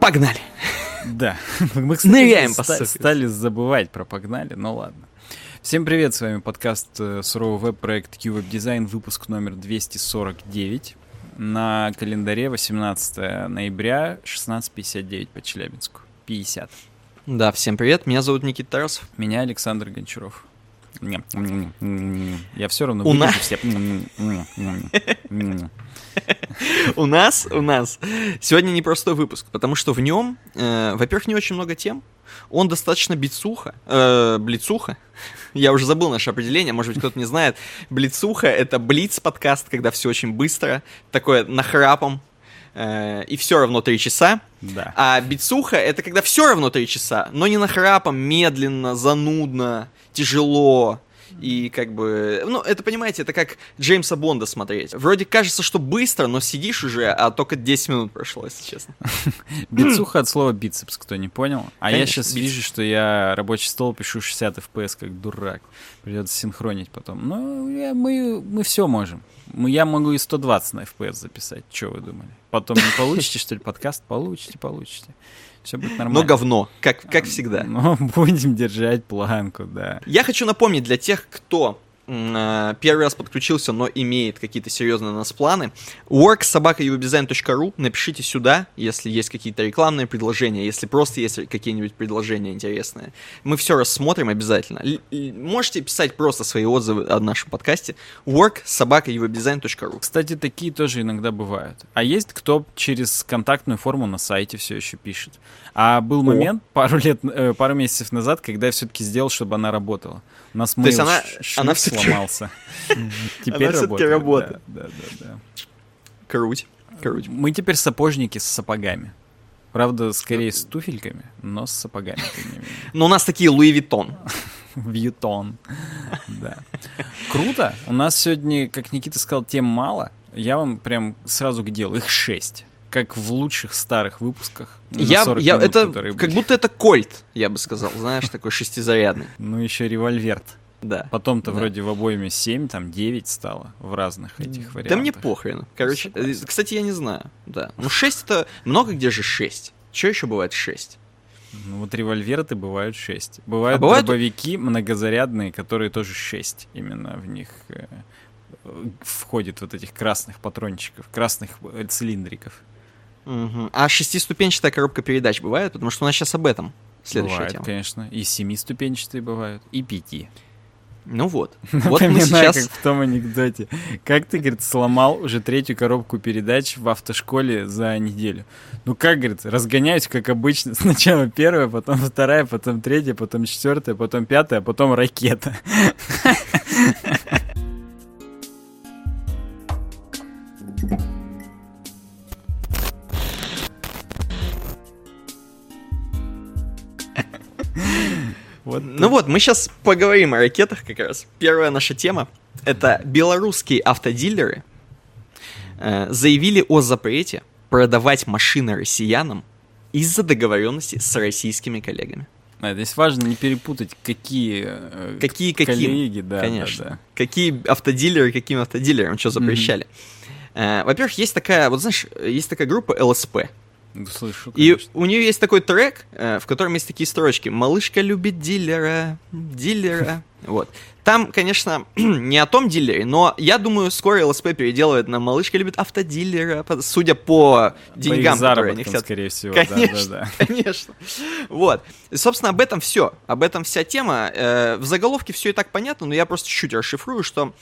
Погнали! Да. Мы, кстати, Ныряем ста- стали забывать про погнали, ну ладно. Всем привет, с вами подкаст э, суровый веб-проект QWeb Design, выпуск номер 249. На календаре 18 ноября, 16.59 по Челябинску. 50. Да, всем привет, меня зовут Никита Тарасов. Меня Александр Гончаров. Я все равно У нас- все. У нас, у нас сегодня непростой выпуск, потому что в нем, э, во-первых, не очень много тем, он достаточно бицуха, э, блицуха. Я уже забыл наше определение, может быть, кто-то не знает. Блицуха — это блиц-подкаст, когда все очень быстро, такое нахрапом, э, и все равно три часа. Да. А бицуха — это когда все равно три часа, но не нахрапом, медленно, занудно, тяжело. И как бы, ну, это, понимаете, это как Джеймса Бонда смотреть. Вроде кажется, что быстро, но сидишь уже, а только 10 минут прошло, если честно. Бицуха от слова бицепс, кто не понял. А я сейчас бицепс. вижу, что я рабочий стол пишу 60 FPS, как дурак. Придется синхронить потом. Ну, я- мы, мы все можем. Я могу и 120 на FPS записать. Что вы думали? Потом не получите, что ли, подкаст? Получите, получите. Все будет нормально. Но говно, как, как всегда. Ну, будем держать планку, да. Я хочу напомнить для тех, кто первый раз подключился, но имеет какие-то серьезные у нас планы. worksobaka.uwebdesign.ru Напишите сюда, если есть какие-то рекламные предложения, если просто есть какие-нибудь предложения интересные. Мы все рассмотрим обязательно. Л- можете писать просто свои отзывы о нашем подкасте. worksobaka.uwebdesign.ru Кстати, такие тоже иногда бывают. А есть кто через контактную форму на сайте все еще пишет. А был момент пару лет, э, пару месяцев назад, когда я все-таки сделал, чтобы она работала. У нас есть mail она- она всё-таки- сломался. Теперь всё-таки работает. работает. Да, да, да. Круть. Круть. Мы теперь сапожники с сапогами. Правда, скорее с туфельками, но с сапогами. Но у нас такие Луи Виттон. Вьютон. Да. Круто. У нас сегодня, как Никита сказал, тем мало. Я вам прям сразу к делу. Их шесть. Как в лучших старых выпусках. Я, 40 я, минут, это как были. будто это кольт, я бы сказал, знаешь, такой шестизарядный. Ну, еще револьверт. Да. Потом-то Да. вроде в обойме 7, там 9 стало в разных этих вариантах. Да мне похрен. Короче, э, Согласен. кстати, я не знаю. Да. Ну, 6 это много где же 6. Че еще бывает 6? Ну, вот револьверы-то бывают 6. Бывают А бывают- дробовики многозарядные, которые тоже 6. Именно в них э, э, входит вот этих красных патрончиков, красных э, цилиндриков. А шестиступенчатая коробка передач бывает? Потому что у нас сейчас об этом следующая бывает, тема. конечно. И семиступенчатые бывают, и пяти. Ну вот. Вот мы сейчас... как в том анекдоте. Как ты, говорит, сломал уже третью коробку передач в автошколе за неделю? Ну как, говорит, разгоняюсь, как обычно. Сначала первая, потом вторая, потом третья, потом четвертая, потом пятая, а потом ракета. Вот Ну вот, мы сейчас поговорим о ракетах как раз. Первая наша тема — это белорусские автодилеры э, заявили о запрете продавать машины россиянам из-за договоренности с российскими коллегами. А, Здесь важно не перепутать, какие, э, Какие каким? коллеги, да, Конечно. да, да. Какие автодилеры, каким автодилерам что запрещали? Э, Во-первых, есть такая, вот знаешь, есть такая группа ЛСП. Слышу, И у нее есть такой трек, э, в котором есть такие строчки. Малышка любит дилера, дилера. Вот. Там, конечно, не о том дилере, но я думаю, скоро ЛСП переделывает на малышка любит автодилера, по- судя по По деньгам, их которые они хотят. скорее всего, да, Конечно, да, да. конечно. Вот. И, собственно, об этом все. Об этом вся тема. Э, В заголовке все и так понятно, но я просто чуть-чуть расшифрую, что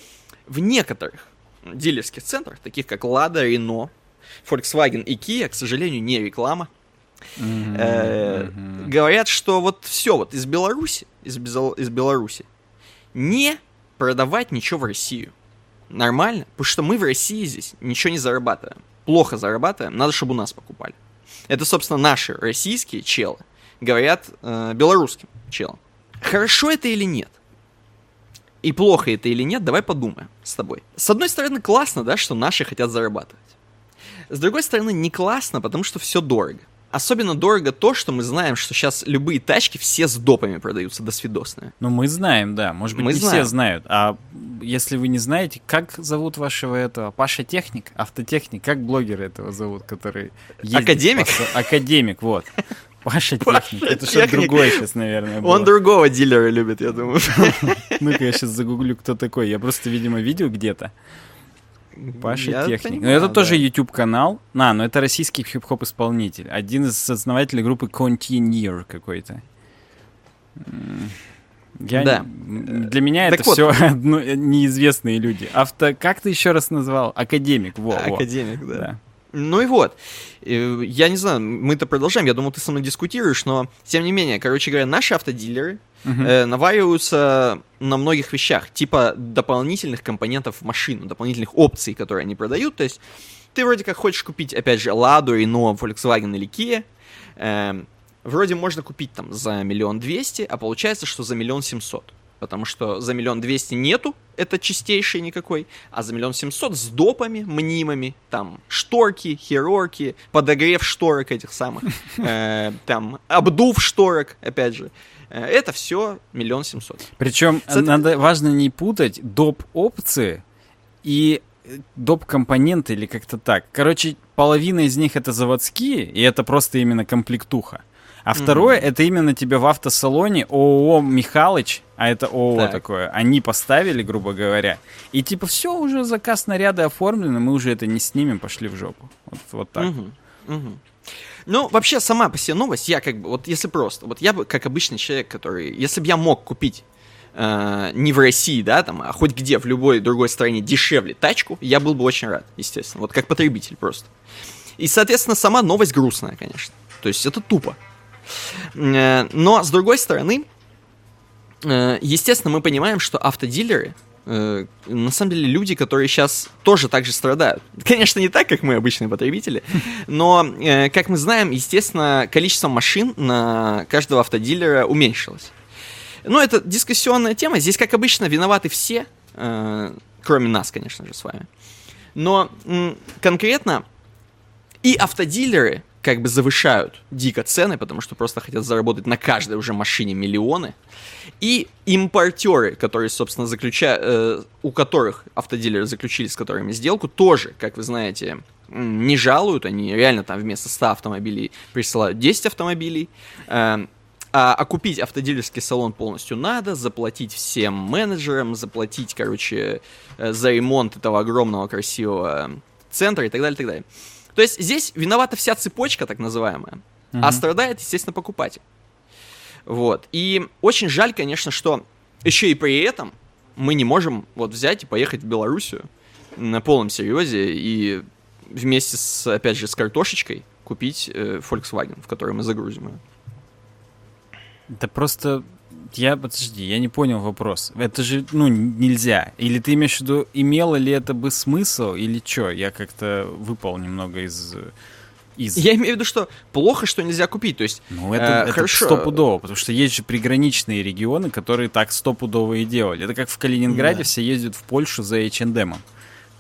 в некоторых дилерских центрах, таких как Lada, Renault, Volkswagen и Kia, к сожалению, не реклама, э, говорят, что вот все вот из Беларуси, из, Безо- из Беларуси не продавать ничего в Россию. Нормально, потому что мы в России здесь ничего не зарабатываем. Плохо зарабатываем, надо, чтобы у нас покупали. Это, собственно, наши российские челы говорят э, белорусским челам. Хорошо это или нет? И плохо это или нет, давай подумаем с тобой. С одной стороны, классно, да, что наши хотят зарабатывать. С другой стороны, не классно, потому что все дорого. особенно дорого то, что мы знаем, что сейчас любые тачки все с допами продаются до свидосные. Ну, мы знаем, да. Может быть, Мы не знаем. все знают. А если вы не знаете, как зовут вашего этого? Паша Техник? Автотехник? Как блогера этого зовут, который... Академик? по Академик, вот. Паша Паша Техник. Это что-то другое сейчас, наверное, было. Он другого дилера любит, я думаю. Ну-ка, я сейчас загуглю, кто такой. Я просто, видимо, видел где-то. Паша Я Техник. понимаю, ну, это да. тоже YouTube-канал. На, но это российский хип-хоп исполнитель. Один из основателей группы Continuer какой-то. Я Да. не- Для меня Так это вот. все неизвестные люди. Авто... Как ты еще раз назвал? Академик. Во, во. Академик, да. Да. Ну и вот. Э, Я не знаю, мы-то продолжаем. Я думал, ты со мной дискутируешь, но тем не менее, короче говоря, наши автодилеры Мгм. э, навариваются на многих вещах, типа дополнительных компонентов в машину, дополнительных опций, которые они продают. То есть ты вроде как хочешь купить, опять же, Ладу, Renault, Volkswagen или Kia. эм, вроде можно купить там за миллион двести, а получается, что за миллион семьсот. Потому что за миллион двести нету, это чистейший никакой, а за миллион семьсот с допами мнимыми, там шторки, херорки, подогрев шторок этих самых, э, там обдув шторок, опять же. Э, Это все миллион семьсот. Причем Соответ- надо важно не путать доп. опции и э, доп. компоненты или как-то так. Короче, половина из них это заводские, и это просто именно комплектуха. А второе, это именно тебе в автосалоне ООО Михалыч, а это ООО Так. такое, они поставили, грубо говоря, и типа все, уже заказ наряды оформлены, мы уже это не снимем, пошли в жопу. Вот, вот так. Мгм, мгм. Ну, вообще, сама по себе новость, я как бы, вот если просто, вот я бы, как обычный человек, который, если бы я мог купить э, не в России, да, там, а хоть где, в любой другой стране дешевле тачку, я был бы очень рад, естественно, вот как потребитель просто. И, соответственно, сама новость грустная, конечно. То есть это тупо. Э, Но, с другой стороны, э, естественно, мы понимаем, что автодилеры э, на самом деле люди, которые сейчас тоже так же страдают. Конечно, не так, как мы, обычные потребители, но, э, как мы знаем, естественно, количество машин на каждого автодилера уменьшилось. Ну, это дискуссионная тема. Здесь, как обычно, виноваты все, э, кроме нас, конечно же, с вами. Но м, конкретно и автодилеры как бы завышают дико цены, потому что просто хотят заработать на каждой уже машине миллионы. И импортеры, которые, собственно, заключают, у которых автодилеры заключили с которыми сделку, тоже, как вы знаете, не жалуют. Они реально там вместо 100 автомобилей присылают 10 автомобилей. Эм, А, а купить автодилерский салон полностью надо, заплатить всем менеджерам, заплатить, короче, э, за ремонт этого огромного красивого центра и так далее, и так далее. То есть здесь виновата вся цепочка, так называемая, а Мгм. страдает, естественно, покупатель. Вот. И очень жаль, конечно, что еще и при этом мы не можем вот взять и поехать в Белоруссию на полном серьезе и вместе с, опять же, с картошечкой купить э, Volkswagen, в который мы загрузим ее. Да просто я, подожди, я не понял вопрос. Это же, ну, нельзя. Или ты имеешь в виду, имело ли это бы смысл, или что? Я как-то выпал немного из... из... Я имею в виду, что плохо, что нельзя купить. То есть, Ну, это, Э, это хорошо. стопудово, потому что есть же приграничные регионы, которые так стопудово и делали. Это как в Калининграде Да. все ездят в Польшу за H&M.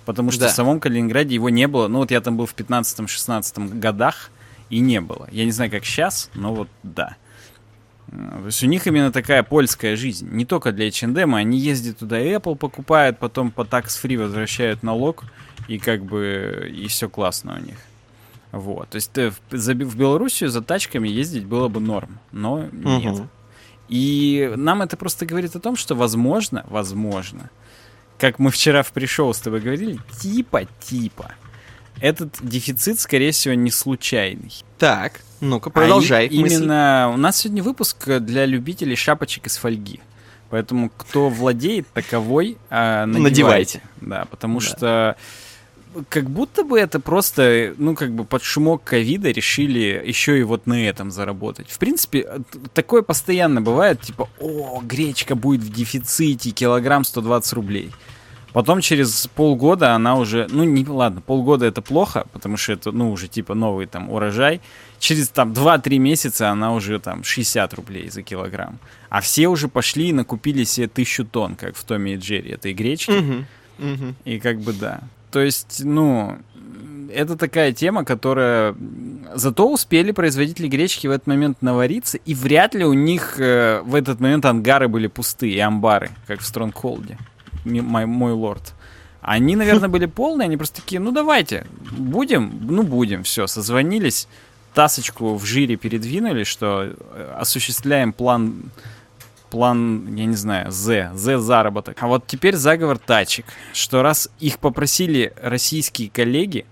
Потому что Да. в самом Калининграде его не было. Ну, вот я там был в 15-16 годах, и не было. Я не знаю, как сейчас, но вот да. То есть у них именно такая польская жизнь. Не только для H&M, они ездят туда, Apple покупают, потом по tax-free возвращают налог, и как бы, и все классно у них. Вот, то есть э, в, Белоруссию за тачками ездить было бы норм, но нет. Мгм. И нам это просто говорит о том, что возможно, возможно, как мы вчера в пришел с тобой говорили, типа-типа, этот дефицит, скорее всего, не случайный. Так, ну-ка, продолжай. А и- мысль. именно у нас сегодня выпуск для любителей шапочек из фольги. Поэтому кто владеет таковой, а, надевайте. Надевайте. Да, потому Да. что как будто бы это просто, ну, как бы под шумок ковида решили еще и вот на этом заработать. В принципе, такое постоянно бывает, типа, о, гречка будет в дефиците, килограмм 120 рублей. Потом через полгода она уже, ну не, ладно, полгода это плохо, потому что это, ну, уже типа новый там урожай. Через там 2-3 месяца она уже там 60 рублей за килограмм. А все уже пошли и накупили себе тысячу тонн, как в Томе и Джерри этой гречки. Мгм, мгм. И как бы да. То есть, ну, это такая тема, которая Зато успели производители гречки в этот момент навариться, и вряд ли у них э, в этот момент ангары были пустые, и амбары, как в Стронгхолде, мой, мой лорд. Они, наверное, были полные, они просто такие, ну давайте, будем, ну будем, все, созвонились, тасочку в жире передвинули, что э, осуществляем план план, я не знаю, З, З заработок. А вот теперь заговор тачек, что раз их попросили российские коллеги,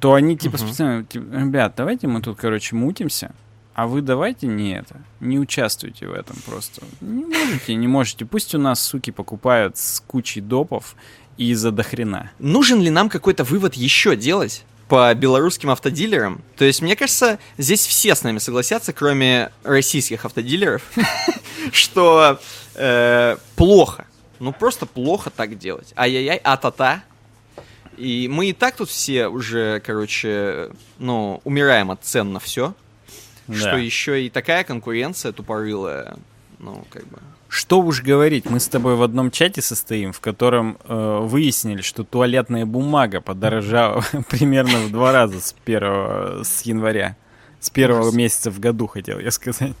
то они типа uh-huh. специально, типа, ребят, давайте мы тут, короче, мутимся, а вы давайте не это, не участвуйте в этом просто. Не можете, не можете. Пусть у нас, суки, покупают с кучей допов и за дохрена. Нужен ли нам какой-то вывод еще делать? по белорусским автодилерам. То есть, мне кажется, здесь все с нами согласятся, кроме российских автодилеров, что э, плохо. Ну, просто плохо так делать. Ай-яй-яй, а-та-та. И мы и так тут все уже, короче, ну, умираем от цен на все. Да. Что еще и такая конкуренция тупорылая, ну, как бы... Что уж говорить, мы с тобой в одном чате состоим, в котором э, выяснили, что туалетная бумага подорожала примерно в два раза с первого, с января. С первого месяца в году, хотел я сказать.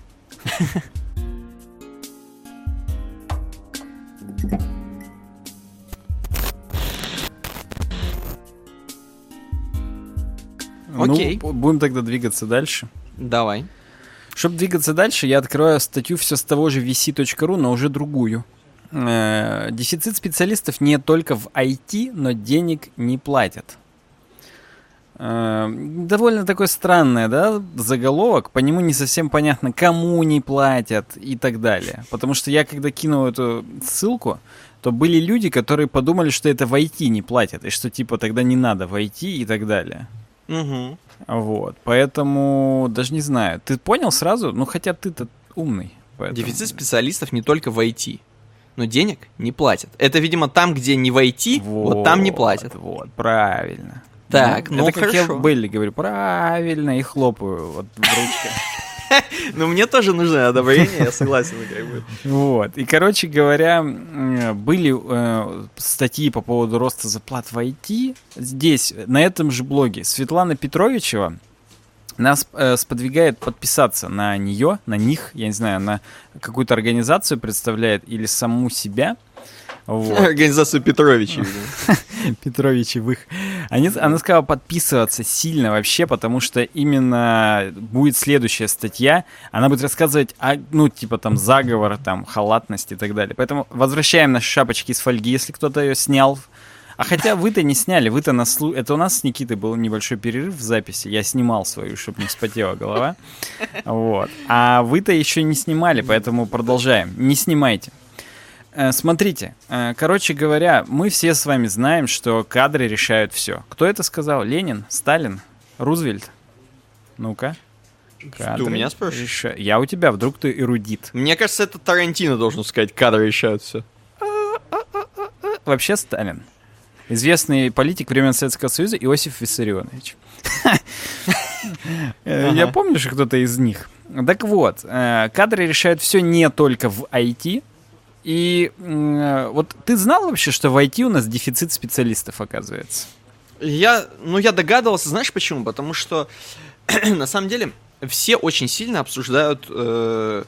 Окей. Ну, будем тогда двигаться дальше. Давай. Чтобы двигаться дальше, я открою статью все с того же vc.ru, но уже другую. Э, дефицит специалистов не только в IT, но денег не платят. Э, довольно такой странный, да, заголовок. По нему не совсем понятно, кому не платят и так далее. Потому что я, когда кинул эту ссылку, то были люди, которые подумали, что это в IT не платят, и что типа тогда не надо в IT и так далее. Угу. Вот, поэтому даже не знаю. Ты понял сразу? Ну, хотя ты-то умный. Поэтому... Дефицит специалистов не только в IT, но денег не платят. Это, видимо, там, где не в IT, вот, вот там не платят. Вот, правильно. Так, ну, ну это хорошо. как я Белли говорю, правильно, и хлопаю вот в ручке. Ну, мне тоже нужно одобрение, я согласен. Вот. И, короче говоря, были э, статьи по поводу роста зарплат в IT. Здесь, на этом же блоге, Светлана Петровичева нас э, сподвигает подписаться на нее, на них, я не знаю, на какую-то организацию представляет или саму себя – вот. Организацию Петровичей. Петровичевых. Они, она сказала подписываться сильно вообще, потому что именно будет следующая статья. Она будет рассказывать о, ну, типа там заговор, там, халатность и так далее. Поэтому возвращаем наши шапочки из фольги, если кто-то ее снял. А хотя вы-то не сняли, вы-то на слу... Это у нас с Никитой был небольшой перерыв в записи. Я снимал свою, чтобы не вспотела голова. Вот. А вы-то еще не снимали, поэтому продолжаем. Не снимайте. Э, смотрите, э, короче говоря, мы все с вами знаем, что кадры решают все. Кто это сказал? Ленин? Сталин? Рузвельт? Ну-ка. Кадры ты у меня спрашиваешь? Реша... Я у тебя, вдруг ты эрудит. Мне кажется, это Тарантино должен сказать, кадры решают все. Вообще Сталин. Известный политик времен Советского Союза Иосиф Виссарионович. Э, я помню, что кто-то из них. Так вот, кадры решают все не только в IT, и э, вот ты знал вообще, что в IT у нас дефицит специалистов оказывается? Я, ну, я догадывался, знаешь почему? Потому что на самом деле все очень сильно обсуждают э,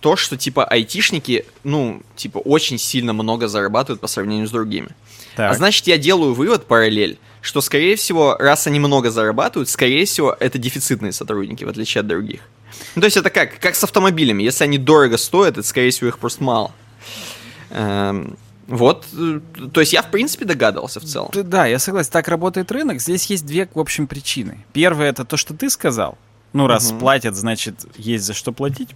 то, что типа айтишники, ну, типа очень сильно много зарабатывают по сравнению с другими. Так. А значит, я делаю вывод параллель, что, скорее всего, раз они много зарабатывают, скорее всего, это дефицитные сотрудники, в отличие от других. Ну, то есть это как? Как с автомобилями. Если они дорого стоят, это, скорее всего, их просто мало. Эм, вот, э, то есть я, в принципе, догадывался в целом. Да, я согласен, так работает рынок. Здесь есть две, в общем, причины. Первое, это то, что ты сказал. Ну, раз угу. платят, значит, есть за что платить.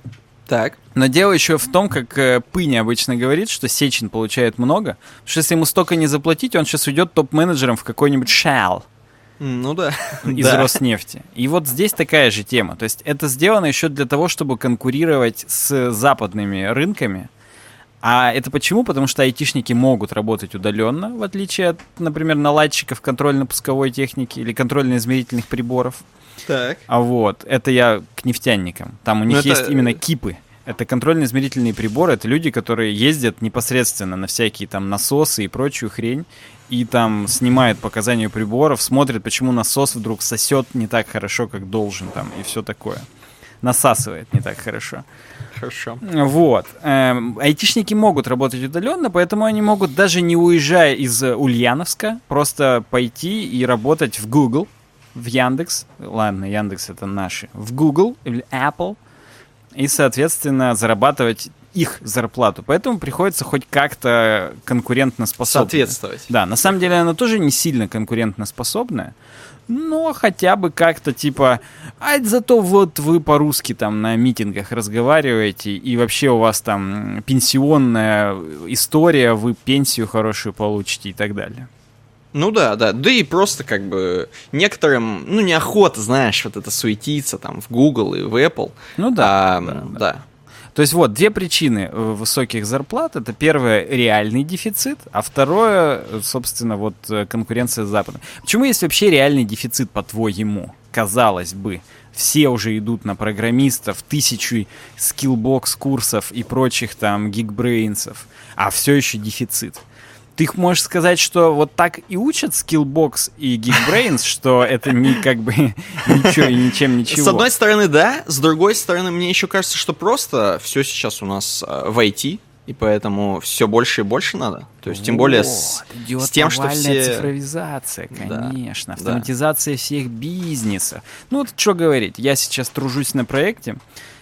Так. Но дело еще в том, как э, Пыни обычно говорит, что Сечин получает много. Потому что если ему столько не заплатить, он сейчас уйдет топ-менеджером в какой-нибудь Shell. Ну да. Из да. Роснефти. И вот здесь такая же тема. То есть это сделано еще для того, чтобы конкурировать с западными рынками а это почему? Потому что айтишники могут работать удаленно, в отличие от, например, наладчиков контрольно-пусковой техники или контрольно-измерительных приборов. Так. А вот, это я к нефтяникам. Там у них Но ну, есть это... именно кипы. Это контрольно-измерительные приборы, это люди, которые ездят непосредственно на всякие там насосы и прочую хрень, и там снимают показания приборов, смотрят, почему насос вдруг сосет не так хорошо, как должен там, и все такое. Насасывает не так хорошо. Хорошо. Вот. Эм, айтишники могут работать удаленно, поэтому они могут даже не уезжая из Ульяновска, просто пойти и работать в Google, в Яндекс. Ладно, Яндекс это наши. В Google или Apple. И, соответственно, зарабатывать их зарплату. Поэтому приходится хоть как-то конкурентно способна. Соответствовать. Да, на самом деле она тоже не сильно конкурентно способная. Но хотя бы как-то типа, а зато вот вы по-русски там на митингах разговариваете, и вообще у вас там пенсионная история, вы пенсию хорошую получите и так далее. Ну да, да. Да и просто как бы некоторым, ну, неохота, знаешь, вот это суетиться там в Google и в Apple. Ну да. А, да, да. да. То есть вот две причины э, высоких зарплат. Это первое реальный дефицит, а второе, э, собственно, вот э, конкуренция с Западом. Почему есть вообще реальный дефицит, по-твоему? Казалось бы, все уже идут на программистов, тысячи Skillbox курсов и прочих там GeekBrains ов, а все еще дефицит. Ты можешь сказать, что вот так и учат Skillbox и GeekBrains, что это не как бы ничего и ничем ничего. С одной стороны, да, с другой стороны, мне еще кажется, что просто все сейчас у нас э, в IT, и поэтому все больше и больше надо. То есть, тем более с, идет с тем, что все... цифровизация, Да, конечно, да. автоматизация всех бизнесов. Ну вот что говорить, я сейчас тружусь на проекте.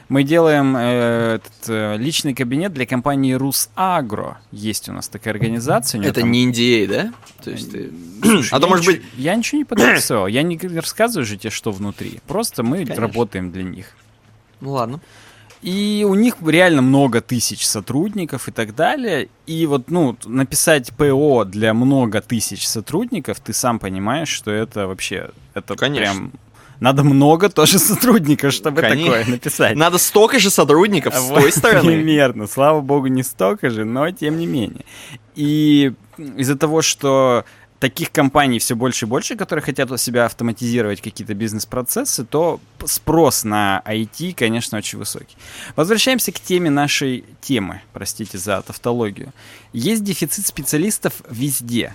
Мы делаем э, этот, э, личный кабинет для компании Русагро. Есть у нас такая организация. Это там- не NDA, да? То есть ты... Слушай, А то, может ничего- быть... Я ничего не подписывал. Я не рассказываю же тебе, что внутри. Просто мы Конечно. работаем для них. Ну ладно. И у них реально много тысяч сотрудников и так далее. И вот, ну, написать ПО для много тысяч сотрудников, ты сам понимаешь, что это вообще, это Конечно. прям... Надо много тоже сотрудников, чтобы Конечно. такое написать. Надо столько же сотрудников с Вот, той стороны. Примерно. Слава богу, не столько же, но тем не менее. И из-за того, что таких компаний все больше и больше, которые хотят у себя автоматизировать какие-то бизнес-процессы, то спрос на IT, конечно, очень высокий. Возвращаемся к теме нашей темы, простите за тавтологию. Есть дефицит специалистов везде.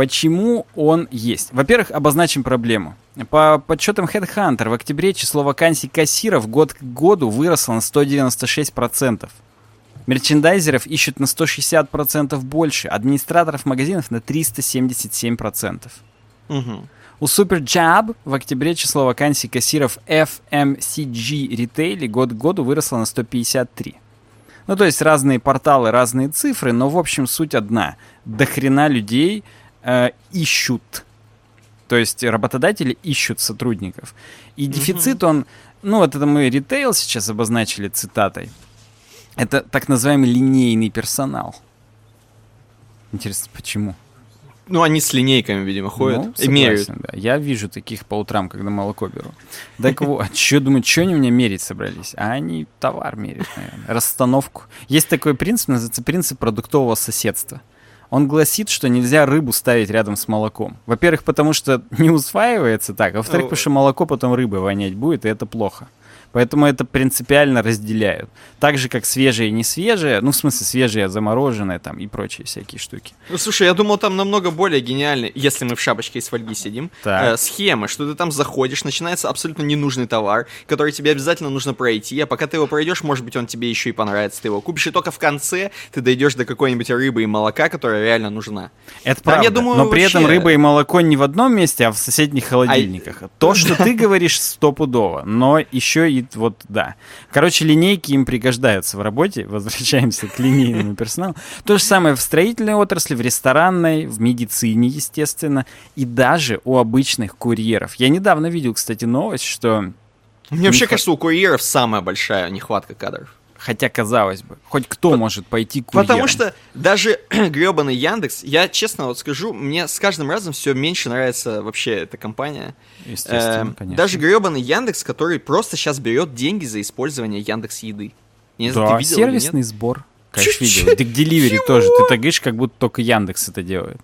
Почему он есть? Во-первых, обозначим проблему. По подсчетам Headhunter, в октябре число вакансий кассиров год к году выросло на 196%. Мерчендайзеров ищут на 160% больше, администраторов магазинов на 377%. Мгм. У Superjob в октябре число вакансий кассиров FMCG ритейле год к году выросло на 153. Ну, то есть разные порталы, разные цифры, но в общем суть одна. До хрена людей э, ищут. То есть работодатели ищут сотрудников. И дефицит он, ну вот это мы ритейл сейчас обозначили цитатой. Это так называемый линейный персонал. Интересно, почему? Ну, они с линейками, видимо, Ну, ходят и согласен, меряют. да. Я вижу таких по утрам, когда молоко беру. Так вот, что думаю, что они меня мерить собрались? А они товар меряют, наверное, расстановку. Есть такой принцип, называется принцип продуктового соседства. Он гласит, что нельзя рыбу ставить рядом с молоком. Во-первых, потому что не усваивается так, а во-вторых, Ну, потому что молоко потом рыбой вонять будет, и это плохо. Поэтому это принципиально разделяют. Так же, как свежее и не свежее, ну, в смысле, свежее, замороженное там и прочие всякие штуки. Ну, слушай, я думал, там намного более гениальный, если мы в шапочке из фольги сидим, Так. э, схемы, что ты там заходишь, начинается абсолютно ненужный товар, который тебе обязательно нужно пройти, а пока ты его пройдешь, может быть, он тебе еще и понравится, ты его купишь, и только в конце ты дойдешь до какой-нибудь рыбы и молока, которая реально нужна. Это Там, правда. я думаю, Но при этом рыба и молоко не в одном месте, а в соседних холодильниках. То, что ты говоришь, стопудово. Но еще и вот, да. Короче, линейки им пригождаются в работе. Возвращаемся к линейному персоналу. То же самое в строительной отрасли, в ресторанной, в медицине, естественно. И даже у обычных курьеров. Я недавно видел, кстати, новость, что... Мне вообще кажется, у курьеров самая большая нехватка кадров. Хотя, казалось бы, хоть кто может пойти курьером? Потому что даже гребаный Яндекс, я честно вот скажу, мне с каждым разом все меньше нравится вообще эта компания. Естественно, Эм, конечно. Даже гребаный Яндекс, который просто сейчас берет деньги за использование Яндекс Еды. Не знаю, Да, ты видел сервисный сбор. Конечно, видел. Так Delivery тоже. Ты так говоришь, как будто только Яндекс это делает.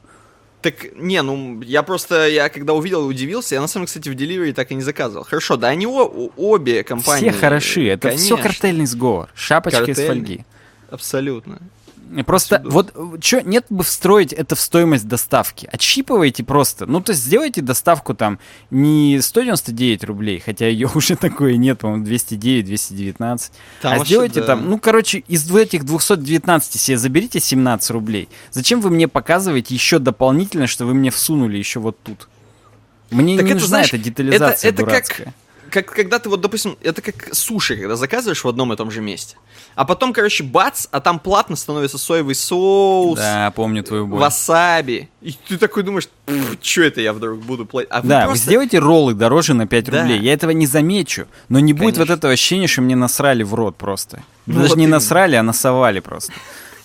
Так, не, ну, я просто, я когда увидел и удивился, я на самом деле, кстати, в Delivery так и не заказывал. Хорошо, да они о- обе компании... Все хороши, это все конечно, картельный сговор. Шапочка из Картельный. фольги. Абсолютно. Просто Отсюда. вот что нет бы встроить это в стоимость доставки. Отщипывайте просто. Ну, то есть сделайте доставку там не 199 рублей, хотя ее уже такое нет, по-моему, 209, 219. Там а вообще, сделайте да. там, ну, короче, из этих 219 себе заберите 17 рублей. Зачем вы мне показываете еще дополнительно, что вы мне всунули еще вот тут? Мне Так не это, нужна знаешь, эта детализация это как- дурацкая. Как когда ты вот, допустим, это как суши, когда заказываешь в одном и том же месте. А потом, короче, бац, а там платно становится соевый соус, Да, помню твою боль. васаби. И ты такой думаешь, что это я вдруг буду платить? А Да, вы просто- сделайте роллы дороже на 5 Да. рублей. Я этого не замечу. Но не будет вот Конечно. этого ощущения, что мне насрали в рот просто. Ну Даже вот не именно. насрали, а насовали просто.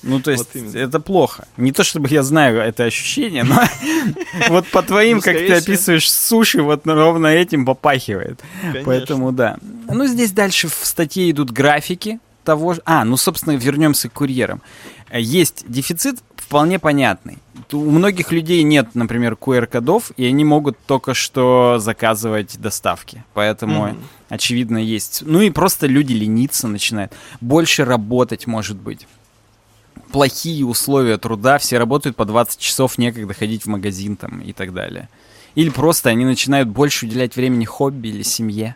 Ну, то есть, Вот это плохо. Не то, чтобы я знаю это ощущение, но вот по твоим, как ты описываешь суши, вот ровно этим попахивает. Поэтому да. Ну, здесь дальше в статье идут графики того же... А, ну, собственно, вернемся к курьерам. Есть дефицит вполне понятный. У многих людей нет, например, QR-кодов, и они могут только что заказывать доставки. Поэтому, очевидно, есть... Ну и просто люди лениться начинают. Больше работать, может быть. Плохие условия труда, все работают по 20 часов, некогда ходить в магазин там и так далее. Или просто они начинают больше уделять времени хобби или семье.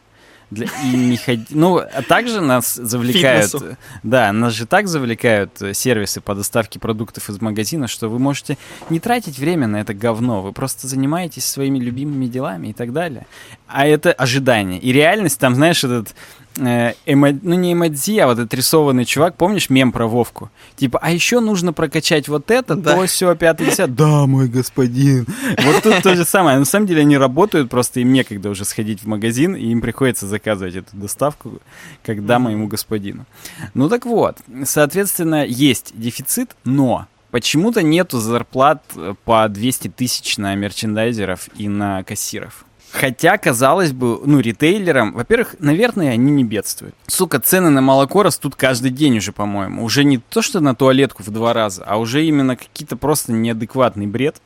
Для, и не ходи- Ну, а также нас завлекают... Фитнесу. Да, нас же так завлекают э, сервисы по доставке продуктов из магазина, что вы можете не тратить время на это говно, вы просто занимаетесь своими любимыми делами и так далее. А это ожидание. И реальность, там, знаешь, этот... э, эмо- Ну, не эмодзи, а вот этот рисованный чувак, помнишь мем про Вовку? Типа, а еще нужно прокачать вот это, Да. то, все, пятое, десятое. Да, мой господин. Вот тут то же самое. На самом деле они работают, просто им некогда уже сходить в магазин, и им приходится заказывать эту доставку, когда моему господину. Ну так вот, соответственно, есть дефицит, но почему-то нету зарплат э, по 200 тысяч на мерчендайзеров и на кассиров. Хотя, казалось бы, ну, ритейлерам, во-первых, наверное, они не бедствуют. Сука, цены на молоко растут каждый день уже, по-моему. Уже не то, что на туалетку в два раза, а уже именно какие-то просто неадекватный бред.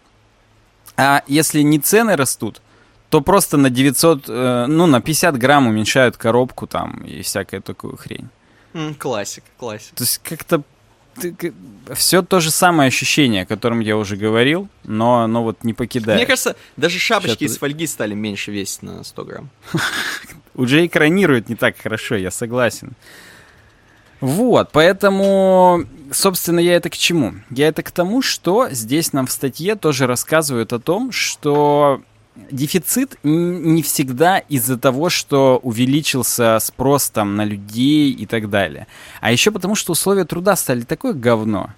А если не цены растут, то просто на 900, э, ну, на 50 грамм уменьшают коробку там и всякая такую хрень. М, Классика, классика. То есть как-то все то же самое ощущение, о котором я уже говорил, но оно вот не покидает. Мне кажется, даже шапочки Щас из фольги стали меньше весить на 100 грамм. уже экранирует не так хорошо, я согласен. Вот, поэтому, собственно, я это к чему? Я это к тому, что здесь нам в статье тоже рассказывают о том, что дефицит не всегда из-за того, что увеличился спрос там на людей и так далее. А еще потому, что условия труда стали такое говно,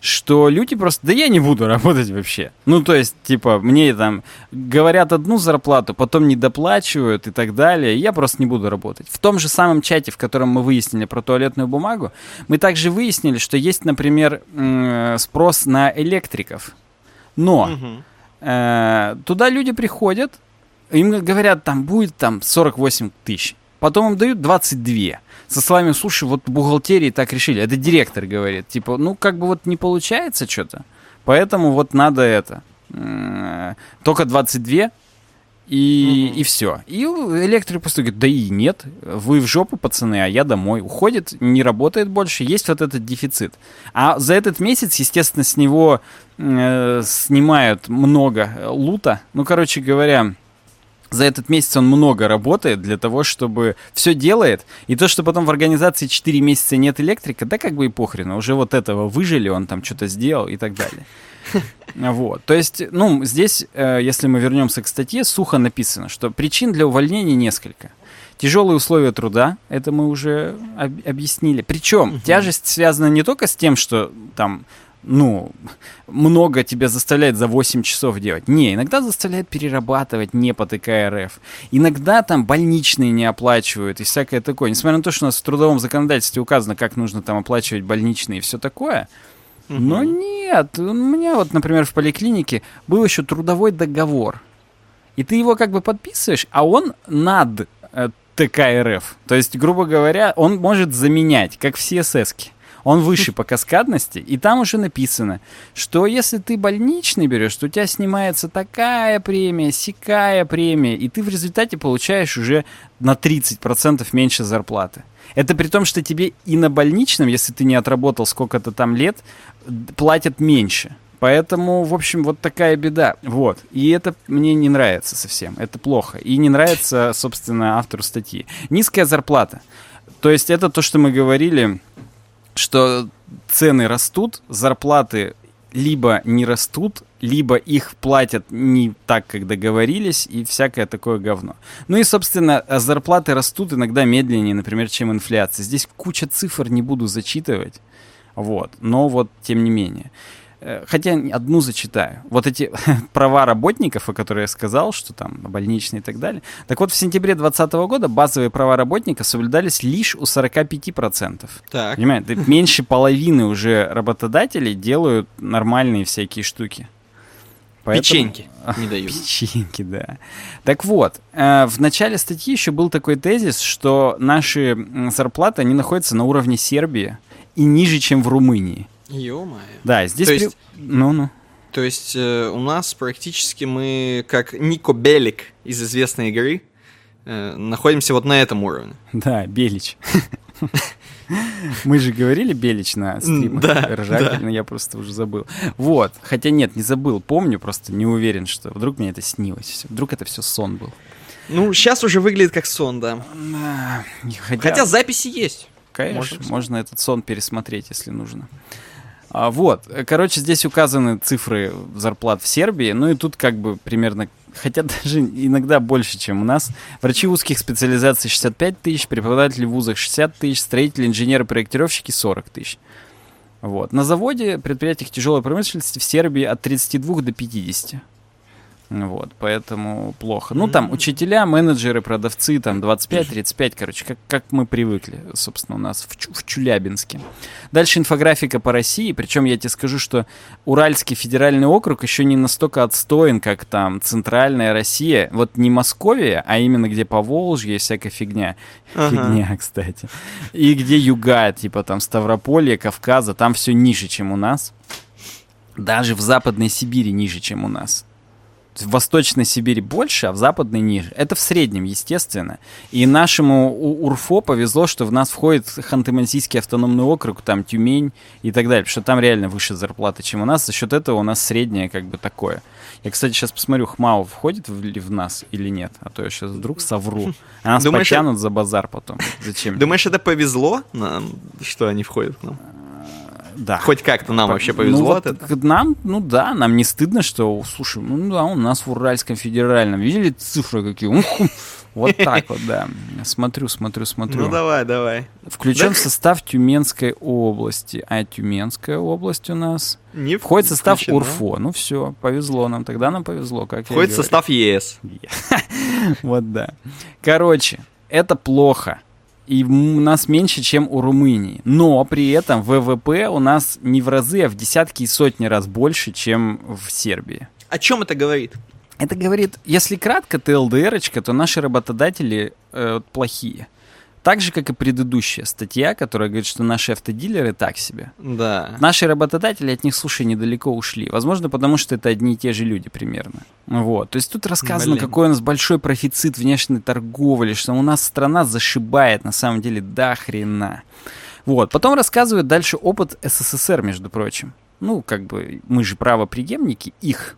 что люди просто, да я не буду работать вообще. Ну, то есть, типа, мне там говорят одну зарплату, потом не доплачивают и так далее, и я просто не буду работать. В том же самом чате, в котором мы выяснили про туалетную бумагу, мы также выяснили, что есть, например, спрос на электриков. Но Мгм. Э, туда люди приходят, им говорят, там будет там 48 тысяч. Потом им дают 22. Со словами, слушай, вот бухгалтерии так решили. Это директор говорит. Типа, ну, как бы вот не получается что-то. Поэтому вот надо это. м, Только 22. И, Мгм. и все. И электрик просто говорит, да и нет, вы в жопу, пацаны, а я домой. Уходит, не работает больше, есть вот этот дефицит. А за этот месяц, естественно, с него э, снимают много лута. Ну, короче говоря, за этот месяц он много работает для того, чтобы все делает. И то, что потом в организации 4 месяца нет электрика, да как бы и похрену. Уже вот этого выжили, он там что-то сделал и так далее. Вот. То есть, ну, здесь, э, если мы вернемся к статье, сухо написано, что причин для увольнения несколько. Тяжелые условия труда, это мы уже об- объяснили. Причем тяжесть связана не только с тем, что там, ну, много тебя заставляет за 8 часов делать. Не, иногда заставляет перерабатывать, не потыкая РФ. Иногда там больничные не оплачивают и всякое такое. Несмотря на то, что у нас в трудовом законодательстве указано, как нужно там оплачивать больничные и все такое, но нет, у меня вот, например, в поликлинике был еще трудовой договор. И ты его как бы подписываешь, а он над э, ТК РФ. То есть, грубо говоря, он может заменять, как в CSS. -ке. Он выше по каскадности, и там уже написано, что если ты больничный берешь, то у тебя снимается такая премия, сякая премия, и ты в результате получаешь уже на 30% меньше зарплаты. Это при том, что тебе и на больничном, если ты не отработал сколько-то там лет, платят меньше. Поэтому, в общем, вот такая беда. Вот. И это мне не нравится совсем. Это плохо. И не нравится, собственно, автору статьи. Низкая зарплата. То есть это то, что мы говорили, что цены растут, зарплаты либо не растут, либо их платят не так, как договорились, и всякое такое говно. Ну и, собственно, зарплаты растут иногда медленнее, например, чем инфляция. Здесь куча цифр не буду зачитывать, вот, но вот тем не менее. Э, хотя одну зачитаю. Вот эти права работников, о которых я сказал, что там больничные и так далее. Так вот, в сентябре 2020 года базовые права работника соблюдались лишь у 45%. Так. Понимаете, меньше половины уже работодателей делают нормальные всякие штуки. Поэтому... Печеньки не дают. Печеньки, да. Так вот, э, в начале статьи еще был такой тезис, что наши зарплаты, они находятся на уровне Сербии и ниже, чем в Румынии. Ё-моё. Да, здесь... То есть... Ну-ну. То есть э, у нас практически мы, как Нико Белик из известной игры, э, находимся вот на этом уровне. Да, Белич. Мы же говорили Белич на стримах. Да, Ржательно, да. я просто уже забыл. Вот. Хотя нет, не забыл. Помню, просто не уверен, что вдруг мне это снилось. Вдруг это все сон был. Ну, сейчас уже выглядит как сон, да. Хотя, Хотя записи есть. Конечно, можно, можно этот сон пересмотреть, если нужно. А, вот, короче, здесь указаны цифры зарплат в Сербии, ну и тут как бы примерно, хотя даже иногда больше, чем у нас. Врачи узких специализаций 65 тысяч, преподаватели в вузах 60 тысяч, строители, инженеры, проектировщики 40 тысяч. Вот. На заводе, предприятиях тяжелой промышленности в Сербии от 32 до 50. Вот, поэтому плохо. Ну, там учителя, менеджеры, продавцы, там 25-35, короче, как, как мы привыкли, собственно, у нас в, в Чулябинске. Дальше инфографика по России, причем я тебе скажу, что Уральский федеральный округ еще не настолько отстоен, как там Центральная Россия. Вот не Московия, а именно где по Волжье всякая фигня. Ага. Фигня, кстати. И где юга, типа там Ставрополье, Кавказа, там все ниже, чем у нас. Даже в Западной Сибири ниже, чем у нас в Восточной Сибири больше, а в Западной ниже. Это в среднем, естественно. И нашему УРФО повезло, что в нас входит Ханты-Мансийский автономный округ, там Тюмень и так далее, потому что там реально выше зарплаты, чем у нас. За счет этого у нас среднее как бы такое. Я, кстати, сейчас посмотрю, ХМАУ входит в, в нас или нет, а то я сейчас вдруг совру. А нас Думаешь, потянут за базар потом. Зачем? Думаешь, это повезло нам, что они входят к нам? Да. Хоть как-то нам По, вообще повезло ну, вот это. Нам, ну да, нам не стыдно, что, слушай, ну да, у нас в Уральском федеральном, видели цифры какие? Вот так вот, да. Смотрю, смотрю, смотрю. Ну давай, давай. Включен да? в состав Тюменской области. А Тюменская область у нас... Не Входит в состав включено. УРФО. Ну все, повезло нам. Тогда нам повезло, как Входит в состав ЕС. Вот да. Короче, это плохо и у нас меньше, чем у Румынии. Но при этом ВВП у нас не в разы, а в десятки и сотни раз больше, чем в Сербии. О чем это говорит? Это говорит, если кратко, ты ЛДР, то наши работодатели э, плохие. Так же, как и предыдущая статья, которая говорит, что наши автодилеры так себе. Да. Наши работодатели от них, слушай, недалеко ушли. Возможно, потому что это одни и те же люди примерно. Вот. То есть тут рассказано, Блин. какой у нас большой профицит внешней торговли, что у нас страна зашибает на самом деле до хрена. Вот. Потом рассказывают дальше опыт СССР, между прочим. Ну, как бы мы же правоприемники их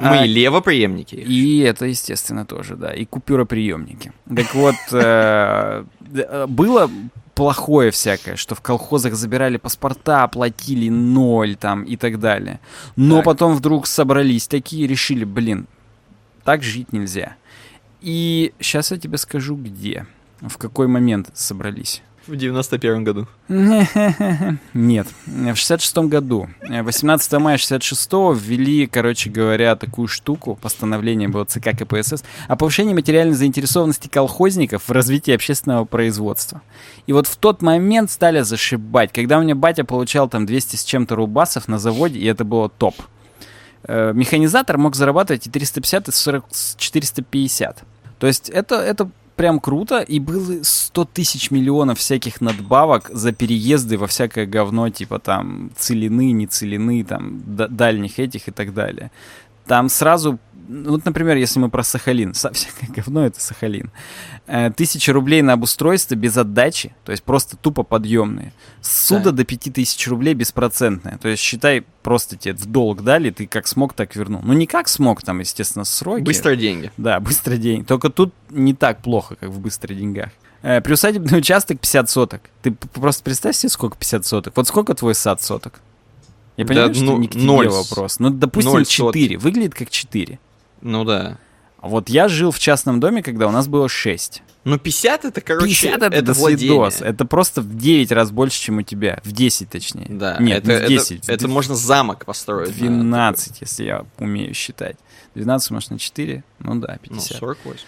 мы а, левоприемники. И это, естественно, тоже, да. И купюроприемники. Так вот, э, э, было плохое всякое, что в колхозах забирали паспорта, платили ноль там и так далее. Но так. потом вдруг собрались такие и решили, блин, так жить нельзя. И сейчас я тебе скажу, где, в какой момент собрались. В 91 году. Нет, в 66 году. 18 мая 66 ввели, короче говоря, такую штуку, постановление было ЦК КПСС, о повышении материальной заинтересованности колхозников в развитии общественного производства. И вот в тот момент стали зашибать. Когда у меня батя получал там 200 с чем-то рубасов на заводе, и это было топ. Э, механизатор мог зарабатывать и 350, и 40, 450. То есть это, это прям круто, и было 100 тысяч миллионов всяких надбавок за переезды во всякое говно, типа там целины, не целины, там дальних этих и так далее. Там сразу вот, например, если мы про Сахалин, всякое говно это Сахалин. Э, тысяча рублей на обустройство без отдачи, то есть просто тупо подъемные. Суда да. до пяти тысяч рублей беспроцентное. То есть считай, просто тебе в долг дали, ты как смог, так вернул. Ну, не как смог, там, естественно, сроки. Быстро деньги. Да, быстро деньги. Только тут не так плохо, как в быстро деньгах. Э, приусадебный участок 50 соток. Ты просто представь себе, сколько 50 соток. Вот сколько твой сад соток? Я понимаю, да, что ну, не к тебе 0, вопрос. Ну, допустим, 4. Выглядит как 4. Ну да. Вот я жил в частном доме, когда у нас было 6. Ну 50 это, короче, 50 это, это владение. Это просто в 9 раз больше, чем у тебя. В 10 точнее. Да. Нет, это, не в 10. Это, это можно замок построить. 12, если я умею считать. 12 умножить на 4, ну да, 50. Ну, 48.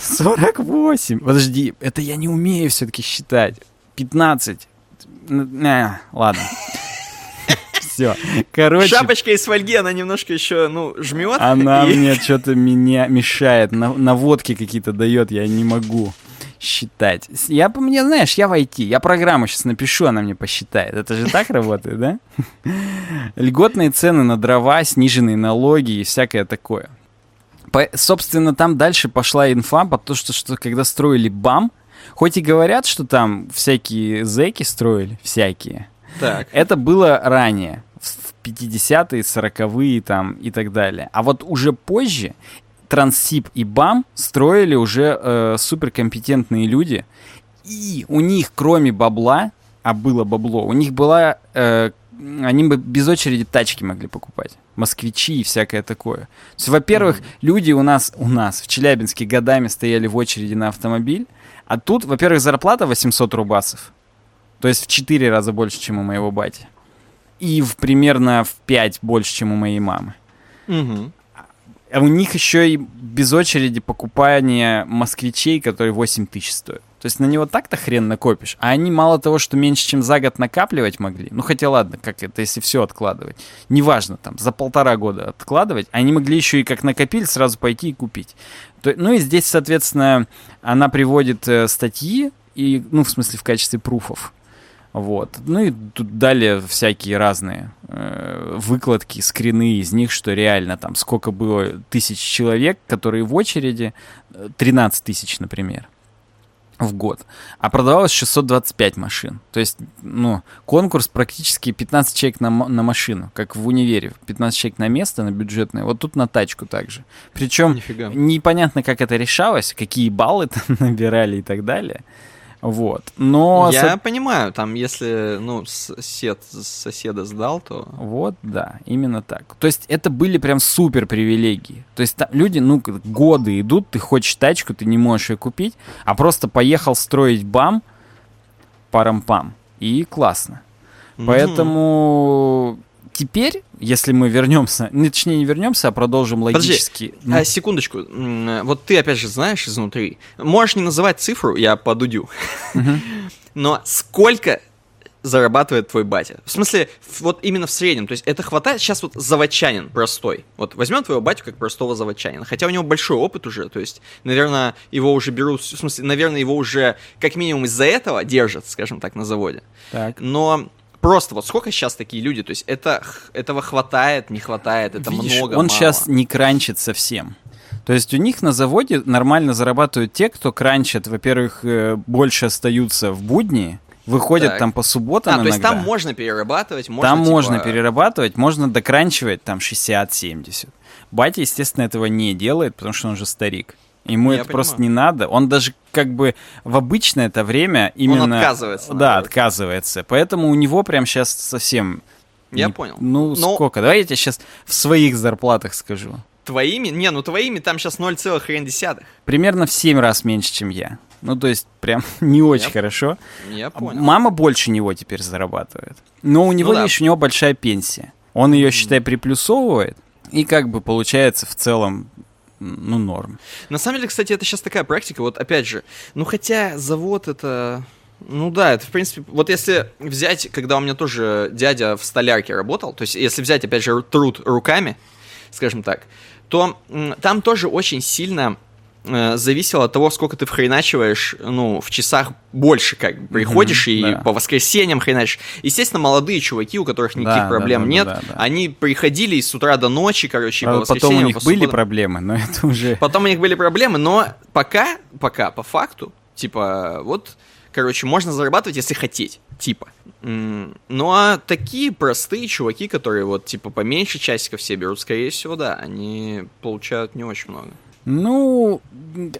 48. Подожди, это я не умею все-таки считать. 15. Не, ладно все. Короче... Шапочка из фольги, она немножко еще, ну, жмет. Она и... мне что-то меня мешает, наводки какие-то дает, я не могу считать. Я, мне, знаешь, я в IT, я программу сейчас напишу, она мне посчитает. Это же так работает, да? Льготные цены на дрова, сниженные налоги и всякое такое. По, собственно, там дальше пошла инфа, потому что, что когда строили БАМ, хоть и говорят, что там всякие зэки строили, всякие, так. это было ранее 50-е, 40-е там и так далее. А вот уже позже Транссип и БАМ строили уже э, суперкомпетентные люди, и у них кроме бабла, а было бабло, у них была... Э, они бы без очереди тачки могли покупать. Москвичи и всякое такое. То есть, во-первых, mm-hmm. люди у нас, у нас в Челябинске годами стояли в очереди на автомобиль, а тут, во-первых, зарплата 800 рубасов. То есть в 4 раза больше, чем у моего бати и в примерно в 5 больше, чем у моей мамы. Угу. А у них еще и без очереди покупание москвичей, которые 8 тысяч стоят. То есть на него так-то хрен накопишь. А они мало того, что меньше, чем за год накапливать могли. Ну хотя ладно, как это, если все откладывать. Неважно, там, за полтора года откладывать. Они могли еще и как накопили, сразу пойти и купить. То, ну и здесь, соответственно, она приводит э, статьи, и, ну, в смысле, в качестве пруфов. Вот. Ну и тут далее всякие разные э, выкладки, скрины из них, что реально там сколько было тысяч человек, которые в очереди, 13 э, тысяч, например, в год. А продавалось 625 машин. То есть, ну, конкурс практически 15 человек на, на машину, как в универе. 15 человек на место, на бюджетное. Вот тут на тачку также. Причем непонятно, как это решалось, какие баллы там набирали и так далее. Вот. Но... Я со... понимаю, там, если, ну, сосед соседа сдал, то... Вот, да, именно так. То есть это были прям супер привилегии. То есть там люди, ну, годы идут, ты хочешь тачку, ты не можешь ее купить, а просто поехал строить бам, парам-пам, и классно. Поэтому теперь, если мы вернемся, ну, точнее не вернемся, а продолжим логически. Подожди, ну... а, секундочку. Вот ты опять же знаешь изнутри. Можешь не называть цифру, я подудю. Но сколько зарабатывает твой батя? В смысле, вот именно в среднем. То есть это хватает сейчас вот заводчанин простой. Вот возьмем твоего батю как простого заводчанина. Хотя у него большой опыт уже. То есть, наверное, его уже берут... В смысле, наверное, его уже как минимум из-за этого держат, скажем так, на заводе. Так. Но Просто вот сколько сейчас такие люди, то есть это, этого хватает, не хватает, это Видишь, много, он мало. сейчас не кранчит совсем. То есть у них на заводе нормально зарабатывают те, кто кранчит, во-первых, э, больше остаются в будни, выходят так. там по субботам а, иногда. то есть там можно перерабатывать, можно Там типа... можно перерабатывать, можно докранчивать там 60-70. Батя, естественно, этого не делает, потому что он же старик. Ему Я это понимаю. просто не надо. Он даже как бы в обычное это время именно... Он отказывается. Да, наоборот. отказывается. Поэтому у него прям сейчас совсем... Я не... понял. Ну, Но... сколько? Давай я тебе сейчас в своих зарплатах скажу. Твоими? Не, ну твоими там сейчас 0,1. Примерно в 7 раз меньше, чем я. Ну, то есть, прям не очень я, хорошо. Я понял. Мама больше него теперь зарабатывает. Но у него, ну, да. у него большая пенсия. Он ее, считай, приплюсовывает. И как бы получается в целом ну, норм. На самом деле, кстати, это сейчас такая практика, вот опять же, ну, хотя завод это... Ну да, это в принципе, вот если взять, когда у меня тоже дядя в столярке работал, то есть если взять, опять же, труд руками, скажем так, то там тоже очень сильно зависело от того, сколько ты вхреначиваешь, ну, в часах больше, как приходишь Мгм, и да. по воскресеньям хреначишь. Естественно, молодые чуваки, у которых никаких Да, да, проблем да, нет, да, да. они приходили с утра до ночи, короче, и по Потом у них по были субботам. проблемы, но это уже... Потом у них были проблемы, но пока, пока, по факту, типа, вот, короче, можно зарабатывать, если хотеть, типа. Ну а такие простые чуваки, которые вот, типа, поменьше часиков все берут, скорее всего, да, они получают не очень много. Ну,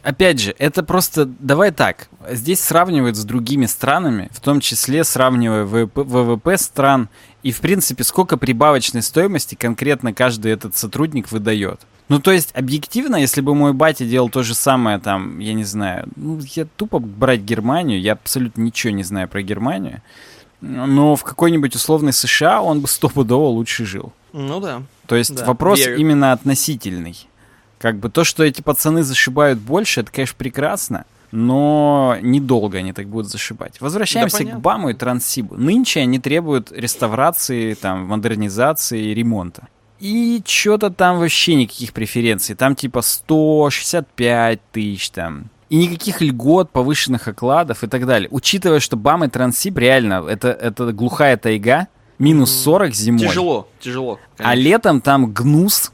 опять же, это просто... Давай так. Здесь сравнивают с другими странами, в том числе сравнивая ВВП, ВВП стран и, в принципе, сколько прибавочной стоимости конкретно каждый этот сотрудник выдает. Ну, то есть, объективно, если бы мой батя делал то же самое, там, я не знаю, ну, я тупо брать Германию, я абсолютно ничего не знаю про Германию, но в какой-нибудь условной США он бы стопудово лучше жил. Ну да. То есть Да, вопрос верю. именно относительный. Как бы то, что эти пацаны зашибают больше, это, конечно, прекрасно, но недолго они так будут зашибать. Возвращаемся к понятно. БАМу и Транссибу. Нынче они требуют реставрации, там, модернизации и ремонта. И что-то там вообще никаких преференций. Там типа 165 тысяч там. И никаких льгот, повышенных окладов и так далее. Учитывая, что БАМ и Транссиб реально, это, это глухая тайга, минус 40 зимой. Тяжело, тяжело. А конечно. летом там гнус,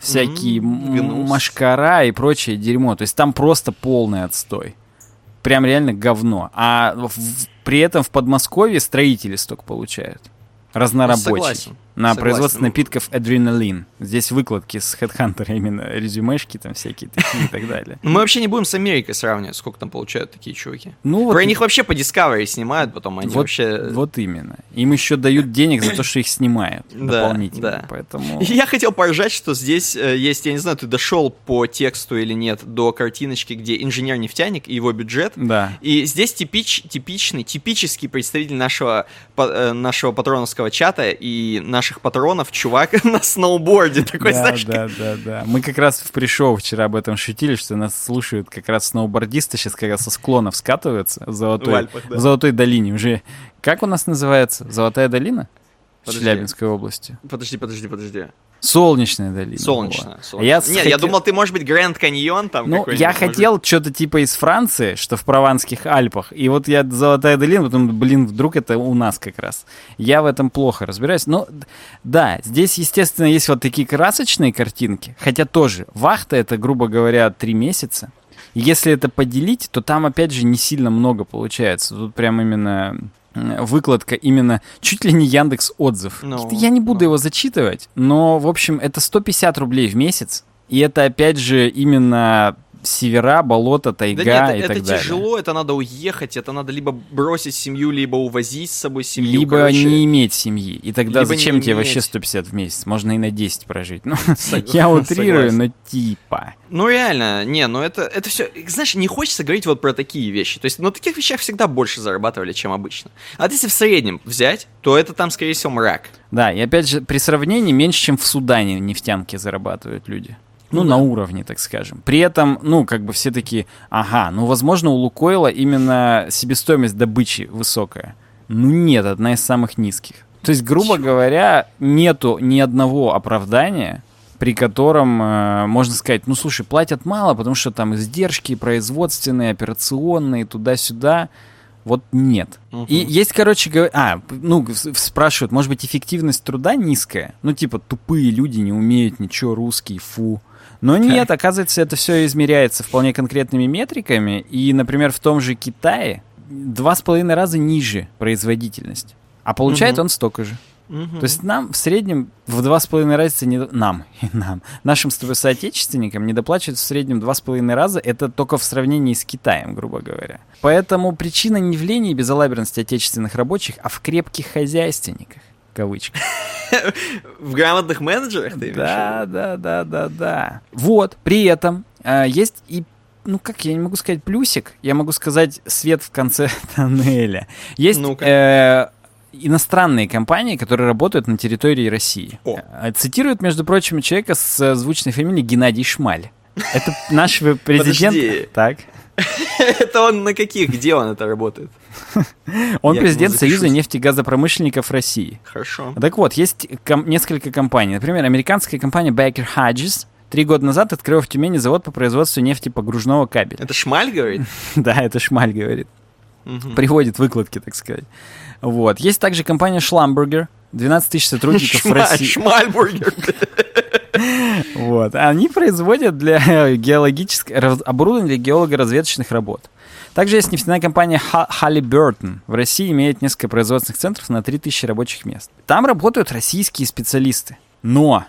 всякие гнус. машкара и прочее дерьмо. То есть там просто полный отстой. Прям реально говно. А в- в- при этом в Подмосковье строители столько получают. Разнорабочие. Согласен. На Согласен. производство напитков адреналин. Здесь выкладки с Headhunter именно резюмешки там всякие такие и так далее. Ну, Мы вообще не будем с Америкой сравнивать, сколько там получают такие чуваки. Ну вот Про них вообще по Discovery снимают, потом они Вот, вообще... вот именно. Им еще дают денег за то, что их снимают Да, дополнительно. да. Поэтому... Я хотел поржать, что здесь э, есть, я не знаю, ты дошел по тексту или нет, до картиночки, где инженер-нефтяник и его бюджет. Да. И здесь типич, типичный, типический представитель нашего, э, нашего патроновского чата и наших патронов, чувак на сноуборде. Такой, да, знаешь, да, да, да. Мы как раз в пришоу вчера об этом шутили, что нас слушают как раз сноубордисты, сейчас как раз со склонов скатываются в В Золотой, Альпах, да. в Золотой долине. Уже как у нас называется? Золотая долина? В Подожди. Челябинской области. Подожди, подожди, подожди. Солнечная долина. Солнечная. вот. солнечная. Я Нет, я хотел- думал, ты, может быть, Гранд Каньон там Ну, я может хотел что-то типа из Франции, что в Прованских Альпах. И вот я Золотая долина, потом, блин, вдруг это у нас как раз. Я в этом плохо разбираюсь. Но да, здесь, естественно, есть вот такие красочные картинки. Хотя тоже, вахта это, грубо говоря, три месяца. Если это поделить, то там, опять же, не сильно много получается. Тут прям именно выкладка именно чуть ли не Яндекс отзыв. Ну, Я не буду ну. его зачитывать, но, в общем, это 150 рублей в месяц. И это, опять же, именно севера, болото, тайга Да и нет, так это далее. тяжело, это надо уехать, это надо либо бросить семью, либо увозить с собой семью. Либо короче. не иметь семьи. И тогда Либо зачем тебе вообще иметь. 150 в месяц? Можно и на 10 прожить. Ну, Сог- я утрирую, согласен. но типа. Ну реально, не, ну это, это все, знаешь, не хочется говорить вот про такие вещи. То есть на таких вещах всегда больше зарабатывали, чем обычно. А если в среднем взять, то это там, скорее всего, мрак. Да, и опять же, при сравнении меньше, чем в Судане нефтянки зарабатывают люди. Ну, Ну на да. уровне, так скажем. При этом, ну, как бы все такие, ага, ну, возможно, у Лукойла именно себестоимость добычи высокая. Ну, нет, одна из самых низких. То есть, грубо говоря, нету ни одного оправдания, при котором э, можно сказать, ну, слушай, платят мало, потому что там издержки производственные, операционные, туда-сюда. Вот нет. Мгм. И есть, короче, говоря, а, ну, спрашивают, может быть, эффективность труда низкая? Ну, типа, тупые люди не умеют ничего, русские, фу. Но нет, оказывается, это все измеряется вполне конкретными метриками. И, например, в том же Китае два с половиной раза ниже производительность. А получает Мгм. он столько же. Мгм. То есть нам в среднем в два с половиной раза не нам и нам нашим соотечественникам не доплачивают в среднем два с половиной раза. Это только в сравнении с Китаем, грубо говоря. Поэтому причина не в лени и безалаберности отечественных рабочих, а в крепких хозяйственниках. Кавычка. в грамотных менеджерах ты Да, да, да, да, да. Вот, при этом э, есть и ну как, я не могу сказать плюсик, я могу сказать свет в конце тоннеля. Есть э, иностранные компании, которые работают на территории России. О. Э, Цитируют, между прочим, человека с звучной фамилией Геннадий Шмаль. Это наш президент. Подожди. Так. Это он на каких? Где он это работает? Он Я президент. Союза нефтегазопромышленников России. Хорошо. Так вот, есть ком- несколько компаний. Например, американская компания Baker Hodges Три года назад открыл в Тюмени завод по производству нефтепогружного кабеля. Это Шмаль говорит? Да, это Шмаль говорит. Приводит выкладки, так сказать. Вот. Есть также компания Шламбургер, 12 тысяч сотрудников в России. Шмальбургер. Вот. Они производят для геологического оборудования для геолого-разведочных работ. Также есть нефтяная компания Halliburton. В России имеет несколько производственных центров на 3000 рабочих мест. Там работают российские специалисты. Но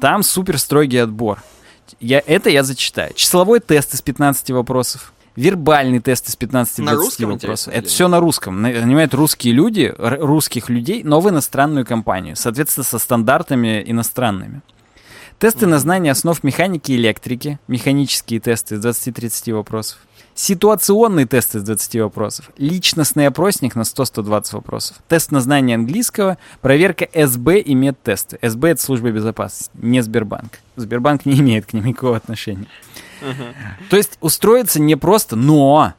там супер строгий отбор. Я, это я зачитаю. Числовой тест из 15 вопросов. Вербальный тест из 15 На 20 русском, вопросов. Это все на русском. На- Нанимают русские люди, русских людей, но в иностранную компанию. Соответственно, со стандартами иностранными. Тесты на знание основ механики и электрики. Механические тесты из 20-30 вопросов. Ситуационный тест из 20 вопросов. Личностный опросник на 100-120 вопросов. Тест на знание английского. Проверка СБ и медтесты. СБ — это служба безопасности, не Сбербанк. Сбербанк не имеет к ним никакого отношения. То есть устроиться непросто, но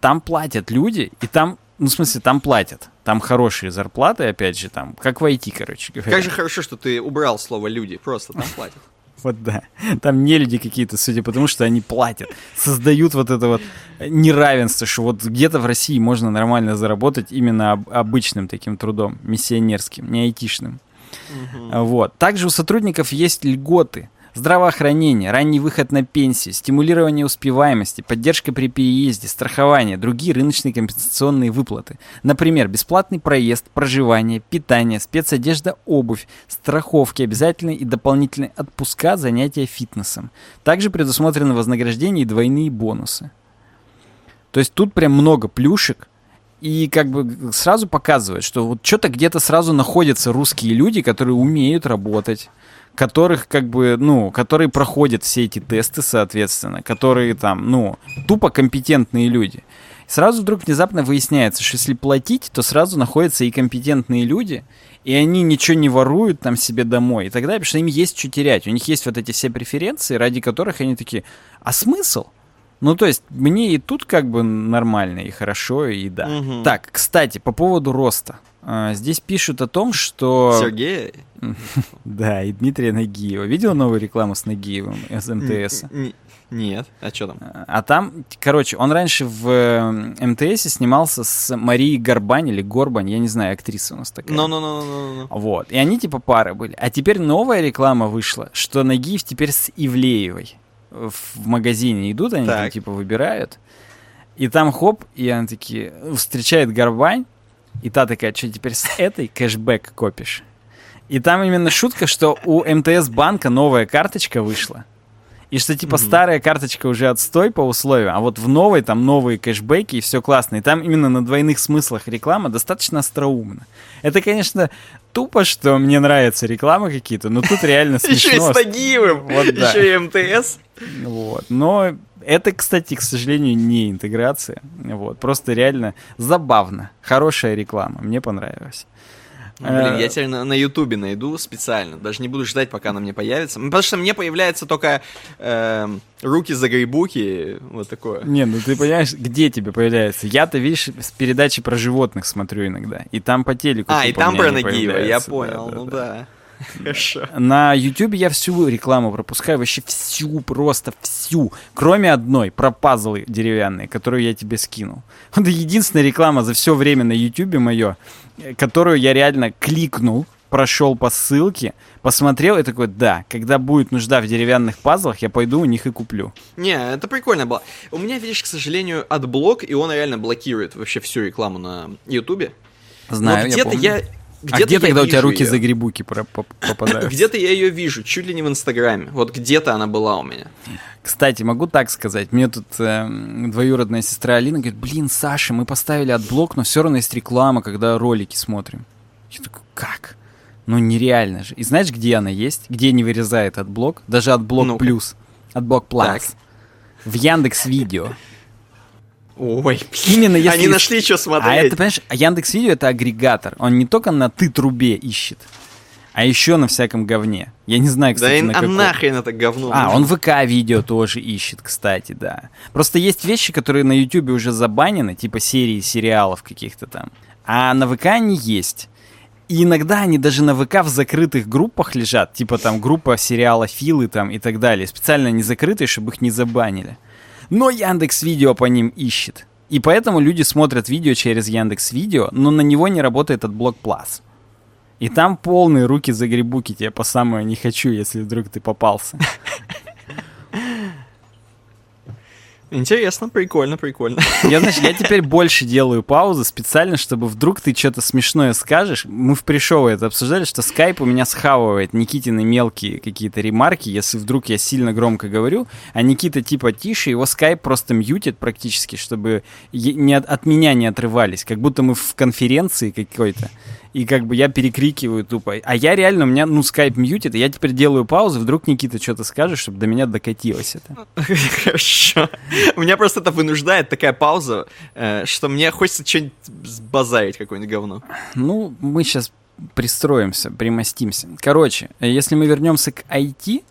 там платят люди, и там, ну, в смысле, там платят. Там хорошие зарплаты, опять же, там, как в IT, короче говоря. Как же хорошо, что ты убрал слово «люди», просто там платят. Вот да. Там не люди какие-то, судя по тому, что они платят. Создают вот это вот неравенство, что вот где-то в России можно нормально заработать именно об- обычным таким трудом, миссионерским, не айтишным. Вот. Также у сотрудников есть льготы. Здравоохранение, ранний выход на пенсию, стимулирование успеваемости, поддержка при переезде, страхование, другие рыночные компенсационные выплаты. Например, бесплатный проезд, проживание, питание, спецодежда, обувь, страховки, обязательные и дополнительные отпуска, занятия фитнесом. Также предусмотрены вознаграждение и двойные бонусы. То есть тут прям много плюшек, и как бы сразу показывает, что вот что-то где-то сразу находятся русские люди, которые умеют работать, которых как бы, ну, которые проходят все эти тесты, соответственно, которые там, ну, тупо компетентные люди. Сразу вдруг внезапно выясняется, что если платить, то сразу находятся и компетентные люди, и они ничего не воруют там себе домой и так далее, потому что им есть что терять. У них есть вот эти все преференции, ради которых они такие, а смысл? Ну, то есть, мне и тут как бы нормально, и хорошо, и да. Мгм. Так, кстати, по поводу роста. А, Здесь пишут о том, что... Сергей? Да, и Дмитрия Нагиева. Видел новую рекламу с Нагиевым из МТС? Нет, а что там? А там, короче, он раньше в э, МТС снимался с Марией Горбань или Горбань, я не знаю, актриса у нас такая. Ну-ну-ну-ну-ну. Вот. И они типа пары были. А теперь новая реклама вышла, что Нагиев теперь с Ивлеевой в магазине идут, они там типа выбирают. И там хоп, и она такие, встречает Горбань, и та такая, что теперь с этой кэшбэк копишь? И там именно шутка, что у МТС банка новая карточка вышла. И что типа старая карточка уже отстой по условиям, а вот в новой там новые кэшбэки и все классно. И там именно на двойных смыслах реклама достаточно остроумно. Это, конечно, тупо, что мне нравятся рекламы какие-то, но тут реально Еще и смешно. с Нагиевым, еще и МТС. Вот. Но это, кстати, к сожалению, не интеграция. Вот. Просто реально забавно. Хорошая реклама. Мне понравилось. Ну, Блин, Э, я теперь на на Ютубе найду специально. Даже не буду ждать, пока она мне появится. Потому что мне появляется только эм, руки за грейбуки, вот такое. Не, ну ты понимаешь, где тебе появляется? Я-то, видишь, с передачи про животных смотрю иногда. И там по телеку. А, и типа, там мне про Нагиева, я понял. Да, ну да, да. Хорошо. На Ютубе я всю рекламу пропускаю, вообще всю, просто всю. Кроме одной, про пазлы деревянные, которую я тебе скинул. Это единственная реклама за все время на Ютубе мое, которую я реально кликнул, прошел по ссылке, посмотрел и такой, да, когда будет нужда в деревянных пазлах, я пойду у них и куплю. Не, это прикольно было. У меня, видишь, к сожалению, AdBlock, и он реально блокирует вообще всю рекламу на Ютубе. Знаю, Но где-то я... А где я тогда у тебя руки её. за гребуки по- попадают? Где-то я ее вижу, чуть ли не в Инстаграме. Вот где-то она была у меня. Кстати, могу так сказать. Мне тут эм, двоюродная сестра Алина говорит, блин, Саша, мы поставили AdBlock, но все равно есть реклама, когда ролики смотрим. Я такой, как? Ну нереально же. И знаешь, где она есть? Где не вырезает AdBlock? Даже AdBlock Ну-ка. Plus. AdBlock Plus. В Яндекс Видео. Ой, Именно если... Они нашли, что смотреть. А это, понимаешь, Яндекс Видео это агрегатор. Он не только на ты трубе ищет, а еще на всяком говне. Я не знаю, Да кстати, и на а каком. нахрен это говно. А, он? ВК-видео тоже ищет, кстати, да. Просто есть вещи, которые на Ютубе уже забанены, типа серии сериалов каких-то там. А на ВК они есть. И иногда они даже на ВК в закрытых группах лежат, типа там группа сериала Филы там и так далее, специально не закрытые, чтобы их не забанили. Но Яндекс Видео по ним ищет. И поэтому люди смотрят видео через Яндекс Видео, но на него не работает AdBlock Plus. И там полные руки загребуки тебе по самое не хочу, если вдруг ты попался. Интересно, прикольно, прикольно. Я, знаешь, я теперь больше делаю паузы специально, чтобы вдруг ты что-то смешное скажешь. Мы в pre-show это обсуждали, что скайп у меня схавывает Никитины мелкие какие-то ремарки, если вдруг я сильно громко говорю, а Никита типа тише, его скайп просто мьютит практически, чтобы не от, от меня не отрывались, как будто мы в конференции какой-то и как бы я перекрикиваю тупо. А я реально, у меня, ну, скайп мьютит, и я теперь делаю паузу, вдруг Никита что-то скажет, чтобы до меня докатилось это. Хорошо. У меня просто это вынуждает такая пауза, э, что мне хочется что-нибудь базарить, какое-нибудь говно. Ну, мы сейчас пристроимся, примостимся. Короче, если мы вернемся к IT,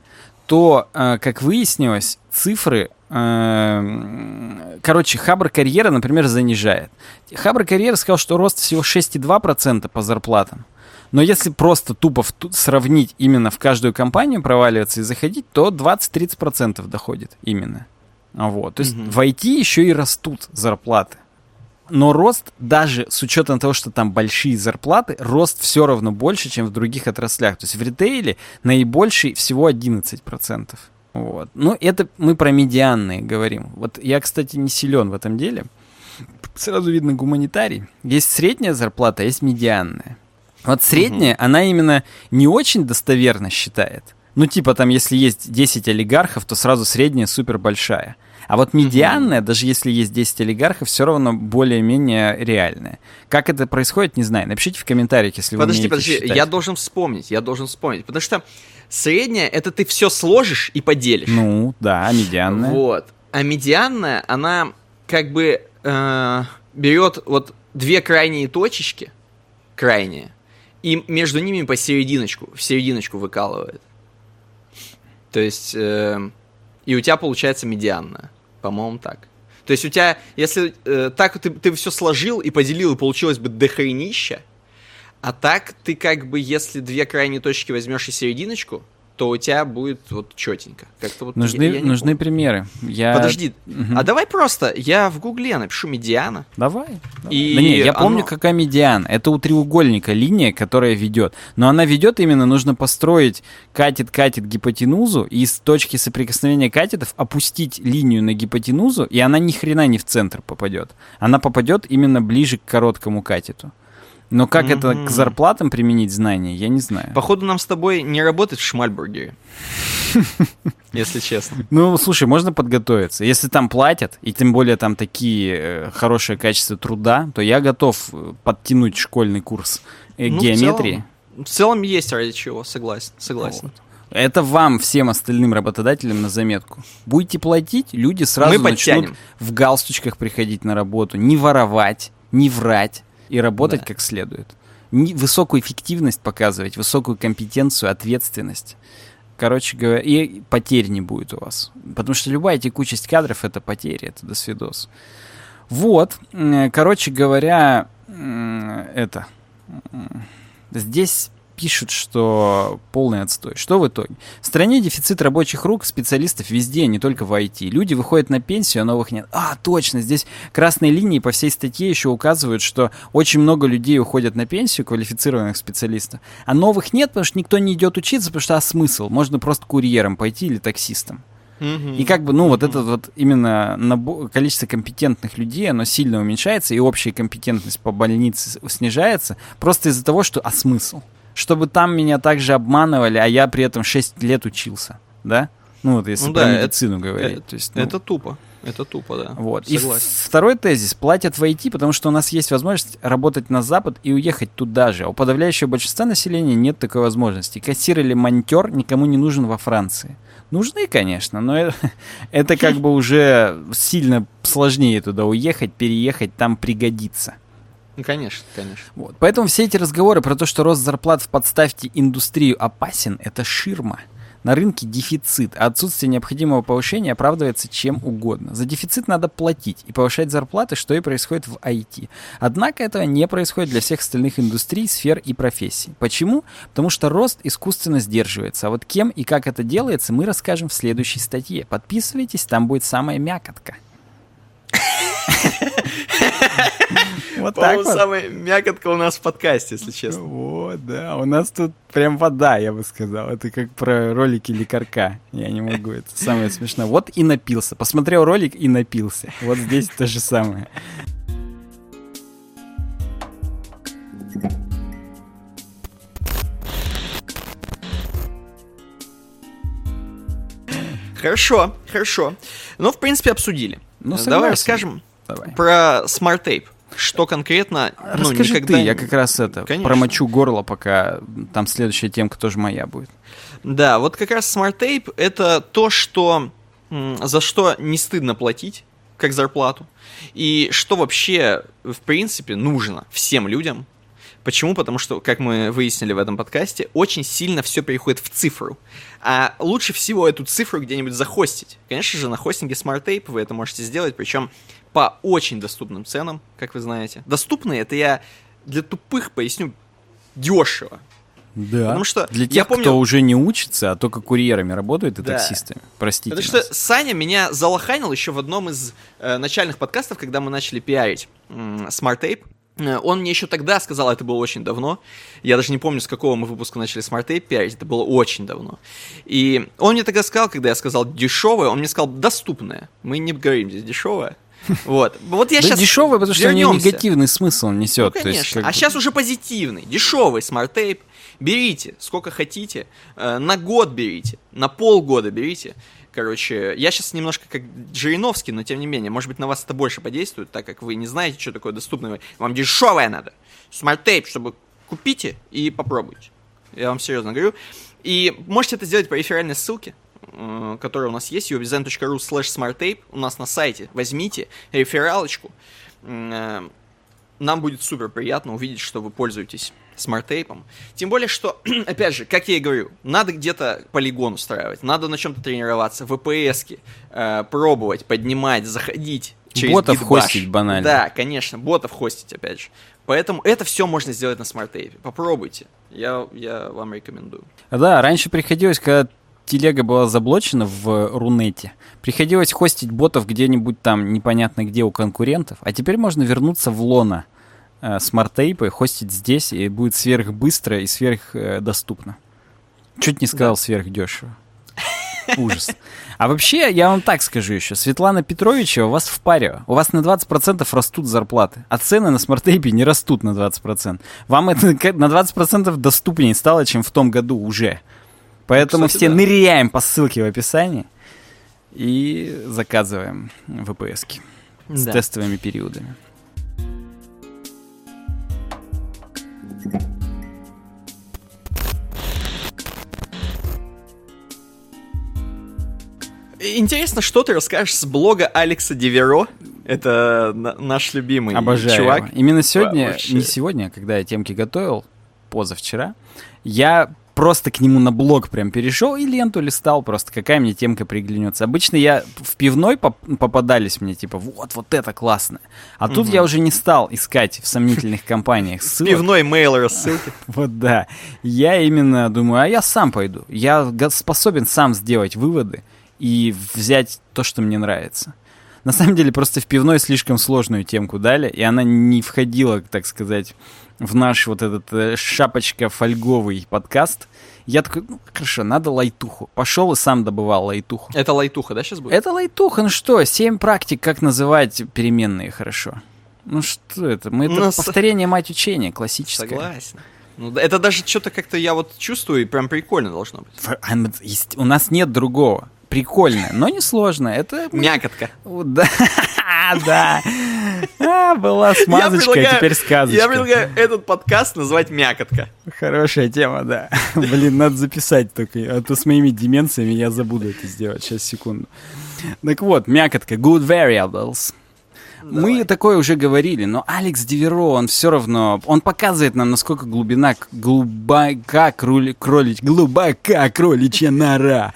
то, э, как выяснилось, цифры короче, Хабр Карьера, например, занижает. Хабр Карьера сказал, что рост всего 6,2% по зарплатам. Но если просто тупо сравнить именно в каждую компанию, проваливаться и заходить, то 20-30% доходит именно. Вот. То есть mm-hmm. в IT еще и растут зарплаты. Но рост, даже с учетом того, что там большие зарплаты, рост все равно больше, чем в других отраслях. То есть в ритейле наибольший всего 11%. Вот. Ну, это мы про медианные говорим. Вот я, кстати, не силен в этом деле. Сразу видно гуманитарий. Есть средняя зарплата, а есть медианная. Вот средняя, угу. она именно не очень достоверно считает. Ну, типа там, если есть 10 олигархов, то сразу средняя супер большая. А вот медианная, даже если есть 10 олигархов, все равно более-менее реальная. Как это происходит, не знаю. Напишите в комментариях, если подожди, вы Подожди, подожди, я должен вспомнить, я должен вспомнить. Потому что Средняя это ты все сложишь и поделишь. Ну, да, медианная. Вот. А медианная, она как бы э, берет вот две крайние точечки, крайние, и между ними посерединочку, в серединочку выкалывает. То есть, э, и у тебя получается медианная. По-моему, так. То есть у тебя, если э, так ты, ты все сложил и поделил, и получилось бы дохренища, а так ты как бы, если две крайние точки возьмешь и серединочку, то у тебя будет вот четенько. Как-то вот нужны я, я нужны помню. примеры. Я... Подожди, угу. а давай просто, я в гугле напишу медиана. Давай. И да не, я оно... помню, какая медиана. Это у треугольника линия, которая ведет. Но она ведет именно, нужно построить катет-катет гипотенузу, и с точки соприкосновения катетов опустить линию на гипотенузу, и она ни хрена не в центр попадет. Она попадет именно ближе к короткому катету. Но как mm-hmm. это к зарплатам применить знания, я не знаю. Походу, нам с тобой не работать в Шмальбургере. Если честно. Ну, слушай, можно подготовиться. Если там платят, и тем более там такие э, хорошее качество труда, то я готов э, подтянуть школьный курс э, ну, геометрии. В целом, есть ради чего, согласен. согласен. Это вам, всем остальным работодателям на заметку. Будете платить, люди сразу Мы начнут в галстучках приходить на работу, не воровать, не врать и работать да. как следует. Высокую эффективность показывать, высокую компетенцию, ответственность. Короче говоря, и потерь не будет у вас. Потому что любая текучесть кадров — это потери, это досвидос. Вот, короче говоря, это... Здесь пишут, что полный отстой. Что в итоге? В стране дефицит рабочих рук, специалистов везде, не только в IT. Люди выходят на пенсию, а новых нет. А, точно, здесь красные линии по всей статье еще указывают, что очень много людей уходят на пенсию, квалифицированных специалистов, а новых нет, потому что никто не идет учиться, потому что а смысл? Можно просто курьером пойти или таксистом. И как бы, ну, вот это вот именно набор, количество компетентных людей, оно сильно уменьшается, и общая компетентность по больнице снижается, просто из-за того, что а смысл? Чтобы там меня также обманывали, а я при этом 6 лет учился, да? Ну вот если ну, про да, медицину это, говорить. Это, то есть, ну, это тупо. Это тупо, да. Вот. Согласен. И второй тезис. Платят в IT, потому что у нас есть возможность работать на Запад и уехать туда же. А у подавляющего большинства населения нет такой возможности. Кассир или монтер никому не нужен во Франции. Нужны, конечно, но это, это как бы уже сильно сложнее туда уехать, переехать, там пригодится. Ну, конечно, конечно. Вот. Поэтому все эти разговоры про то, что рост зарплат в подставьте индустрию опасен, это ширма. На рынке дефицит, а отсутствие необходимого повышения оправдывается чем угодно. За дефицит надо платить и повышать зарплаты, что и происходит в IT. Однако этого не происходит для всех остальных индустрий, сфер и профессий. Почему? Потому что рост искусственно сдерживается. А вот кем и как это делается, мы расскажем в следующей статье. Подписывайтесь, там будет самая мякотка. Вот так вот. самая мякотка у нас в подкасте, если честно. Вот, да. У нас тут прям вода, я бы сказал. Это как про ролики лекарка. Я не могу, это самое смешное. Вот и напился. Посмотрел ролик и напился. Вот здесь то же самое. Хорошо, хорошо. Ну, в принципе, обсудили. Ну, согласен. Давай расскажем Давай. про Smart Tape. Что конкретно? Ну, Расскажи никогда... ты, я как раз это Конечно. промочу горло, пока там следующая темка тоже моя будет. Да, вот как раз Smart Tape это то, что за что не стыдно платить, как зарплату, и что вообще, в принципе, нужно всем людям, Почему? Потому что, как мы выяснили в этом подкасте, очень сильно все переходит в цифру. А лучше всего эту цифру где-нибудь захостить. Конечно же, на хостинге SmartTape вы это можете сделать, причем по очень доступным ценам, как вы знаете. Доступные, это я для тупых поясню, дешево. Да. Потому что для тех, я помню... кто уже не учится, а только курьерами работают и да. таксистами. Простите. Потому нас. что Саня меня залоханил еще в одном из э, начальных подкастов, когда мы начали пиарить э, Smart Tape. Э, он мне еще тогда сказал, это было очень давно. Я даже не помню, с какого мы выпуска начали Smart Tape пиарить, это было очень давно. И он мне тогда сказал, когда я сказал дешевое, он мне сказал доступное. Мы не говорим здесь дешевое. Вот. Вот я да сейчас дешевое, потому что у него негативный смысл несет. Ну, конечно. Есть, как... А сейчас уже позитивный. Дешевый Tape. Берите, сколько хотите. Э, на год берите, на полгода берите. Короче, я сейчас немножко как Жириновский, но тем не менее, может быть, на вас это больше подействует, так как вы не знаете, что такое доступное. Вам дешевое надо. SmartApe, чтобы купите и попробуйте. Я вам серьезно говорю. И можете это сделать по реферальной ссылке, э, которая у нас есть, uwebdesign.ru slash smartape у нас на сайте. Возьмите рефералочку. Э, нам будет супер приятно увидеть, что вы пользуетесь SmartApe ом. Тем более, что, опять же, как я и говорю, надо где-то полигон устраивать, надо на чем-то тренироваться, VPS-ки э, пробовать, поднимать, заходить через Ботов гидбаш. хостить банально. Да, конечно, ботов хостить, опять же. Поэтому это все можно сделать на SmartApe. Попробуйте. Я, я вам рекомендую. Да, раньше приходилось, когда телега была заблочена в Рунете, приходилось хостить ботов где-нибудь там непонятно где у конкурентов, а теперь можно вернуться в лоно SmartApe и хостить здесь, и будет сверхбыстро и сверхдоступно. Чуть не сказал да. сверхдешево. Ужас. А вообще, я вам так скажу еще. Светлана Петровича у вас в паре. У вас на 20% растут зарплаты. А цены на SmartApe не растут на 20%. Вам это на 20% доступнее стало, чем в том году уже. Поэтому Кстати, все да. ныряем по ссылке в описании и заказываем с да. тестовыми периодами. Интересно, что ты расскажешь с блога Алекса Диверо. Это наш любимый Обожаю чувак. Его. Именно сегодня, Вообще. не сегодня, когда я темки готовил, позавчера, я просто к нему на блог прям перешел и ленту листал, просто какая мне темка приглянется. Обычно я в пивной поп- попадались мне, типа, вот, вот это классно. А тут я уже не стал искать в сомнительных компаниях ссылок. Пивной мейл рассылки. Вот да. Я именно думаю, а я сам пойду. Я способен сам сделать выводы и взять то, что мне нравится. На самом деле, просто в пивной слишком сложную темку дали, и она не входила, так сказать, в наш вот этот э, шапочка-фольговый подкаст. Я такой, ну, хорошо, надо лайтуху. Пошел и сам добывал лайтуху. Это лайтуха, да, сейчас будет? Это лайтуха, ну что, семь практик, как называть переменные хорошо. Ну что это? Мы это ну, повторение мать учения, классическое. Согласен. Ну, это даже что-то как-то я вот чувствую, и прям прикольно должно быть. А, у нас нет другого прикольно, но не сложно. Это мякотка. Да, да. А, была смазочка, а теперь сказочка. Я предлагаю этот подкаст назвать мякотка. Хорошая тема, да. Блин, надо записать только, а то с моими деменциями я забуду это сделать. Сейчас, секунду. Так вот, мякотка, good variables. Мы Давай. такое уже говорили, но Алекс Диверо, он все равно, он показывает нам, насколько глубина, глубока кроли, кролич, глубока кроличья нора.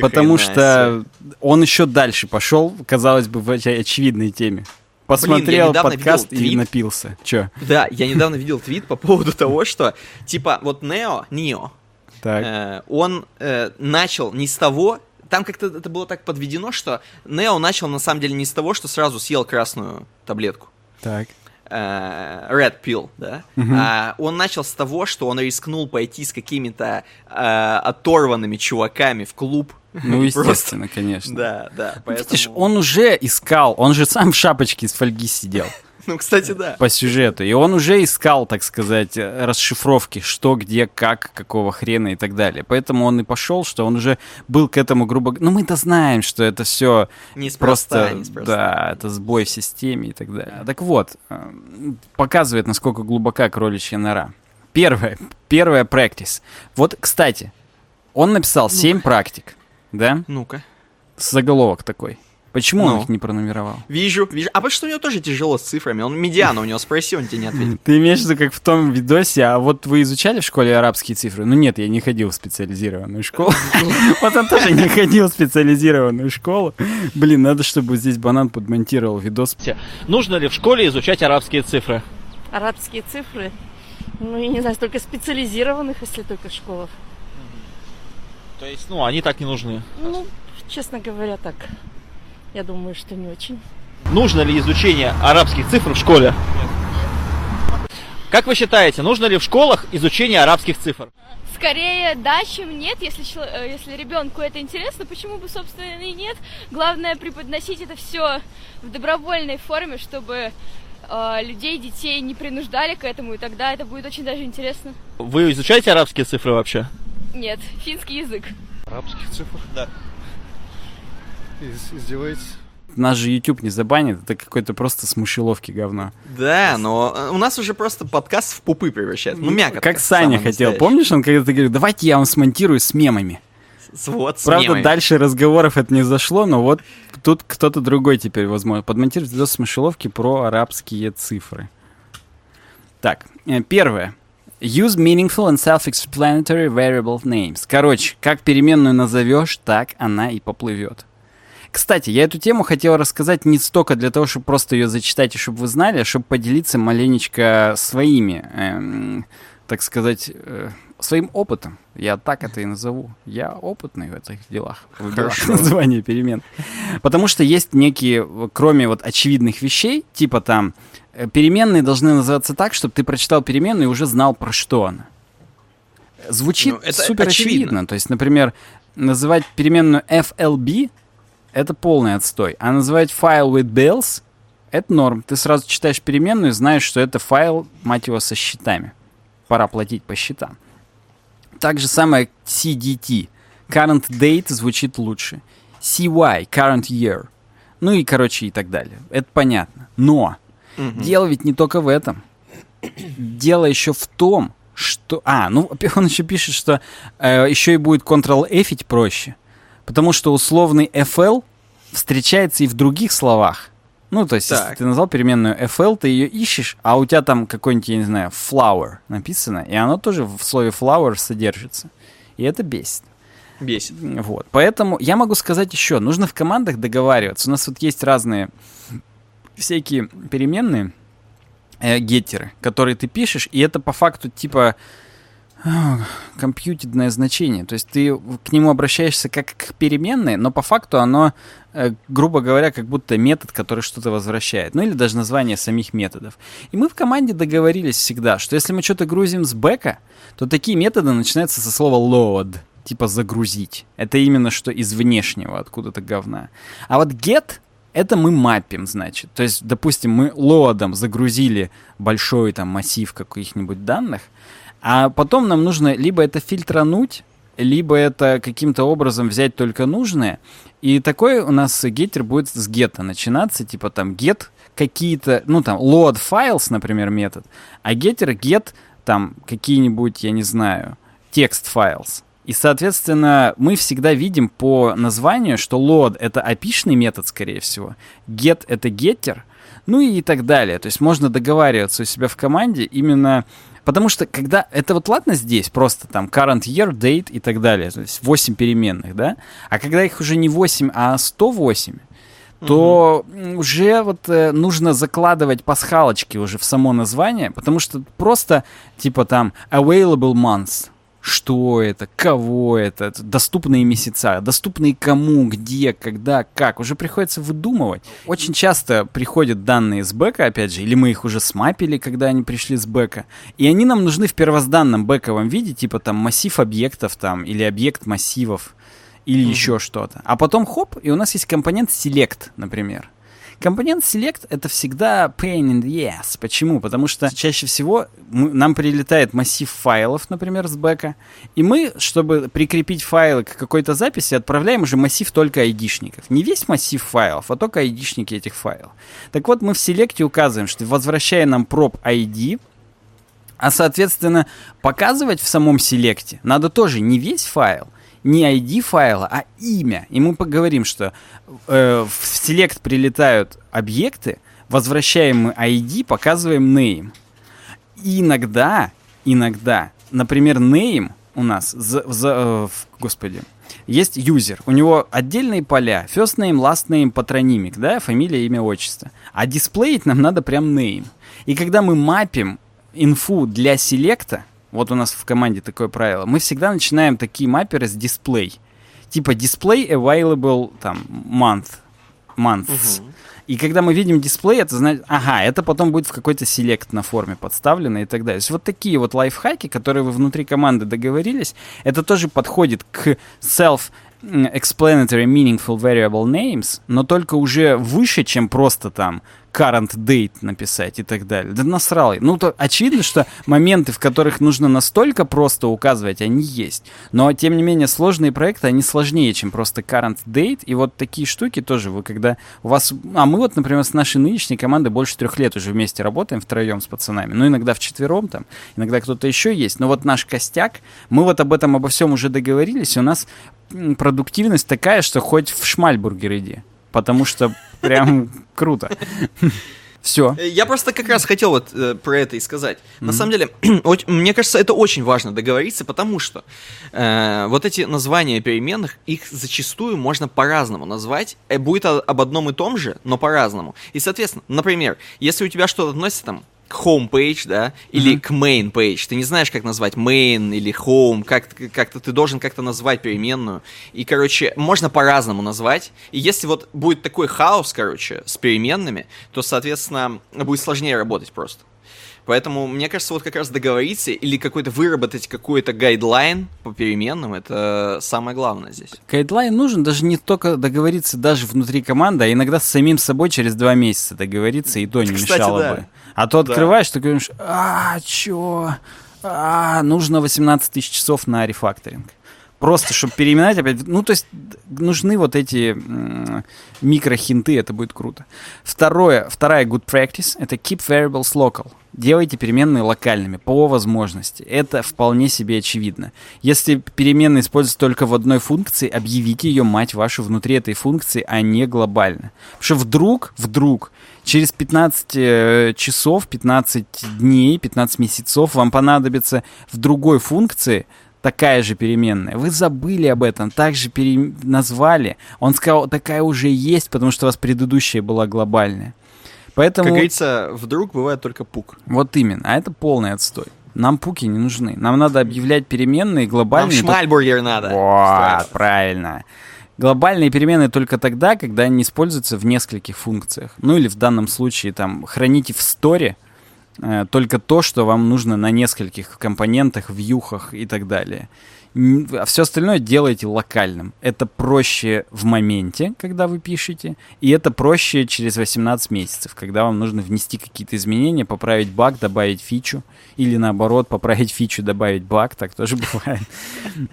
Потому что он еще дальше пошел, казалось бы, в оч- очевидной теме. Посмотрел недавно подкаст и напился. Че? Да, я недавно видел твит по поводу того, что, типа, вот Нео, Нио, э, он э, начал не с того, там как-то это было так подведено, что Нео начал на самом деле не с того, что сразу съел красную таблетку. Так. Э, Red Pill, да, а, он начал с того, что он рискнул пойти с какими-то э, оторванными чуваками в клуб. Ну, просто- естественно, конечно. Да, да, поэтому... Видишь, он уже искал, он же сам в шапочке из фольги сидел Ну, кстати, да. по сюжету, и он уже искал, так сказать, расшифровки, что, где, как, какого хрена и так далее. Поэтому он и пошел, что он уже был к этому грубо... Ну, мы-то знаем, что это все Неспроста, просто, неспроста. да, это сбой в системе и так далее. Так вот, э, показывает, насколько глубока кроличья нора. Первое, первая практис. Вот, кстати, он написал 7 практик, да? Ну-ка. Заголовок такой. Почему он Ну. их не пронумеровал? Вижу, вижу. А потому что у него тоже тяжело с цифрами. Он медиана, у него спроси, он тебе не ответит. Ты имеешь в виду, как в том видосе, а вот вы изучали в школе арабские цифры? Ну нет, я не ходил в специализированную школу. Вот он тоже не ходил в специализированную школу. Блин, надо, чтобы здесь банан подмонтировал видос. Нужно ли в школе изучать арабские цифры? арабские цифры. Ну, я не знаю, только специализированных, если только в школах. То есть, ну, они так не нужны. Ну, честно говоря, так. Я думаю, что не очень. Нужно ли изучение арабских цифр в школе? Как вы считаете, нужно ли в школах изучение арабских цифр? Скорее да, чем нет. Если, э, если ребенку это интересно, почему бы, собственно, и нет. Главное преподносить это все в добровольной форме, чтобы э, людей, детей не принуждали к этому, и тогда это будет очень даже интересно. Вы изучаете арабские цифры вообще? Нет, финский язык. Арабских цифр? Да. Из- издеваетесь? Нас же YouTube не забанит, это какой-то просто с мышеловки говно. Да, но э, у нас уже просто подкаст в пупы превращается. Ну, мякотка. Как Саня хотел, помнишь, он когда-то говорил, давайте я вам смонтирую с мемами. С- Вот, с Правда, мемами. дальше разговоров это не зашло, но вот тут кто-то другой теперь, возможно, подмонтирует видос с мышеловки про арабские цифры. Так, э, первое. Use meaningful and self-explanatory variable names. Короче, как переменную назовешь, так она и поплывет. Кстати, я эту тему хотел рассказать не столько для того, чтобы просто ее зачитать и чтобы вы знали, а чтобы поделиться маленечко своими, эм, так сказать, э, своим опытом. Я так это и назову. Я опытный в этих делах. В делах названия перемен. Потому что есть некие, кроме вот очевидных вещей, типа там, э, переменные должны называться так, чтобы ты прочитал переменную и уже знал, про что она. Звучит Ну, это супер очевидно. очевидно. То есть, например, называть переменную FLB это полный отстой. А называть файл with bills это норм. Ты сразу читаешь переменную и знаешь, что это файл, мать его, со счетами. Пора платить по счетам. Так же самое CDT. Current date звучит лучше. CY, current year. Ну и, короче, и так далее. Это понятно. Но Мгм. дело ведь не только в этом. Дело еще в том, что... А, ну, он еще пишет, что э, еще и будет Ctrl-F проще. Потому что условный FL встречается и в других словах. Ну, то есть, если Так. ты назвал переменную FL, ты ее ищешь, а у тебя там какой-нибудь, я не знаю, flower написано, и оно тоже в слове flower содержится. И это бесит. Бесит. Вот. Поэтому я могу сказать еще, нужно в командах договариваться. У нас вот есть разные всякие переменные, э, геттеры, которые ты пишешь, и это по факту типа компьютерное значение. То есть ты к нему обращаешься как к переменной, но по факту оно, э, грубо говоря, как будто метод, который что-то возвращает. Ну или даже название самих методов. И мы в команде договорились всегда, что если мы что-то грузим с бэка, то такие методы начинаются со слова load, типа загрузить. Это именно что из внешнего, откуда-то говна. А вот get это мы маппим, значит. То есть, допустим, мы лоадом загрузили большой там массив каких-нибудь данных, а потом нам нужно либо это фильтрануть, либо это каким-то образом взять только нужное. И такой у нас геттер будет с гетта начинаться, типа там get какие-то, ну там load files, например, метод, а геттер get там какие-нибудь, я не знаю, текст files. И, соответственно, мы всегда видим по названию, что load — это опишный метод, скорее всего, get — это getter, Ну и так далее. То есть можно договариваться у себя в команде именно Потому что когда это вот ладно здесь, просто там current year, date и так далее, то есть 8 переменных, да? А когда их уже не 8, а 108, то уже вот э, нужно закладывать пасхалочки уже в само название, потому что просто типа там available months, что это, кого это, доступные месяца, доступные кому, где, когда, как. Уже приходится выдумывать. Очень часто приходят данные с бэка, опять же, или мы их уже смапили, когда они пришли с бэка, и они нам нужны в первозданном бэковом виде, типа там массив объектов там, или объект массивов, или mm-hmm. еще что-то. А потом хоп, и у нас есть компонент select, например. Компонент Select это всегда pain in the ass. Почему? Потому что чаще всего мы, нам прилетает массив файлов, например, с бэка, и мы, чтобы прикрепить файлы к какой-то записи, отправляем уже массив только айдишников. Не весь массив файлов, а только айдишники этих файлов. Так вот, мы в селекте указываем, что возвращая нам проб ID, а, соответственно, показывать в самом селекте надо тоже не весь файл, не ID файла, а имя. И мы поговорим, что э, в select прилетают объекты, возвращаем мы ID, показываем name. И иногда, иногда, например, name у нас, за, за, э, господи, есть user. У него отдельные поля. First name, last name, патронимик, да, фамилия, имя, отчество. А дисплеить нам надо прям name. И когда мы мапим инфу для селекта, вот у нас в команде такое правило, мы всегда начинаем такие мапперы с display. Типа display available там month, months. Угу. И когда мы видим дисплей, это значит, ага, это потом будет в какой-то селект на форме подставлено и так далее. То есть вот такие вот лайфхаки, которые вы внутри команды договорились, это тоже подходит к self explanatory meaningful variable names, но только уже выше, чем просто там current date написать и так далее. Да насрал. Ну, то очевидно, что моменты, в которых нужно настолько просто указывать, они есть. Но, тем не менее, сложные проекты, они сложнее, чем просто current date. И вот такие штуки тоже вы, когда у вас... А мы вот, например, с нашей нынешней командой больше трех лет уже вместе работаем втроем с пацанами. Ну, иногда вчетвером там, иногда кто-то еще есть. Но вот наш костяк, мы вот об этом, обо всем уже договорились, и у нас продуктивность такая, что хоть в шмальбургер иди. Потому что прям круто. Все. Я просто как раз хотел вот э, про это и сказать. Mm-hmm. На самом деле, мне кажется, это очень важно договориться, потому что э, вот эти названия переменных, их зачастую можно по-разному назвать. Э, будет об одном и том же, но по-разному. И, соответственно, например, если у тебя что-то относится там к home page, да, или mm-hmm. к main page. Ты не знаешь, как назвать main или home, как, как-то ты должен как-то назвать переменную. И, короче, можно по-разному назвать. И если вот будет такой хаос, короче, с переменными, то, соответственно, будет сложнее работать просто. Поэтому, мне кажется, вот как раз договориться или какой-то выработать какой-то guideline по переменным, это самое главное здесь. Guideline нужен даже не только договориться даже внутри команды, а иногда с самим собой через два месяца договориться, и то не Кстати, мешало да. бы. А то открываешь, да. ты говоришь, а, чё? А, нужно 18 тысяч часов на рефакторинг. Просто, чтобы переименовать опять. Ну, то есть нужны вот эти микрохинты, это будет круто. Второе, вторая good practice — это keep variables local. Делайте переменные локальными, по возможности. Это вполне себе очевидно. Если переменная используется только в одной функции, объявите ее, мать вашу, внутри этой функции, а не глобально. Потому что вдруг, вдруг, через 15 э, часов, 15 дней, 15 месяцев вам понадобится в другой функции такая же переменная. Вы забыли об этом, также пере... назвали. Он сказал, такая уже есть, потому что у вас предыдущая была глобальная. Поэтому... Как говорится, вдруг бывает только пук. Вот именно, а это полный отстой. Нам пуки не нужны. Нам надо объявлять переменные глобальные. Нам шмальбургер надо. Вот, правильно. Глобальные переменные только тогда, когда они используются в нескольких функциях. Ну или в данном случае там храните в сторе, только то, что вам нужно на нескольких компонентах, вьюхах и так далее. А все остальное делайте локальным. Это проще в моменте, когда вы пишете, и это проще через 18 месяцев, когда вам нужно внести какие-то изменения, поправить баг, добавить фичу, или наоборот, поправить фичу, добавить баг, так тоже бывает.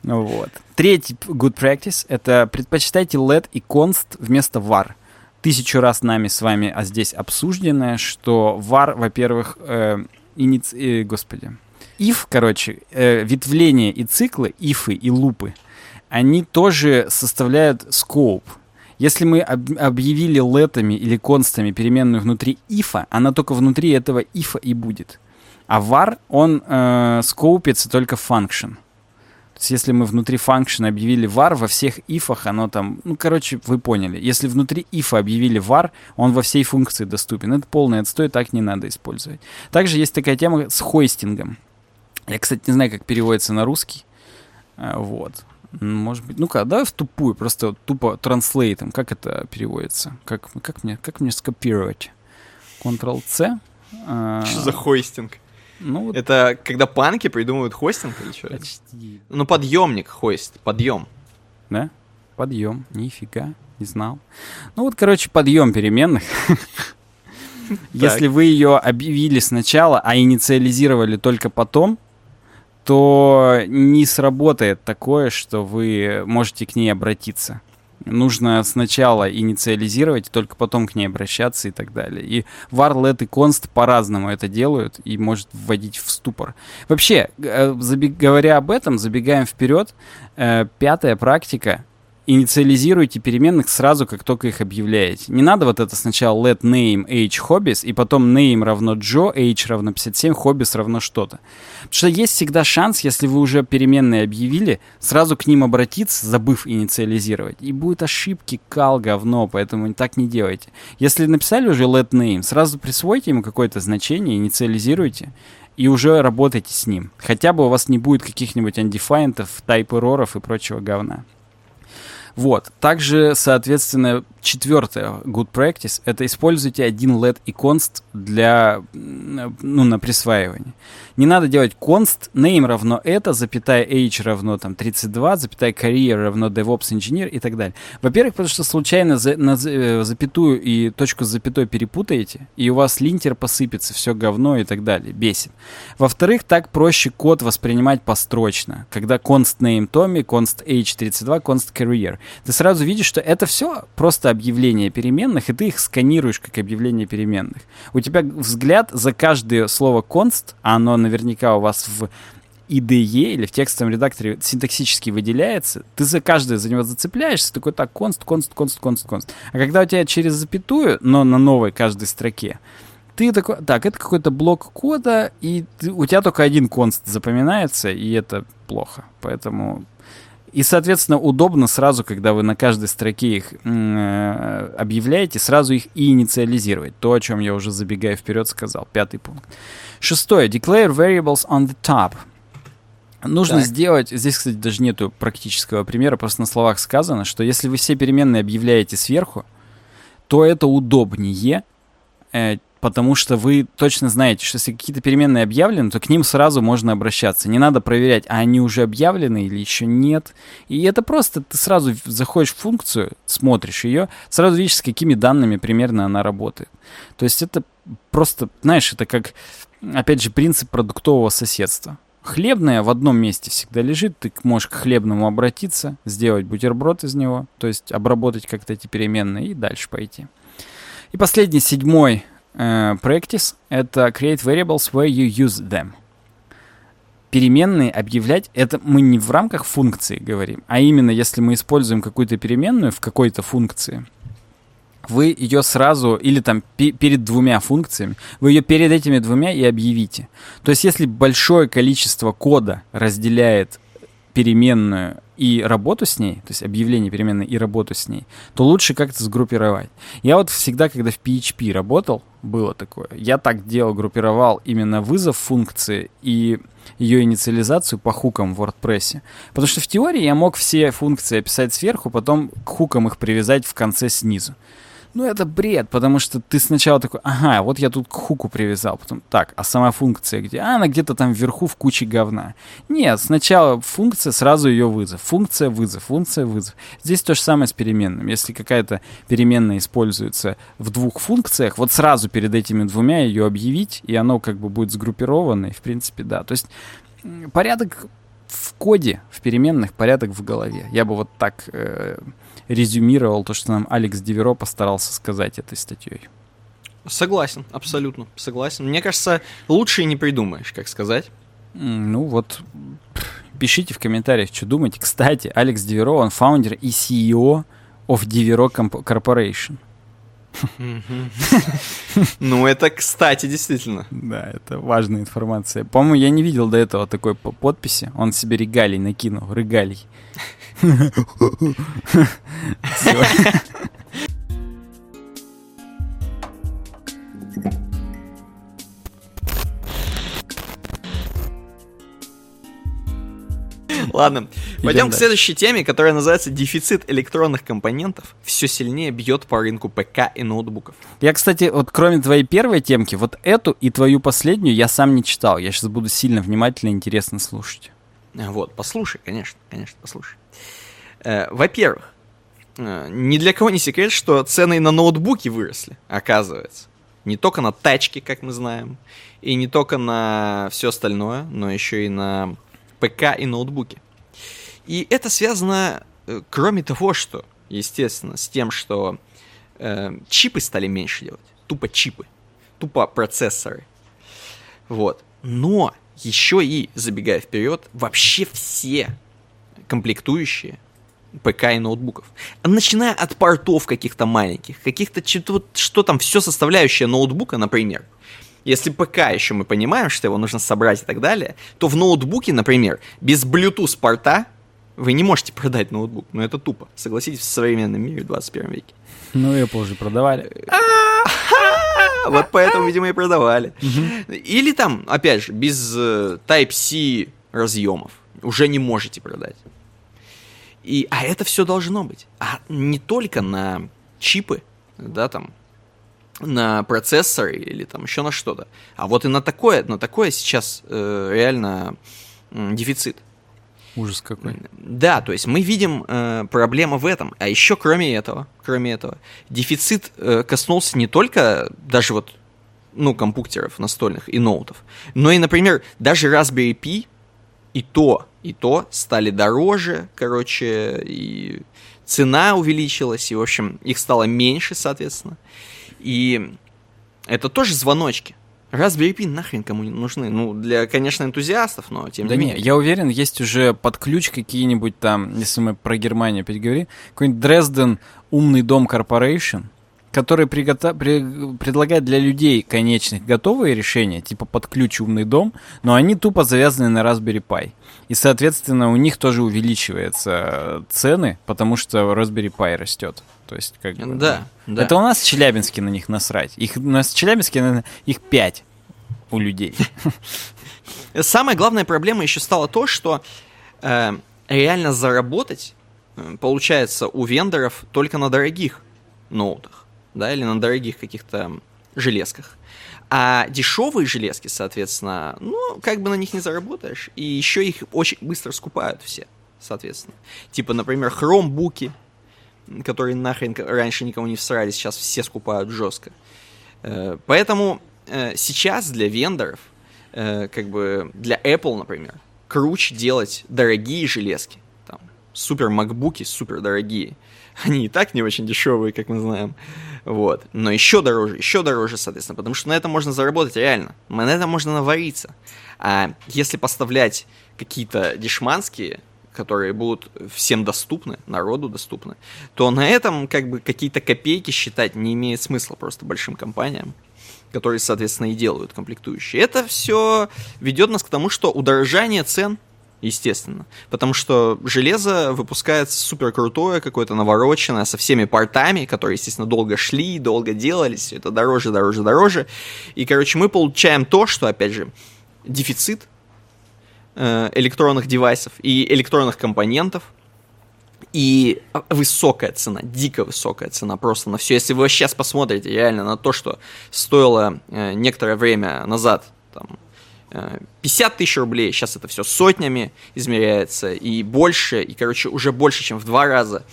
Вот. Третий good practice — это предпочитайте let и const вместо var — тысячу раз нами с вами, а здесь обсужденное, что var, во-первых, э, иници... э, господи, if, короче, э, ветвления и циклы, ифы и лупы, они тоже составляют скоп. Если мы об- объявили летами или констами переменную внутри ифа, она только внутри этого ифа и будет. А var, он э, скоупится только function. То есть если мы внутри function объявили var, во всех ифах оно там... Ну, короче, вы поняли. Если внутри ифа объявили var, он во всей функции доступен. Это полный отстой, так не надо использовать. Также есть такая тема с хостингом. Я, кстати, не знаю, как переводится на русский. А, Вот. Может быть, ну-ка, давай в тупую, просто вот тупо транслейтом. Как это переводится? Как, как, мне, как мне скопировать? Ctrl-C. а, Что за хостинг? Ну, вот Это когда панки придумывают хостинг или что? почти. Ну, подъемник хост, подъем. Да? Подъем. Нифига. Не знал. Ну вот, короче, подъем переменных. Если вы ее объявили сначала, а инициализировали только потом, то не сработает такое, что вы можете к ней обратиться. Нужно сначала инициализировать, только потом к ней обращаться и так далее. И let и const по-разному это делают и может вводить в ступор. Вообще, э, забег- говоря об этом, забегаем вперед. Э, Пятая практика. Инициализируйте переменных сразу, как только их объявляете. Не надо вот это сначала let name age hobbies, и потом name равно Joe, age равно 57, hobbies равно что-то. Потому что есть всегда шанс, если вы уже переменные объявили, сразу к ним обратиться, забыв инициализировать. И будет ошибки, кал, говно, поэтому так не делайте. Если написали уже let name, сразу присвойте ему какое-то значение, инициализируйте, и уже работайте с ним. Хотя бы у вас не будет каких-нибудь undefined, type эроров и прочего говна. Вот. Также, соответственно, четвертое good practice — это используйте один let и const для, ну, на присваивание. Не надо делать const, name равно это, запятая age равно там 32, запятая career равно DevOps engineer и так далее. Во-первых, потому что случайно за, на э, запятую и точку с запятой перепутаете, и у вас линтер посыпется, все говно и так далее. Бесит. Во-вторых, так проще код воспринимать построчно. Когда const name Tommy, const age 32, const career. Ты сразу видишь, что это все просто объявление переменных, и ты их сканируешь как объявление переменных. У тебя взгляд за каждое слово const, а оно наверняка у вас в IDE или в текстовом редакторе синтаксически выделяется, ты за каждое за него зацепляешься, такой так, const, const, const, const, const. А когда у тебя через запятую, но на новой каждой строке, ты такой, так, это какой-то блок кода, и ты- у тебя только один const запоминается, и это плохо. Поэтому и, соответственно, удобно сразу, когда вы на каждой строке их э, объявляете, сразу их и инициализировать. То, о чем я уже забегая вперед сказал. Пятый пункт. Шестое. Declare variables on the top. Нужно Так. сделать, здесь, кстати, даже нету практического примера, просто на словах сказано, что если вы все переменные объявляете сверху, то это удобнее, э, потому что вы точно знаете, что если какие-то переменные объявлены, то к ним сразу можно обращаться. Не надо проверять, а они уже объявлены или еще нет. И это просто ты сразу заходишь в функцию, смотришь ее, сразу видишь, с какими данными примерно она работает. То есть это просто, знаешь, это как, опять же, принцип продуктового соседства. Хлебная в одном месте всегда лежит, ты можешь к хлебному обратиться, сделать бутерброд из него, то есть обработать как-то эти переменные и дальше пойти. И последний, седьмой practice — это create variables where you use them. Переменные объявлять — это мы не в рамках функции говорим, а именно если мы используем какую-то переменную в какой-то функции, вы ее сразу, или там пе- перед двумя функциями, вы ее перед этими двумя и объявите. То есть если большое количество кода разделяет переменную и работу с ней, то есть объявление переменной и работу с ней, то лучше как-то сгруппировать. Я вот всегда, когда в PHP работал, было такое, я так делал, группировал именно вызов функции и ее инициализацию по хукам в WordPress. Потому что в теории я мог все функции описать сверху, потом к хукам их привязать в конце снизу. Ну, это бред, потому что ты сначала такой, ага, вот я тут к хуку привязал, потом, так, а сама функция где? А, она где-то там вверху в куче говна. Нет, сначала функция, сразу ее вызов. Функция, вызов, функция, вызов. Здесь то же самое с переменным. Если какая-то переменная используется в двух функциях, вот сразу перед этими двумя ее объявить, и оно как бы будет сгруппировано, и в принципе, да. То есть порядок в коде, в переменных, порядок в голове. Я бы вот так э, резюмировал то, что нам Алекс Диверо постарался сказать этой статьей. Согласен, абсолютно согласен. Мне кажется, лучше и не придумаешь, как сказать. Ну вот, пишите в комментариях, что думаете. Кстати, Алекс Диверо, он фаундер и CEO of Comp- Corporation. Ну, это, кстати, действительно. Да, это важная информация. По-моему, я не видел до этого такой по- подписи. Он себе регалий накинул, регалий. Ладно, пойдем к следующей теме, которая называется «Дефицит электронных компонентов все сильнее бьет по рынку ПК и ноутбуков». Я, кстати, вот кроме твоей первой темки, вот эту и твою последнюю я сам не читал. Я сейчас буду сильно внимательно и интересно слушать. А, Вот, послушай, конечно, конечно, послушай. Э, Во-первых, э, ни для кого не секрет, что цены на ноутбуки выросли, оказывается. Не только на тачки, как мы знаем, и не только на все остальное, но еще и на ПК и ноутбуки. И это связано, э, кроме того, что, естественно, с тем, что э, чипы стали меньше делать. Тупо чипы. Тупо процессоры. Вот. Но еще и, забегая вперед, вообще все комплектующие ПК и ноутбуков. Начиная от портов каких-то маленьких, каких-то что, что там, все составляющее ноутбука, например. Если ПК еще мы понимаем, что его нужно собрать и так далее, то в ноутбуке, например, без Bluetooth порта вы не можете продать ноутбук. Но это тупо. Согласитесь, в современном мире в 21 веке. Ну, Apple уже продавали. А, Вот поэтому, видимо, и продавали. Или там, опять же, без э, Type-C разъемов уже не можете продать. И, а это все должно быть. А не только на чипы, да, там, на процессоры или там еще на что-то. А вот и на такое, на такое сейчас э, реально м, дефицит. Ужас какой. Да, то есть мы видим э, проблему в этом. А еще кроме этого, кроме этого, дефицит э, коснулся не только даже вот, ну, компьютеров настольных и ноутов, но и, например, даже Raspberry Pi и то, и то стали дороже, короче, и цена увеличилась, и, в общем, их стало меньше, соответственно. И это тоже звоночки. Raspberry Pi нахрен кому не нужны? Ну, для, конечно, энтузиастов, но тем Да не не, менее. я уверен, есть уже под ключ какие-нибудь там, если мы про Германию опять говорим, какой-нибудь Дрезден умный дом Corporation, который пригота- при- предлагает для людей конечных готовые решения, типа под ключ умный дом, но они тупо завязаны на Raspberry Pi. И, соответственно, у них тоже увеличиваются цены, потому что Raspberry Pi растет. То есть, как бы, Да, да. Это у нас в Челябинске на них насрать. Их, у нас в Челябинске, наверное, их пять у людей. Самая главная проблема еще стала то, что э, реально заработать э, получается у вендоров только на дорогих ноутах, да, или на дорогих каких-то железках. А дешевые железки, соответственно, ну, как бы на них не заработаешь. И еще их очень быстро скупают все, соответственно. Типа, например, хромбуки, которые нахрен раньше никому не всрали, сейчас все скупают жестко. Э, Поэтому э, сейчас для вендоров, э, как бы для Apple, например, круче делать дорогие железки. Там, супер макбуки, супер дорогие. Они и так не очень дешевые, как мы знаем. Вот. Но еще дороже, еще дороже, соответственно, потому что на этом можно заработать реально. На этом можно навариться. А если поставлять какие-то дешманские, которые будут всем доступны, народу доступны, то на этом как бы какие-то копейки считать не имеет смысла просто большим компаниям которые, соответственно, и делают комплектующие. Это все ведет нас к тому, что удорожание цен, естественно, потому что железо выпускается супер крутое, какое-то навороченное, со всеми портами, которые, естественно, долго шли, долго делались, все это дороже, дороже, дороже. И, короче, мы получаем то, что, опять же, дефицит э, электронных девайсов и электронных компонентов, и высокая цена, дико высокая цена просто на все. Если вы сейчас посмотрите реально на то, что стоило э, некоторое время назад, там, 50 тысяч рублей, сейчас это все сотнями измеряется, и больше, и, короче, уже больше, чем в два раза.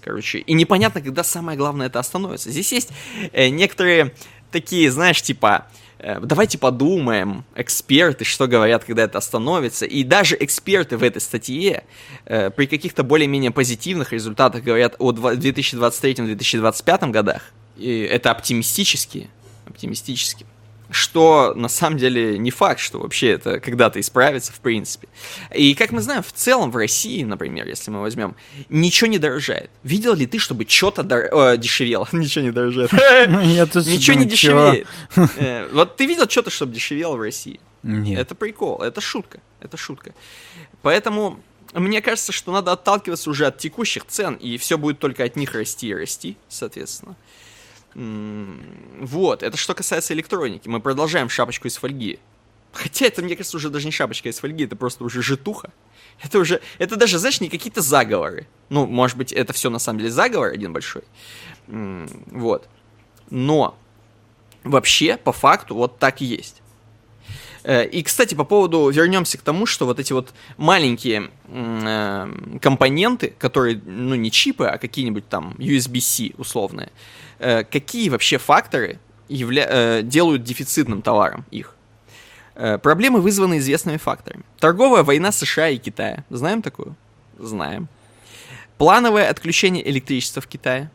Короче, и непонятно, когда самое главное это остановится. Здесь есть э, некоторые такие, знаешь, типа, э, давайте подумаем, эксперты, что говорят, когда это остановится. И даже эксперты в этой статье э, при каких-то более-менее позитивных результатах говорят о два- 2023-2025 годах. И это оптимистически, оптимистически. Что на самом деле не факт, что вообще это когда-то исправится, в принципе. И как мы знаем, в целом в России, например, если мы возьмем, ничего не дорожает. Видел ли ты, чтобы что-то дор... э, дешевело? Ничего не дорожает. Ничего не дешевеет. Э, Вот ты видел что-то, чтобы дешевело в России? Нет. Это прикол, это шутка, это шутка. Поэтому мне кажется, что надо отталкиваться уже от текущих цен, и все будет только от них расти и расти, соответственно. Вот, это что касается электроники. Мы продолжаем шапочку из фольги. Хотя это, мне кажется, уже даже не шапочка из фольги, это просто уже житуха. Это уже, это даже, знаешь, не какие-то заговоры. Ну, может быть, это все на самом деле заговор один большой. Вот. Но вообще, по факту, вот так и есть. Э, И, кстати, по поводу, вернемся к тому, что вот эти вот маленькие э, компоненты, которые, ну, не чипы, а какие-нибудь там USB-C условные, какие вообще факторы явля- э, делают дефицитным товаром их? Э, Проблемы вызваны известными факторами. Торговая война США и Китая. Знаем такую? Знаем. Плановое отключение электричества в Китае.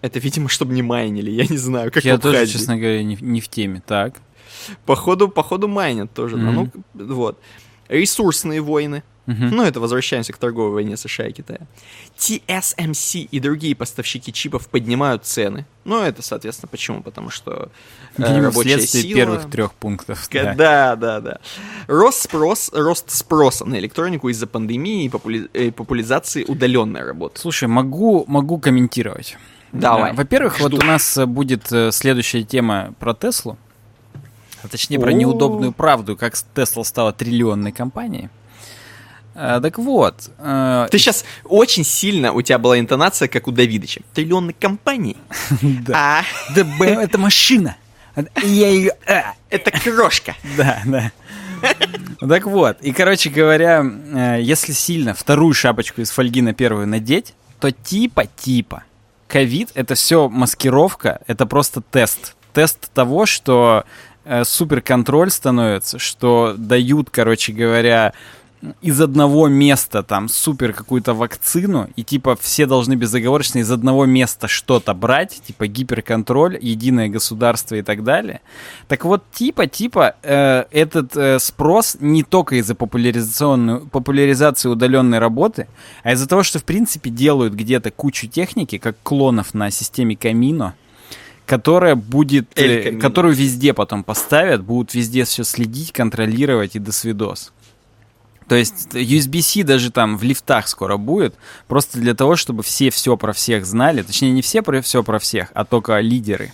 Это, видимо, чтобы не майнили, я не знаю, как Я тоже, Абхазии. честно говоря, не, не в теме. Так. Походу, походу майнят тоже. Мгм. Ну, вот. Ресурсные войны. Мгм. Ну, это возвращаемся к торговой войне США и Китая. TSMC и другие поставщики чипов поднимают цены. Ну, это, соответственно, почему? Потому что э, Видимо, рабочая вследствие сила... первых трех пунктов. Да. Да, да, да. Рост, спрос, рост спроса на электронику из-за пандемии и попули- э, популяризации удаленной работы. Слушай, могу, могу комментировать. Давай. А, Во-первых, вот Жду. у нас э, будет э, следующая тема про Теслу. А точнее, про неудобную правду, как Тесла стала триллионной компанией. А, так вот, э, Ты сейчас очень сильно, у тебя была интонация, как у Давидыча. Триллионной компании. да. А, Да, это машина. Я ее... а. это крошка. Да, да. Так вот, и, короче говоря, э, если сильно вторую шапочку из фольги на первую надеть, то типа-типа. Ковид — это все маскировка, это просто тест. Тест того, что э, суперконтроль становится, что дают, короче говоря, из одного места там супер какую-то вакцину, и типа все должны безоговорочно из одного места что-то брать, типа гиперконтроль, единое государство и так далее. Так вот, типа, типа, э, этот э, спрос не только из-за популяризации удаленной работы, а из-за того, что, в принципе, делают где-то кучу техники, как клонов на системе Камино, которая будет, э, которую везде потом поставят, будут везде все следить, контролировать и до свидос. То есть USB-C даже там в лифтах скоро будет, просто для того, чтобы все все про всех знали, точнее не все про все про всех, а только лидеры.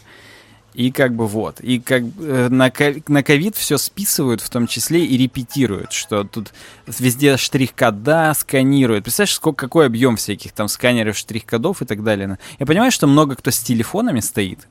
И как бы вот. И как э, на ко- на ковид все списывают, в том числе и репетируют, что тут везде штрих-кода сканируют. Представляешь, сколько, какой объем всяких там сканеров, штрих-кодов и так далее. Я понимаю, что много кто с телефонами стоит,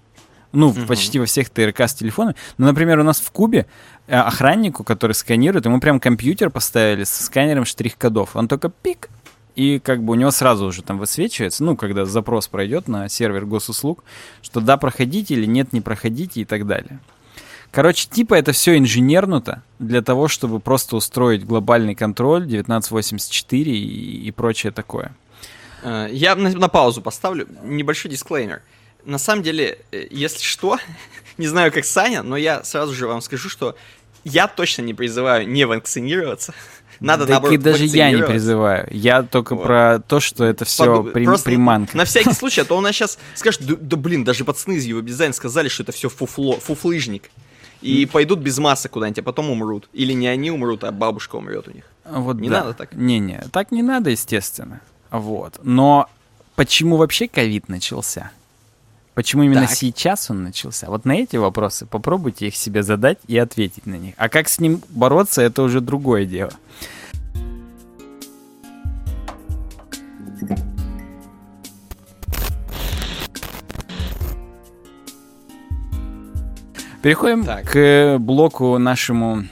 ну, Мгм. почти во всех ТРК с телефонами. Но, например, у нас в Кубе охраннику, который сканирует, ему прям компьютер поставили со сканером штрих-кодов. Он только пик, и как бы у него сразу уже там высвечивается, ну, когда запрос пройдет на сервер госуслуг, что да, проходите или нет, не проходите и так далее. Короче, типа это все инженернуто для того, чтобы просто устроить глобальный контроль 1984 и, и прочее такое. Э, Я на, на паузу поставлю небольшой дисклеймер. На самом деле, э, если что, не знаю, как Саня, но я сразу же вам скажу, что я точно не призываю не вакцинироваться. Надо, Так наоборот, и даже я не призываю. Я только Вот. про то, что это все Поду- просто приманка. На всякий случай, а то у нас сейчас скажет, да, да блин, даже пацаны из его дизайн сказали, что это все фуфло, фуфлыжник. И пойдут без масок куда-нибудь, а потом умрут. Или не они умрут, а бабушка умрет у них. Вот Не да. надо так. Не-не, так не надо, естественно. Вот. Но почему вообще ковид начался? Почему именно Так. сейчас он начался? Вот на эти вопросы попробуйте их себе задать и ответить на них. А как с ним бороться, это уже другое дело. Переходим Так. к блоку нашему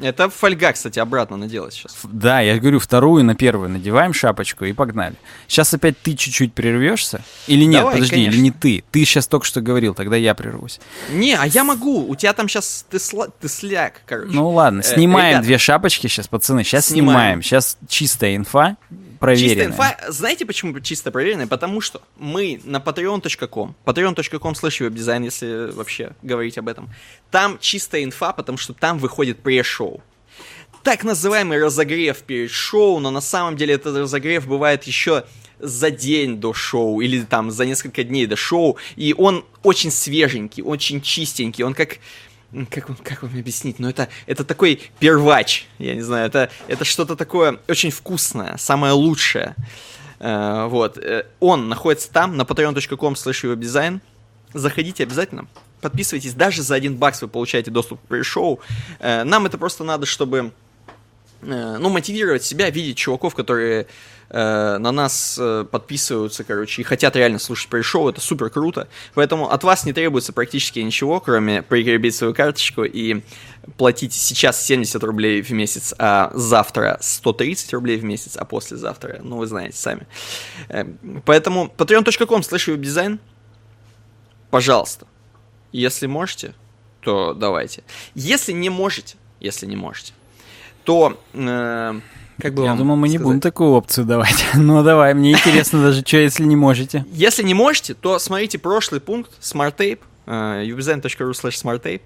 Это фольга, кстати, обратно наделать сейчас. Да, я говорю, вторую на первую надеваем шапочку и погнали. Сейчас опять ты чуть-чуть прервешься? Или нет, Давай, подожди, конечно. или не ты? Ты сейчас только что говорил, тогда я прервусь. Не, а я могу. У тебя там сейчас ты, сла- ты сляк, короче. Ну ладно, Э, снимаем ребята, две шапочки сейчас, пацаны, сейчас Снимаем. снимаем. Сейчас чистая инфа, проверенная. инфа, знаете почему чисто проверенная? Потому что мы на patreon.com, patreon.com slash webdesign, если вообще говорить об этом, там чистая инфа, потому что там выходит пре-шоу. Так называемый разогрев перед шоу, но на самом деле этот разогрев бывает еще за день до шоу или там за несколько дней до шоу, и он очень свеженький, очень чистенький, он как как, как вам объяснить? Ну, это, это такой первач, я не знаю, это, это что-то такое очень вкусное, самое лучшее. Э, вот. э, Он находится там, на patreon.com slash webdesign. Заходите обязательно, подписывайтесь, даже за один бакс вы получаете доступ к шоу. Нам это просто надо, чтобы э, ну, мотивировать себя, видеть чуваков, которые э, на нас э, подписываются, короче, и хотят реально слушать пресс-шоу, это супер круто. Поэтому от вас не требуется практически ничего, кроме прикрепить свою карточку и платить сейчас 70 рублей в месяц, а завтра 130 рублей в месяц, а послезавтра, ну, вы знаете сами. Э, Поэтому patreon.com slash webdesign, пожалуйста, если можете, то давайте. Если не можете, если не можете, то э, как бы Я думал, мы не сказать? будем такую опцию давать. Ну давай, мне интересно даже, что, если не можете. Если не можете, то смотрите прошлый пункт SmartTape, э, ubizen.ru slash smarttape.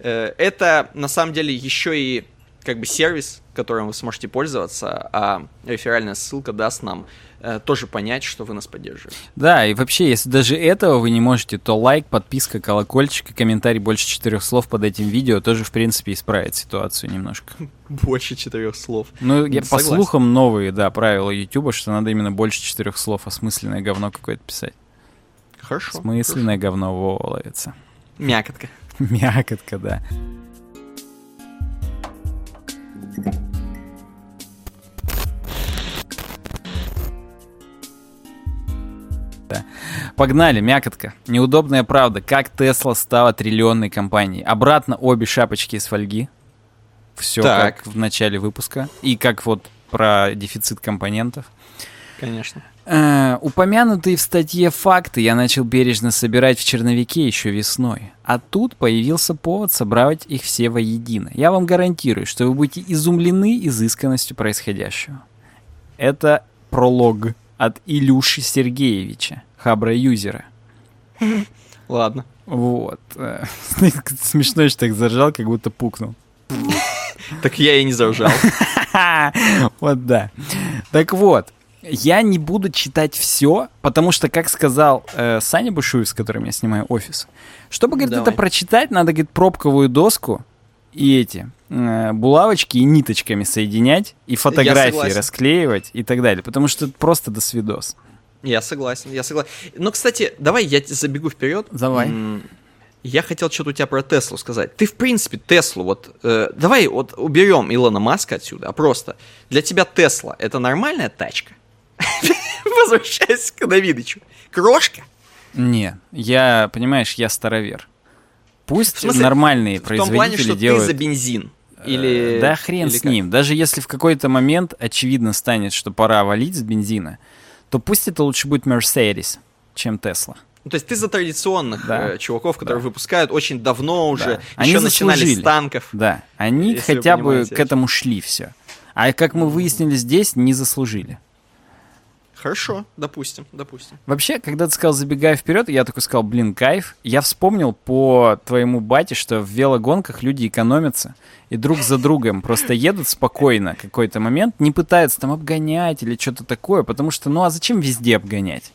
Э, Это на самом деле еще и как бы сервис, которым вы сможете пользоваться, а реферальная ссылка даст нам тоже понять, что вы нас поддерживаете. Да, и вообще, если даже этого вы не можете, то лайк, подписка, колокольчик и комментарий больше четырех слов под этим видео тоже, в принципе, исправит ситуацию немножко. Больше четырех слов. Ну, я по слухам новые, да, правила Ютуба, что надо именно больше четырех слов осмысленное говно какое-то писать. Хорошо. Смысленное говно во ловится. хорошо. Мякотка. Мякотка, да. Да. Погнали, мякотка. Неудобная правда. Как Тесла стала триллионной компанией. Обратно обе шапочки из фольги. Все Так. как в начале выпуска. И как вот про дефицит компонентов. Конечно. Э, упомянутые в статье факты я начал бережно собирать в черновике еще весной. А тут появился повод собрать их все воедино. Я вам гарантирую, что вы будете изумлены изысканностью происходящего. Это пролог от Илюши Сергеевича, хабра-юзера. Ладно. Вот. Смешно, что так заржал, как будто пукнул. Так я и не заржал. Вот да. Так вот, я не буду читать все, потому что, как сказал э, Саня Бушуев, с которым я снимаю офис, чтобы, говорит, Давай. это прочитать, надо, говорит, пробковую доску и эти э, булавочки и ниточками соединять, и фотографии расклеивать и так далее, потому что это просто до свидос. Я согласен, я согласен. Ну, кстати, давай я забегу вперед. Давай. Я хотел что-то у тебя про Теслу сказать. Ты, в принципе, Теслу, вот, э, давай вот уберем Илона Маска отсюда, а просто для тебя Тесла это нормальная тачка? Возвращаясь к Давидычу. Крошка? Не, я, понимаешь, я старовер. Пусть смысле, нормальные В том плане, производители что делают... ты за бензин. Э, Или... Да хрен или с как? ним. Даже если в какой-то момент очевидно станет, что пора валить с бензина, то пусть это лучше будет Mercedes, чем Tesla. Ну, то есть ты за традиционных Да. э, чуваков, которые выпускают очень давно уже, Да. Они еще начинали заслужили. с танков. Да, они хотя бы к этому шли все. А как мы выяснили здесь, не заслужили. Хорошо, допустим, допустим. Вообще, когда ты сказал «забегая вперед», я такой сказал, блин, кайф. Я вспомнил по твоему бате, что в велогонках люди экономятся и друг за другом просто едут спокойно какой-то момент, не пытаются там обгонять или что-то такое, потому что, ну а зачем везде обгонять?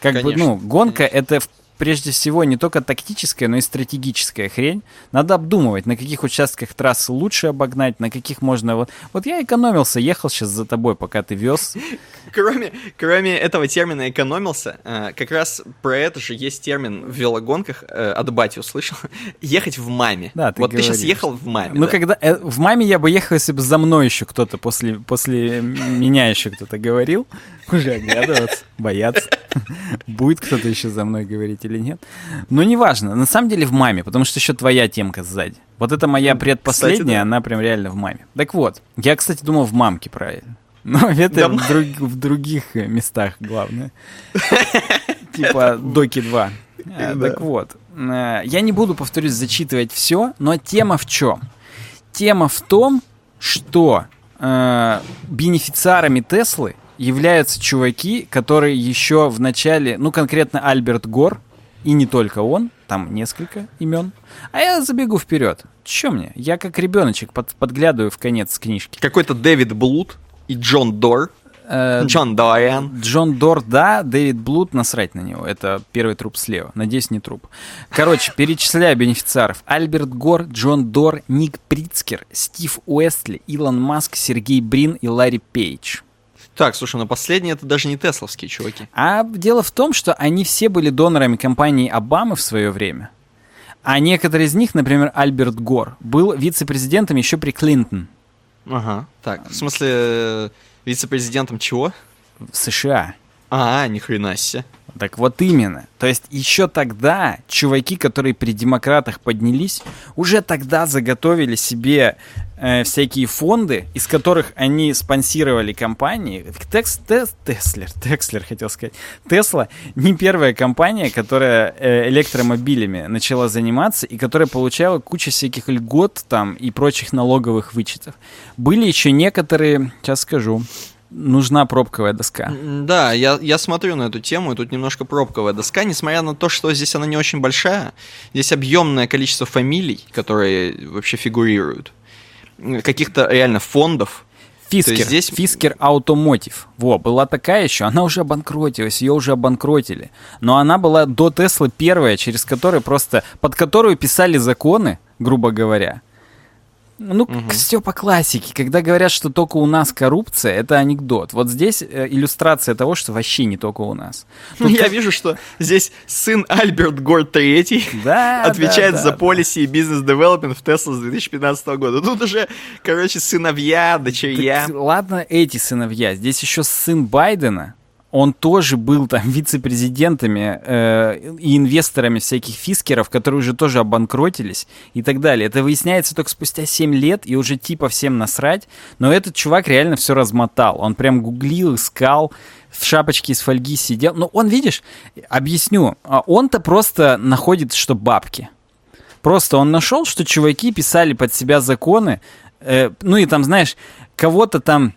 Как бы, Конечно, ну, гонка это в- прежде всего не только тактическая, но и стратегическая хрень. Надо обдумывать, на каких участках трассы лучше обогнать, на каких можно... Вот, вот я экономился, ехал сейчас за тобой, пока ты вез. Кроме, кроме этого термина экономился, э, как раз про это же есть термин в велогонках, э, от бати услышал, ехать в маме. Да, ты вот ты сейчас говоришь. ехал в маме. Ну, да. когда э, в маме я бы ехал, если бы за мной еще кто-то после, после меня еще кто-то говорил. Уже оглядываться, бояться. Будет кто-то еще за мной говорить или нет. Но неважно. На самом деле в маме, потому что еще твоя темка сзади. Вот это моя предпоследняя, да. она прям реально в маме. Так вот, я, кстати, думал в мамке правильно. Но это Да. в, друг- в других местах главное. Типа Доки 2. Э, Да. Так вот, э, я не буду, повторюсь, зачитывать все, но тема в чем? Тема в том, что э, бенефициарами Теслы являются чуваки, которые еще в начале, ну конкретно Альберт Гор, и не только он, там несколько имен. А я забегу вперед. Че мне? Я как ребеночек под, подглядываю в конец книжки. Какой-то Дэвид Блуд и Джон Дор. Э, Джон Дориан. Джон Дор, да, Дэвид Блуд, насрать на него. Это первый труп слева. Надеюсь, не труп. Короче, перечисляю бенефициаров. Альберт Гор, Джон Дор, Ник Прицкер, Стив Уэстли, Илон Маск, Сергей Брин и Ларри Пейдж. Так, слушай, ну последние это даже не тесловские чуваки. А дело в том, что они все были донорами компании Обамы в свое время. А некоторые из них, например, Альберт Гор, был вице-президентом еще при Клинтон Ага. Так, в смысле, э, вице-президентом чего? в США. А, ни хрена себе. Так вот именно. То есть еще тогда чуваки, которые при демократах поднялись, уже тогда заготовили себе э, всякие фонды, из которых они спонсировали компании. Текс, тес, Теслер, Теслер хотел сказать. Тесла не первая компания, которая э, электромобилями начала заниматься и которая получала кучу всяких льгот там и прочих налоговых вычетов. Были еще некоторые, сейчас скажу, нужна пробковая доска. Да, я, я смотрю на эту тему, и тут немножко пробковая доска, несмотря на то, что здесь она не очень большая, здесь объемное количество фамилий, которые вообще фигурируют, каких-то реально фондов. Фискер, То здесь- Фискер Automotive. Во, была такая еще, она уже обанкротилась, ее уже обанкротили. Но она была до Теслы первая, через которую просто, под которую писали законы, грубо говоря. Ну, все по классике. Когда говорят, что только у нас коррупция, это анекдот. Вот здесь э, иллюстрация того, что вообще не только у нас. Тут я вижу, что здесь сын Альберт Гор третий Да, отвечает да, за да, policy и бизнес-девелопмент в Tesla с 2015 года. Тут уже, короче, сыновья, дочерья. Так, ладно, эти сыновья. Здесь еще сын Байдена. Он тоже был там вице-президентами э, и инвесторами всяких фискеров, которые уже тоже обанкротились и так далее. Это выясняется только спустя 7 лет, и уже типа всем насрать. Но этот чувак реально все размотал. Он прям гуглил, искал, в шапочке из фольги сидел. Ну, он, видишь, объясню, а он-то просто находит, что бабки. Просто он нашел, что чуваки писали под себя законы, э, ну и там, знаешь, кого-то там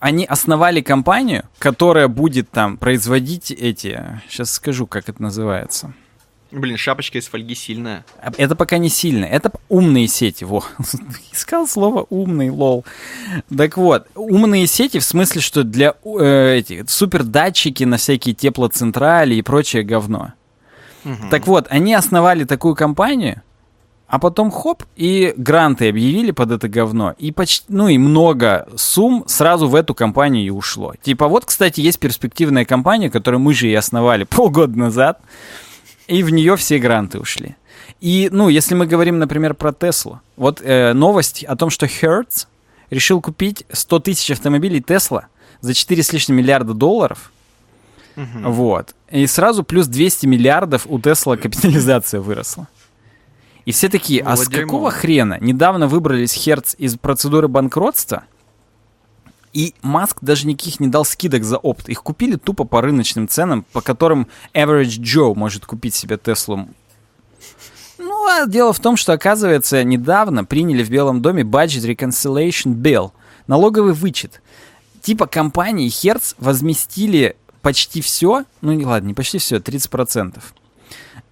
они основали компанию, которая будет там производить эти, сейчас скажу, как это называется. Блин, шапочка из фольги сильная. Это пока не сильно. Это умные сети. Во. Искал слово умный, лол. Так вот, умные сети в смысле, что для э, этих супердатчики на всякие теплоцентрали и прочее говно. Так вот, они основали такую компанию, а потом хоп, и гранты объявили под это говно. И почти, ну и много сумм сразу в эту компанию и ушло. Типа вот, кстати, есть перспективная компания, которую мы же и основали полгода назад, и в нее все гранты ушли. И, ну, если мы говорим, например, про Теслу, вот э, новость о том, что Hertz решил купить 100 тысяч автомобилей Тесла за 4 с лишним миллиарда долларов, вот. И сразу плюс 200 миллиардов у Тесла капитализация выросла. И все такие, а с дерьмо. какого хрена недавно выбрались Hertz из процедуры банкротства, и Маск даже никаких не дал скидок за опт. Их купили тупо по рыночным ценам, по которым Average Joe может купить себе Теслу. Ну, а дело в том, что, оказывается, недавно приняли в Белом доме Budget Reconciliation Bill, налоговый вычет. Типа компании Hertz возместили почти все, ну не ладно, не почти все, 30%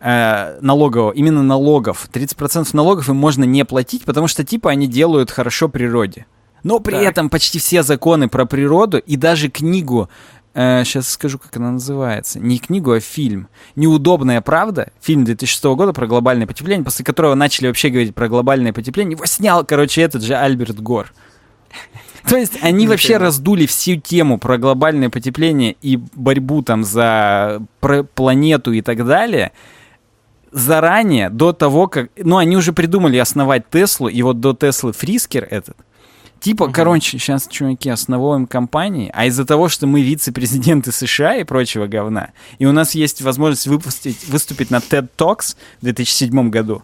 э, налогового, именно налогов. 30% налогов им можно не платить, потому что типа они делают хорошо природе. Но при Так. этом почти все законы про природу и даже книгу, сейчас скажу, как она называется, не книгу, а фильм «Неудобная правда», фильм 2006 года про глобальное потепление, после которого начали вообще говорить про глобальное потепление, его снял, короче, этот же Альберт Гор. То есть они вообще раздули всю тему про глобальное потепление и борьбу там за планету и так далее заранее, до того, как... Ну, они уже придумали основать Теслу, и вот до Теслы Фрискер этот. Типа, короче, сейчас, чуваки, основываем компании, а из-за того, что мы вице-президенты США и прочего говна, и у нас есть возможность выпустить, выступить на TED Talks в 2007 году,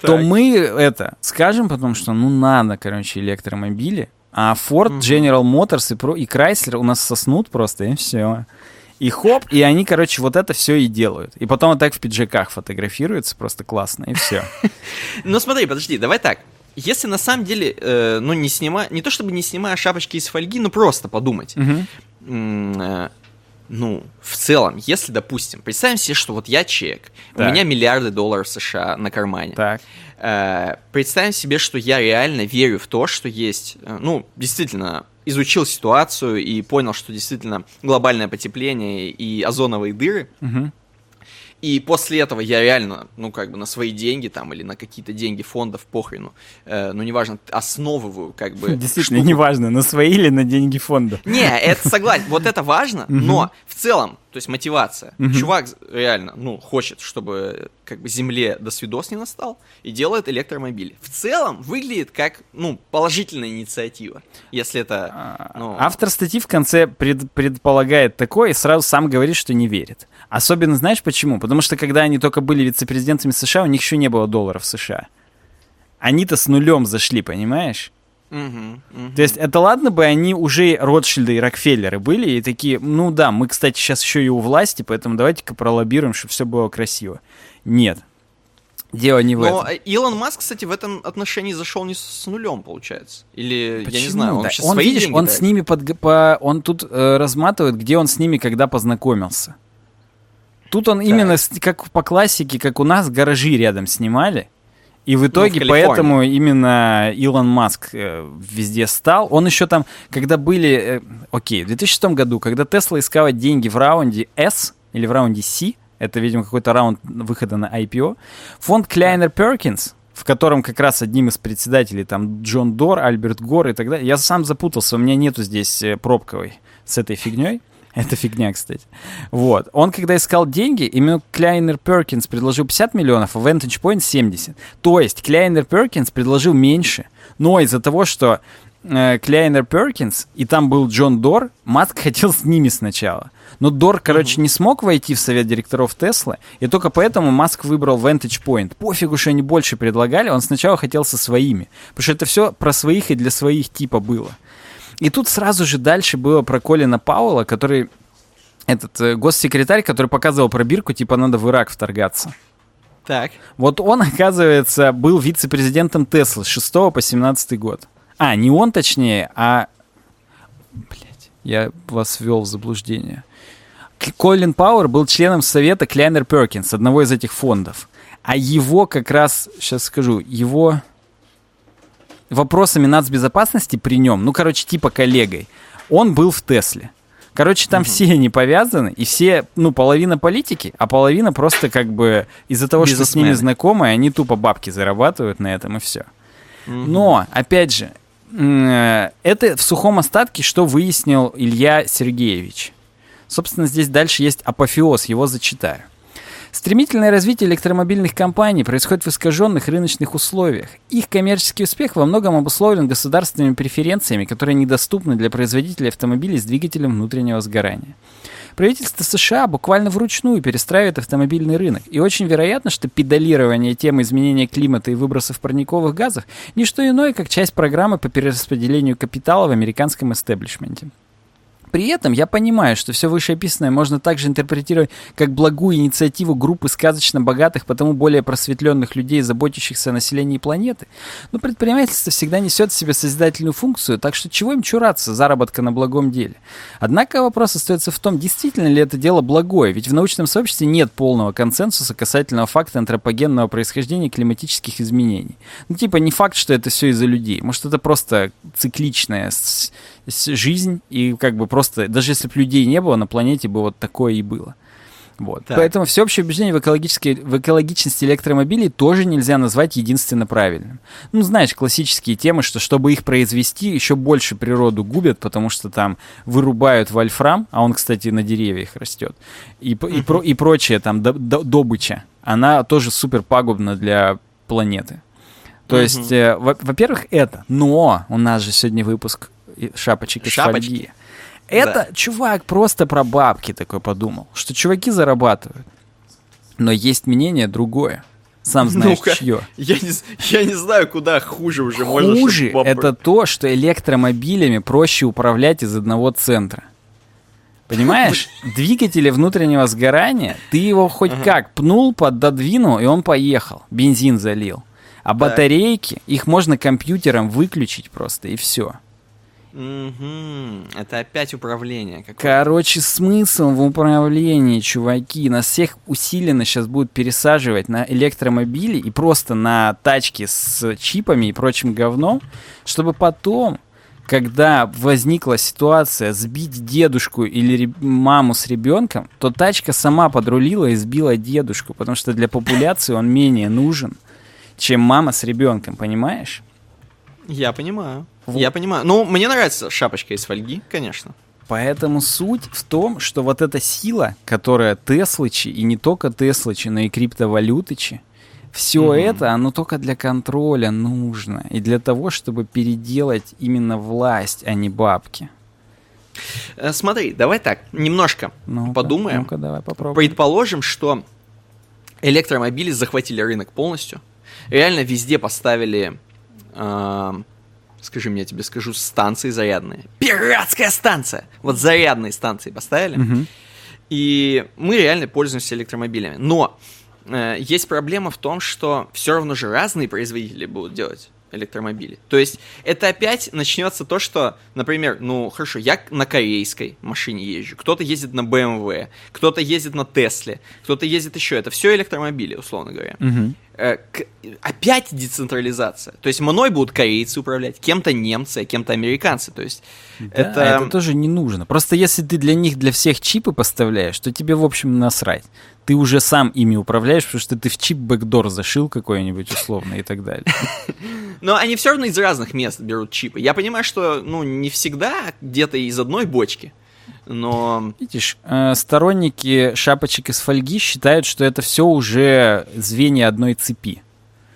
то Так. мы это скажем потом, что ну надо, короче, электромобили, а Ford, General Motors и, про, и Chrysler у нас соснут просто, и все. И хоп, и они, короче, вот это все и делают. И потом вот так в пиджаках фотографируются, просто классно, и все. Ну смотри, подожди, давай так. если на самом деле, э, ну, не снимая, не то чтобы не снимая шапочки из фольги, но просто подумать. Э, ну, в целом, если, допустим, представим себе, что вот я у Так. меня миллиарды долларов США на кармане. Так. Э, представим себе, что я реально верю в то, что есть, э, ну, действительно, изучил ситуацию и понял, что действительно глобальное потепление и озоновые дыры. Мгм. И после этого я реально, ну, как бы на свои деньги там или на какие-то деньги фондов, похрену, э, ну, неважно, основываю как бы... Действительно, штуку. неважно, на свои или на деньги фонда. Не, это согласен, вот это важно, но в целом, то есть мотивация. Чувак реально, ну, хочет, чтобы как бы земле до свидос не настал, и делает электромобили. В целом выглядит как, ну, положительная инициатива, если это, ну... Автор статьи в конце пред- предполагает такое и сразу сам говорит, что не верит. Особенно знаешь почему? Потому что когда они только были вице-президентами США, у них еще не было долларов США. Они-то с нулем зашли, понимаешь? Мгм, мгм. То есть это ладно бы они уже Ротшильды и Рокфеллеры были и такие, ну да, мы, кстати, сейчас еще и у власти, поэтому давайте-ка пролоббируем, чтобы все было красиво. Нет. Дело не в Но этом. Илон Маск, кстати, в этом отношении зашел не с, нулем, получается. Или, я не Почему? знаю, он Да, вообще он, свои видишь, деньги он тратит? с ними подг- по, он тут э, разматывает, где он с ними когда познакомился. Тут он именно с- как по классике, как у нас гаражи рядом снимали. И в итоге Ну, Калифорнии. поэтому именно Илон Маск э, везде стал. Он еще там, когда были, э, окей, в 2006 году, когда Тесла искала деньги в раунде S или в раунде C, это, видимо, какой-то раунд выхода на IPO, фонд Kleiner Perkins, в котором как раз одним из председателей там Джон Дор, Альберт Гор и так далее. Я сам запутался, у меня нету здесь э, пробковой с этой фигней. Это фигня, кстати. Вот. Он, когда искал деньги, именно Kleiner Perkins предложил 50 миллионов, а Vantage Point 70. То есть Kleiner Perkins предложил меньше, но из-за того, что э, Kleiner Perkins, и там был Джон Дор, Маск хотел с ними сначала. Но Дор, короче, не смог войти в совет директоров Тесла, и только поэтому Маск выбрал Vantage Point. Пофигу, что они больше предлагали, он сначала хотел со своими. Потому что это все про своих и для своих типа было. И тут сразу же дальше было про Колина Пауэлла, который этот э, госсекретарь, который показывал пробирку, типа надо в Ирак вторгаться. Так. Вот он, оказывается, был вице-президентом Теслы с 6 по 17 год. А, не он точнее, а... Блять, я вас ввел в заблуждение. Колин Пауэр был членом совета Клайнер Перкинс, одного из этих фондов. А его как раз, сейчас скажу, его вопросами нацбезопасности при нем, ну, короче, типа коллегой, он был в Тесле. Короче, там все они повязаны, и все, ну, половина политики, а половина просто как бы из-за того, что с ними Бизнесмены. знакомы, они тупо бабки зарабатывают на этом, и все. Но, опять же, э, это в сухом остатке, что выяснил Илья Сергеевич. Собственно, здесь дальше есть апофеоз, его зачитаю. Стремительное развитие электромобильных компаний происходит в искаженных рыночных условиях. Их коммерческий успех во многом обусловлен государственными преференциями, которые недоступны для производителей автомобилей с двигателем внутреннего сгорания. Правительство США буквально вручную перестраивает автомобильный рынок, и очень вероятно, что педалирование темы изменения климата и выбросов парниковых газов – не что иное, как часть программы по перераспределению капитала в американском эстеблишменте. При этом я понимаю, что все вышеописанное можно также интерпретировать как благую инициативу группы сказочно богатых, потому более просветленных людей, заботящихся о населении планеты. Но предпринимательство всегда несет в себе созидательную функцию, так что чего им чураться заработка на благом деле? Однако вопрос остается в том, действительно ли это дело благое, ведь в научном сообществе нет полного консенсуса касательного факта антропогенного происхождения климатических изменений. Ну типа не факт, что это все из-за людей. Может это просто с- жизнь и как бы просто, даже если бы людей не было, на планете бы вот такое и было. Вот. Так. Поэтому всеобщее убеждение в, экологической- в экологичности электромобилей тоже нельзя назвать единственно правильным. Ну, знаешь, классические темы, что чтобы их произвести, еще больше природу губят, потому что там вырубают вольфрам, а он, кстати, на деревьях растет, и, и, про- и прочее там до- до- добыча. Она тоже супер пагубна для планеты. То есть, э, во- во-первых, это. Но у нас же сегодня выпуск шапочек из Шапочки. фольги. Это чувак просто про бабки такой подумал, что чуваки зарабатывают. Но есть мнение другое. Сам знаешь, Ну-ка. чье. Я не, я не знаю, куда хуже уже можно. Хуже чтоб баб- это то, что электромобилями проще управлять из одного центра. Понимаешь? Двигатели внутреннего сгорания, ты его хоть как пнул, пододвинул, и он поехал. Бензин залил. А батарейки, их можно компьютером выключить просто, и все. Мгм. Это опять управление. Короче, смысл в управлении, чуваки. Нас всех усиленно сейчас будут пересаживать на электромобили и просто на тачки с чипами и прочим говном, чтобы потом, когда возникла ситуация сбить дедушку или маму с ребенком, то тачка сама подрулила и сбила дедушку, потому что для популяции он менее нужен, чем мама с ребенком, понимаешь? Я понимаю. Вот. Я понимаю. Ну, мне нравится шапочка из фольги, конечно. Поэтому суть в том, что вот эта сила, которая Теслычи, и не только Теслычи, но и криптовалютычи, все Мгм. это, оно только для контроля нужно. И для того, чтобы переделать именно власть, а не бабки. Э, Смотри, давай так, немножко Ну-ка, подумаем. Ну-ка, давай попробуем. Предположим, что электромобили захватили рынок полностью. Реально везде поставили, скажи мне, я тебе скажу, станции зарядные. Пиратская станция! Вот зарядные станции поставили. Мгм. И мы реально пользуемся электромобилями. Но э, есть проблема в том, что все равно же разные производители будут делать электромобили. То есть это опять начнется то, что, например, ну хорошо, я на корейской машине езжу, кто-то ездит на BMW, кто-то ездит на Тесле, кто-то ездит еще. Это все электромобили, условно говоря. Мгм. Э, опять децентрализация. То есть мной будут корейцы управлять, кем-то немцы, а кем-то американцы. То есть Да, это... это тоже не нужно. Просто если ты для них, для всех чипы поставляешь, то тебе, в общем, насрать. Ты уже сам ими управляешь, потому что ты в чип бэкдор зашил какой-нибудь условно и так далее. Но они все равно из разных мест берут чипы. Я понимаю, что, ну, не всегда где-то из одной бочки. Но Видишь, э, сторонники шапочек из фольги считают, что это все уже звенья одной цепи.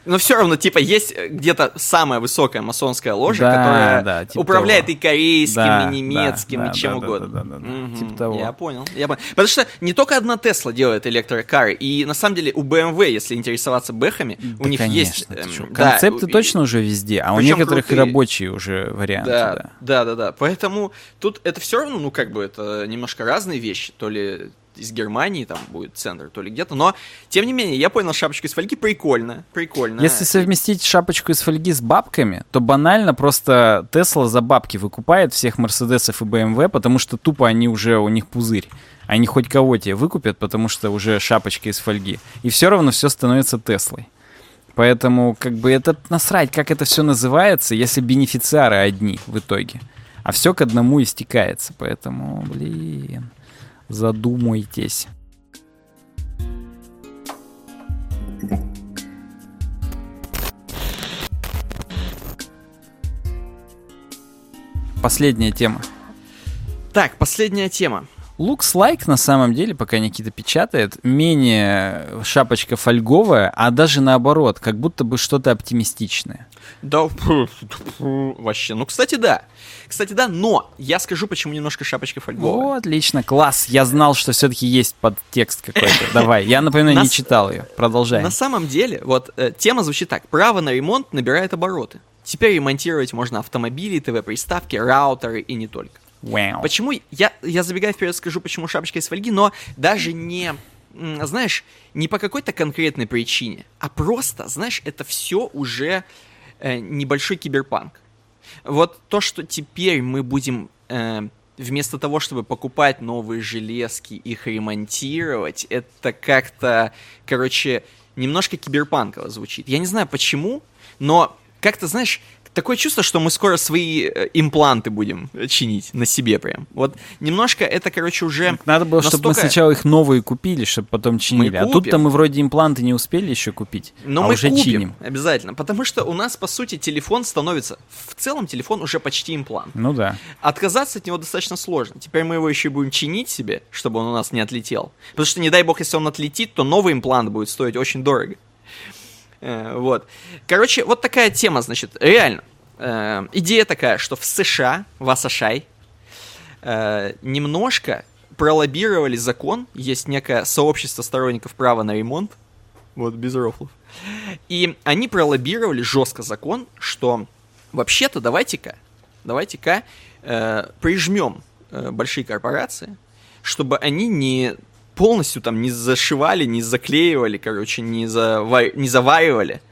Но все равно, типа, есть э, где-то самая высокая масонская ложа, Да, которая да, типа управляет того. и корейским, Да, и немецким, да, и чем да, да, угодно. да, да, да, да, Мгм, типа того. Я понял, я понял. Потому что не только одна Тесла делает электрокары, и на самом деле у BMW, если интересоваться бэхами, у Да, них конечно, есть... эм, да, Концепты у- точно уже везде, а у некоторых и крутые. рабочие уже варианты. Да, Да. да, да, да. Поэтому тут это все равно, ну, как бы, это немножко разные вещи. То ли из Германии там будет центр, то ли где-то. Но, тем не менее, я понял, шапочку из фольги прикольно. Прикольно. Если совместить шапочку из фольги с бабками, то банально просто Тесла за бабки выкупает всех Мерседесов и БМВ, потому что тупо они уже, у них пузырь. Они хоть кого тебе выкупят, потому что уже шапочка из фольги. И все равно все становится Теслой. Поэтому, как бы, это насрать, как это все называется, если бенефициары одни в итоге. А все к одному истекается. Поэтому, блин, задумайтесь. Последняя тема. Так, последняя тема. Looks like, на самом деле, пока Никита печатает, менее шапочка фольговая, а даже наоборот, как будто бы что-то оптимистичное. Да, вообще. Ну, кстати, да. Кстати, да, но я скажу, почему немножко шапочка фольговая. О, отлично, класс. Я знал, что все-таки есть подтекст какой-то. Давай, я, напоминаю, не читал ее. Продолжаем. На самом деле, вот э, тема звучит так. Право на ремонт набирает обороты. Теперь ремонтировать можно автомобили, ТВ-приставки, раутеры и не только. Вау. Почему? Я, я забегая вперед скажу, почему шапочка из фольги, но даже не, знаешь, не по какой-то конкретной причине, а просто, знаешь, это все уже небольшой киберпанк. Вот то, что теперь мы будем э, вместо того, чтобы покупать новые железки, их ремонтировать, это как-то, короче, немножко киберпанково звучит. Я не знаю почему, но как-то, знаешь, такое чувство, что мы скоро свои э, импланты будем чинить на себе прям. Вот немножко это, короче, уже... Надо было, чтобы мы настолько- сначала их новые купили, чтобы потом чинили. А тут-то мы вроде импланты не успели еще купить, Но а мы уже купим, чиним. обязательно, потому что у нас, по сути, телефон становится... В целом телефон уже почти имплант. Ну да. Отказаться от него достаточно сложно. Теперь мы его еще и будем чинить себе, чтобы он у нас не отлетел. Потому что, не дай бог, если он отлетит, то новый имплант будет стоить очень дорого. Э, Вот. Короче, вот такая тема, значит, реально. Э, Идея такая, что в США, в Асашай, э, немножко пролоббировали закон, есть некое сообщество сторонников права на ремонт, вот, без рофлов, и они пролоббировали жестко закон, что вообще-то давайте-ка, давайте-ка э, прижмем э, большие корпорации, чтобы они не полностью там не зашивали, не заклеивали, короче, не, зава- не заваривали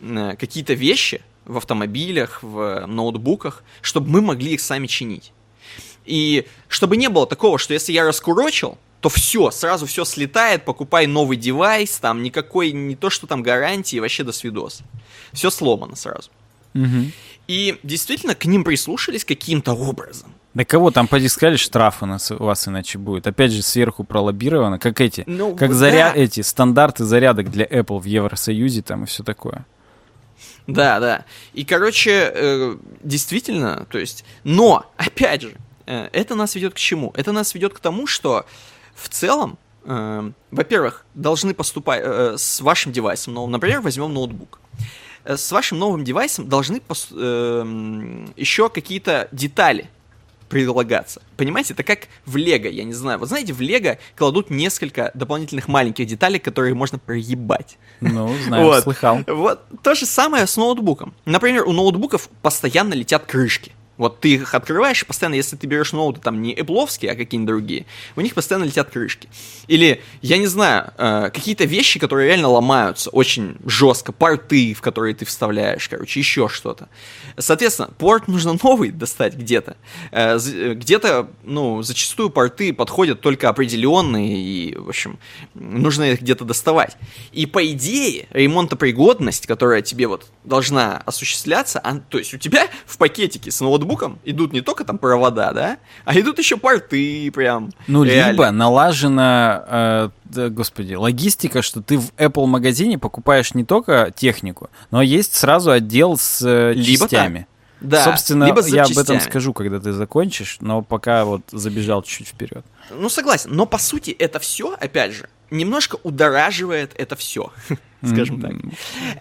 э, какие-то вещи в автомобилях, в ноутбуках, чтобы мы могли их сами чинить. И чтобы не было такого, что если я раскурочил, то все, сразу все слетает, покупай новый девайс, там никакой, не то что там гарантии, вообще до свидос. Все сломано сразу. Мгм. И действительно к ним прислушались каким-то образом. Да кого там поди сказали, штраф у нас у вас иначе будет. Опять же, сверху пролоббировано, как эти, Ну, как вот заря... да. эти стандарты зарядок для Apple в Евросоюзе там и все такое. Да, да. И, короче, э, действительно, то есть, но, опять же, э, это нас ведет к чему? Это нас ведет к тому, что в целом, э, во-первых, должны поступать э, с вашим девайсом, ну, например, возьмем ноутбук. Э, С вашим новым девайсом должны пос- э, еще какие-то детали прилагаться. Понимаете, это как в Лего, я не знаю. Вот знаете, в Лего кладут несколько дополнительных маленьких деталей, которые можно проебать. Ну, знаю, Вот. слыхал. Вот то же самое с ноутбуком. Например, у ноутбуков постоянно летят крышки. Вот ты их открываешь, постоянно, если ты берешь ноуты там не эпловские, а какие-нибудь другие, у них постоянно летят крышки. Или, я не знаю, э, какие-то вещи, которые реально ломаются очень жестко, порты, в которые ты вставляешь, короче, еще что-то. Соответственно, порт нужно новый достать где-то. Э, э, где-то, ну, зачастую порты подходят только определенные, и, в общем, нужно их где-то доставать. И по идее, ремонтопригодность, которая тебе вот должна осуществляться, а, то есть у тебя в пакетике с ноутбуком идут не только там провода, да, а идут еще порты прям. Ну, реально. либо налажена, э, господи, логистика, что ты в Apple магазине покупаешь не только технику, но есть сразу отдел с э, Либо частями. Да, Собственно, либо я об этом скажу, когда ты закончишь, но пока вот забежал чуть вперед. Ну, согласен, но по сути это все, опять же, немножко удораживает это все, скажем так.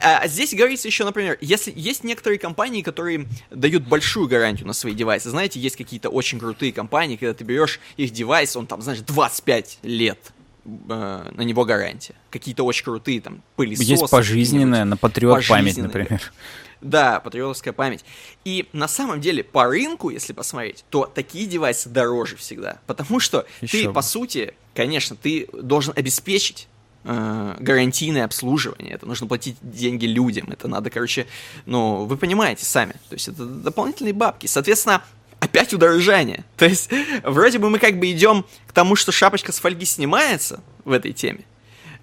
А здесь говорится еще, например, если есть некоторые компании, которые дают большую гарантию на свои девайсы. Знаете, есть какие-то очень крутые компании, когда ты берешь их девайс, он там, знаешь, 25 лет э, на него гарантия. Какие-то очень крутые там пылесосы. Есть пожизненная, на Патриот память, например. Да, патриотовская память. И на самом деле по рынку, если посмотреть, то такие девайсы дороже всегда. Потому что Ещё ты, бы. по сути, конечно, ты должен обеспечить э, гарантийное обслуживание. Это нужно платить деньги людям. Это надо, короче, ну, вы понимаете сами. То есть это дополнительные бабки. Соответственно, опять удорожание. То есть, вроде бы мы как бы идем к тому, что шапочка с фольги снимается в этой теме.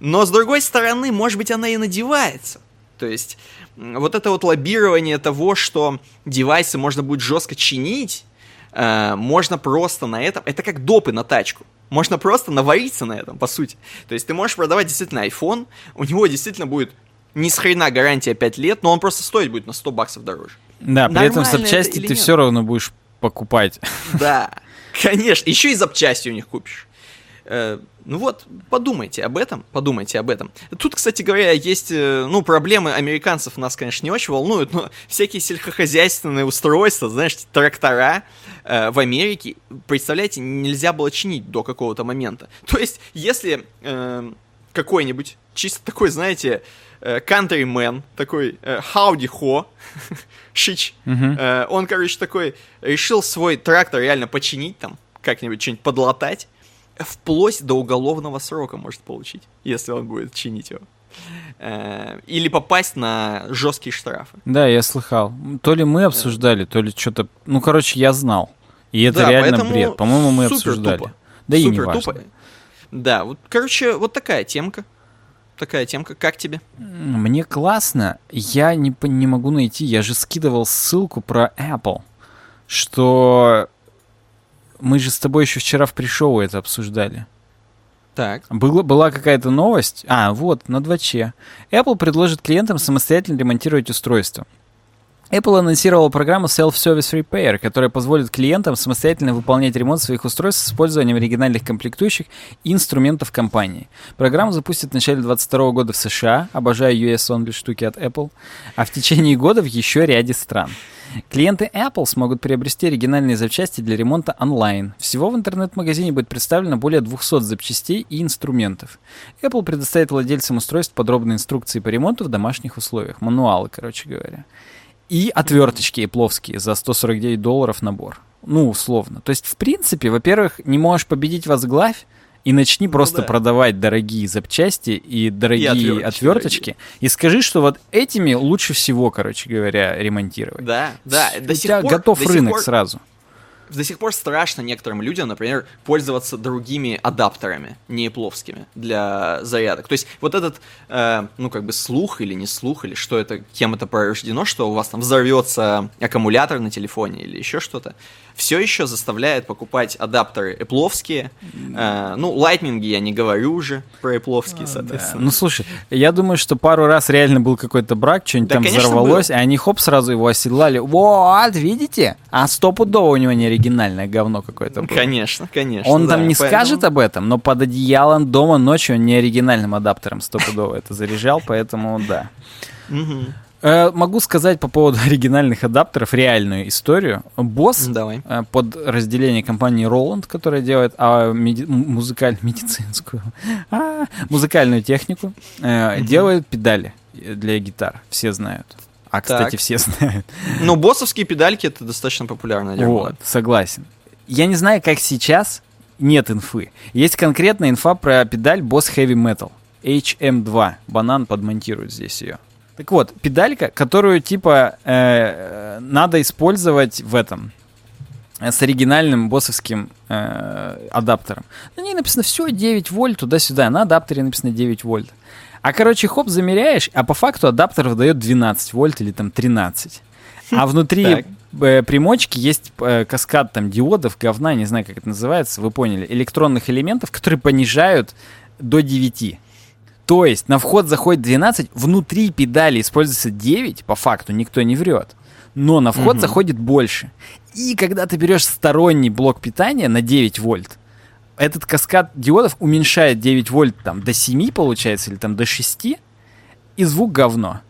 Но с другой стороны, может быть, она и надевается. То есть, вот это вот лоббирование того, что девайсы можно будет жестко чинить, э, можно просто на этом... Это как допы на тачку. Можно просто навариться на этом, по сути. То есть ты можешь продавать действительно iPhone, у него действительно будет ни с хрена гарантия 5 лет, но он просто стоить будет на 100 баксов дороже. Да, при этом Нормально это запчасти или ты нет? все равно будешь покупать. Да, конечно. Еще и запчасти у них купишь. Э, Ну вот, подумайте об этом, подумайте об этом. Тут, кстати говоря, есть, э, ну, проблемы американцев нас, конечно, не очень волнуют, но всякие сельскохозяйственные устройства, знаешь, трактора э, в Америке, представляете, нельзя было чинить до какого-то момента. То есть, если э, какой-нибудь, чисто такой, знаете, э, countryman, такой э, howdy ho, шич. Э, он, короче, такой решил свой трактор реально починить там, как-нибудь что-нибудь подлатать, вплоть до уголовного срока может получить, если он будет чинить его. Э, Или попасть на жесткие штрафы. Да, я слыхал. То ли мы обсуждали, то ли что-то... Ну, короче, я знал. И это Да, реально бред. По-моему, мы супер обсуждали. тупо. Да и не Супер важно. тупо. Да, вот, короче, вот такая темка. Такая темка. Как тебе? Мне классно. Я не, не могу найти. Я же скидывал ссылку про Apple, что мы же с тобой еще вчера в пришоу это обсуждали. Так. Было, была какая-то новость. А, вот, на 2Ч. Apple предложит клиентам самостоятельно ремонтировать устройство. Apple анонсировала программу Self-Service Repair, которая позволит клиентам самостоятельно выполнять ремонт своих устройств с использованием оригинальных комплектующих и инструментов компании. Программу запустят в начале 2022 года в США, обожаю US-only штуки от Apple, а в течение года в еще ряде стран. Клиенты Apple смогут приобрести оригинальные запчасти для ремонта онлайн. Всего в интернет-магазине будет представлено более 200 запчастей и инструментов. Apple предоставит владельцам устройств подробные инструкции по ремонту в домашних условиях. Мануалы, короче говоря. И отверточки эпловские за 149 долларов набор. Ну, условно. То есть, в принципе, во-первых, не можешь победить возглавь, И начни просто да. продавать дорогие запчасти и дорогие отверточки отверточки. И скажи, что вот этими лучше всего, короче говоря, ремонтировать. Да, да. У До сих тебя пор- готов до сих рынок пор- сразу. До сих пор страшно некоторым людям, например, пользоваться другими адаптерами, не пловскими, для зарядок. То есть вот этот, э, ну как бы слух или не слух, или что это, кем это порождено, что у вас там взорвется аккумулятор на телефоне или еще что-то, все еще заставляет покупать адаптеры эпловские. Э, ну, лайтнинги я не говорю уже про эпловские, соответственно. Ну слушай, я думаю, что пару раз реально был какой-то брак, что-нибудь Да, там конечно, взорвалось, и они хоп сразу его оседлали. Вот, видите? А стопудово у него не оригинальное говно какое-то было. Конечно, конечно. Он да, там не поэтому- скажет об этом, но под одеялом дома ночью он не оригинальным адаптером стопудово это заряжал, поэтому да. Э, Могу сказать по поводу оригинальных адаптеров реальную историю. Босс Давай. э, под разделение компании Roland, которая делает а, меди- музыкаль- медицинскую, а, музыкальную технику, э, делает педали для гитар. Все знают. А, кстати, Так. все знают. Ну, боссовские педальки это достаточно популярное дело. Вот, согласен. Я не знаю, как сейчас, нет инфы. Есть конкретная инфа про педаль Boss Heavy Metal. HM2. Банан подмонтирует здесь ее. Так вот, педалька, которую типа э, надо использовать в этом э, с оригинальным боссовским э, адаптером. На ней написано все 9 вольт туда-сюда, на адаптере написано 9 вольт. А короче, хоп, замеряешь, а по факту адаптер выдает 12 вольт или там 13. А внутри э, примочки есть э, каскад там диодов, говна, не знаю, как это называется, вы поняли, электронных элементов, которые понижают до 9. То есть на вход заходит 12, внутри педали используется 9, по факту никто не врет. Но на вход Мгм. заходит больше. И когда ты берешь сторонний блок питания на 9 вольт, этот каскад диодов уменьшает 9 вольт там до 7, получается, или там до 6, и звук говно.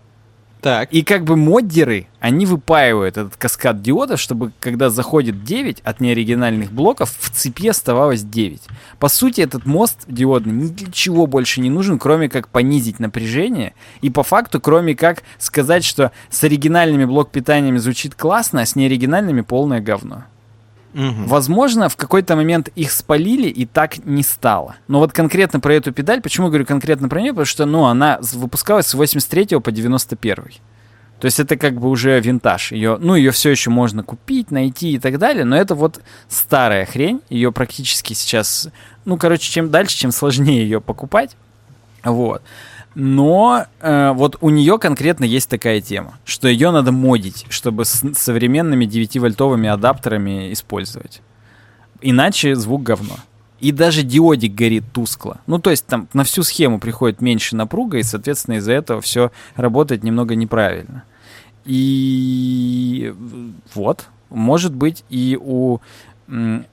Так. И как бы моддеры, они выпаивают этот каскад диодов, чтобы когда заходит 9 от неоригинальных блоков, в цепи оставалось 9. По сути, этот мост диодный ни для чего больше не нужен, кроме как понизить напряжение. И по факту, кроме как сказать, что с оригинальными блок-питаниями звучит классно, а с неоригинальными полное говно. Мгм. Возможно, в какой-то момент их спалили, и так не стало. Но вот конкретно про эту педаль, почему говорю конкретно про нее? Потому что, ну, она выпускалась с 83 по 91. То есть это как бы уже винтаж. Ее, ну, ее все еще можно купить, найти и так далее, но это вот старая хрень. Ее практически сейчас, ну, короче, чем дальше, чем сложнее ее покупать. Вот. Но э, вот у нее конкретно есть такая тема, что ее надо модить, чтобы с современными 9-вольтовыми адаптерами использовать. Иначе звук говно. И даже диодик горит тускло. Ну, то есть там на всю схему приходит меньше напруга, и, соответственно, из-за этого все работает немного неправильно. И вот, может быть, и у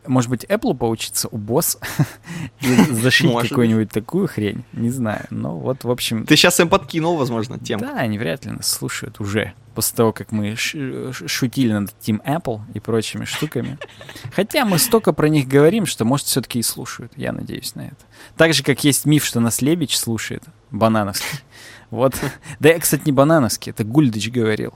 может быть, Apple поучиться у босс и зашить какую-нибудь такую хрень, не знаю. Но вот, в общем, Ты сейчас им подкинул, возможно, тему. да, они вряд ли нас слушают уже. После того, как мы шутили над Team Apple и прочими штуками. Хотя мы столько про них говорим, что, может, все-таки и слушают. Я надеюсь на это. Так же, как есть миф, что нас Лебедь слушает. Банановский. Вот. Да я, кстати, не Банановский, это Гульдыч говорил.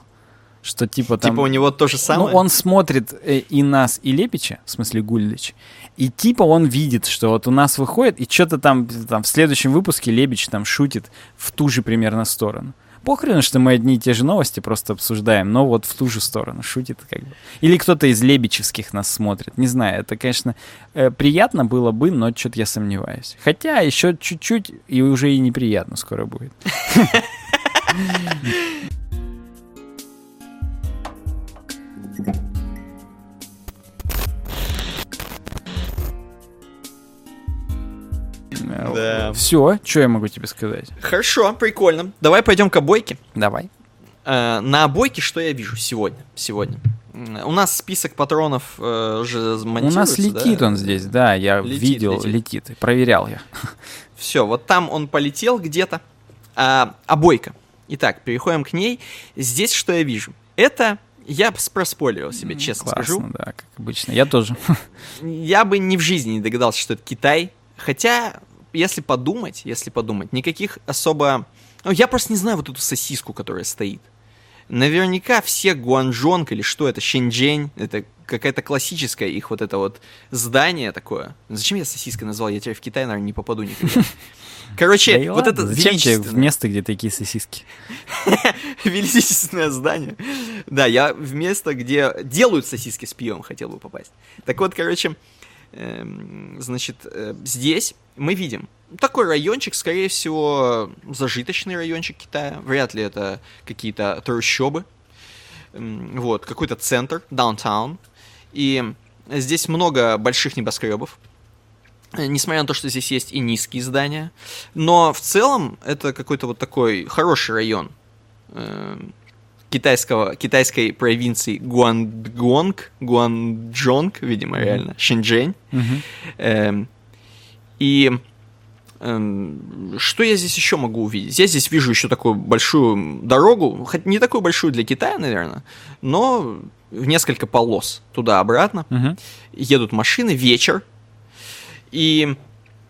Что типа там... Типа у него то же Ну, самое. он смотрит э, и нас, и Лепича, в смысле Гульдыч, и типа он видит, что вот у нас выходит, и что-то там, там в следующем выпуске Лебич там шутит в ту же примерно сторону. Похрен, что мы одни и те же новости просто обсуждаем, но вот в ту же сторону шутит как бы. Или кто-то из лебечевских нас смотрит. Не знаю, это, конечно, э, приятно было бы, но что-то я сомневаюсь. Хотя еще чуть-чуть, и уже и неприятно скоро будет. Да. Все, что я могу тебе сказать? Хорошо, прикольно. Давай пойдем к обойке. Давай. Э, на обойке что я вижу сегодня? Сегодня. У нас список патронов э, уже У нас летит он здесь, да, я Летит, видел, летит. летит. Проверял я. Все, вот там он полетел где-то. А, обойка. Итак, переходим к ней. Здесь что я вижу? Это я проспойлерил себе, честно Классно, скажу. да, как обычно. Я тоже. Я бы ни в жизни не догадался, что это Китай. Хотя, если подумать, если подумать, никаких особо... Ну, я просто не знаю вот эту сосиску, которая стоит. Наверняка все Гуанчжонг или что это, Шэньчжэнь, это какая-то классическая их вот это вот здание такое. Зачем я сосиской назвал? Я теперь в Китай, наверное, не попаду никогда. Короче, Да вот ладно, это Зачем тебе в место, где такие сосиски? величественное здание. Да, я в место, где делают сосиски с пивом, хотел бы попасть. Так вот, короче, эм, значит, э, здесь мы видим такой райончик, скорее всего, зажиточный райончик Китая. Вряд ли это какие-то трущобы. Вот, какой-то центр, даунтаун. И здесь много больших небоскребов. Э, Несмотря на то, что здесь есть и низкие здания. Но в целом это какой-то вот такой хороший район э, китайского, китайской провинции Гуандгонг, Гуанчжонг, видимо, реально, Шэньчжэнь. Мгм. Эм, и эм, что я здесь еще могу увидеть? Я здесь вижу еще такую большую дорогу, хоть не такую большую для Китая, наверное, но в несколько полос туда-обратно. Мгм. Едут машины, вечер. И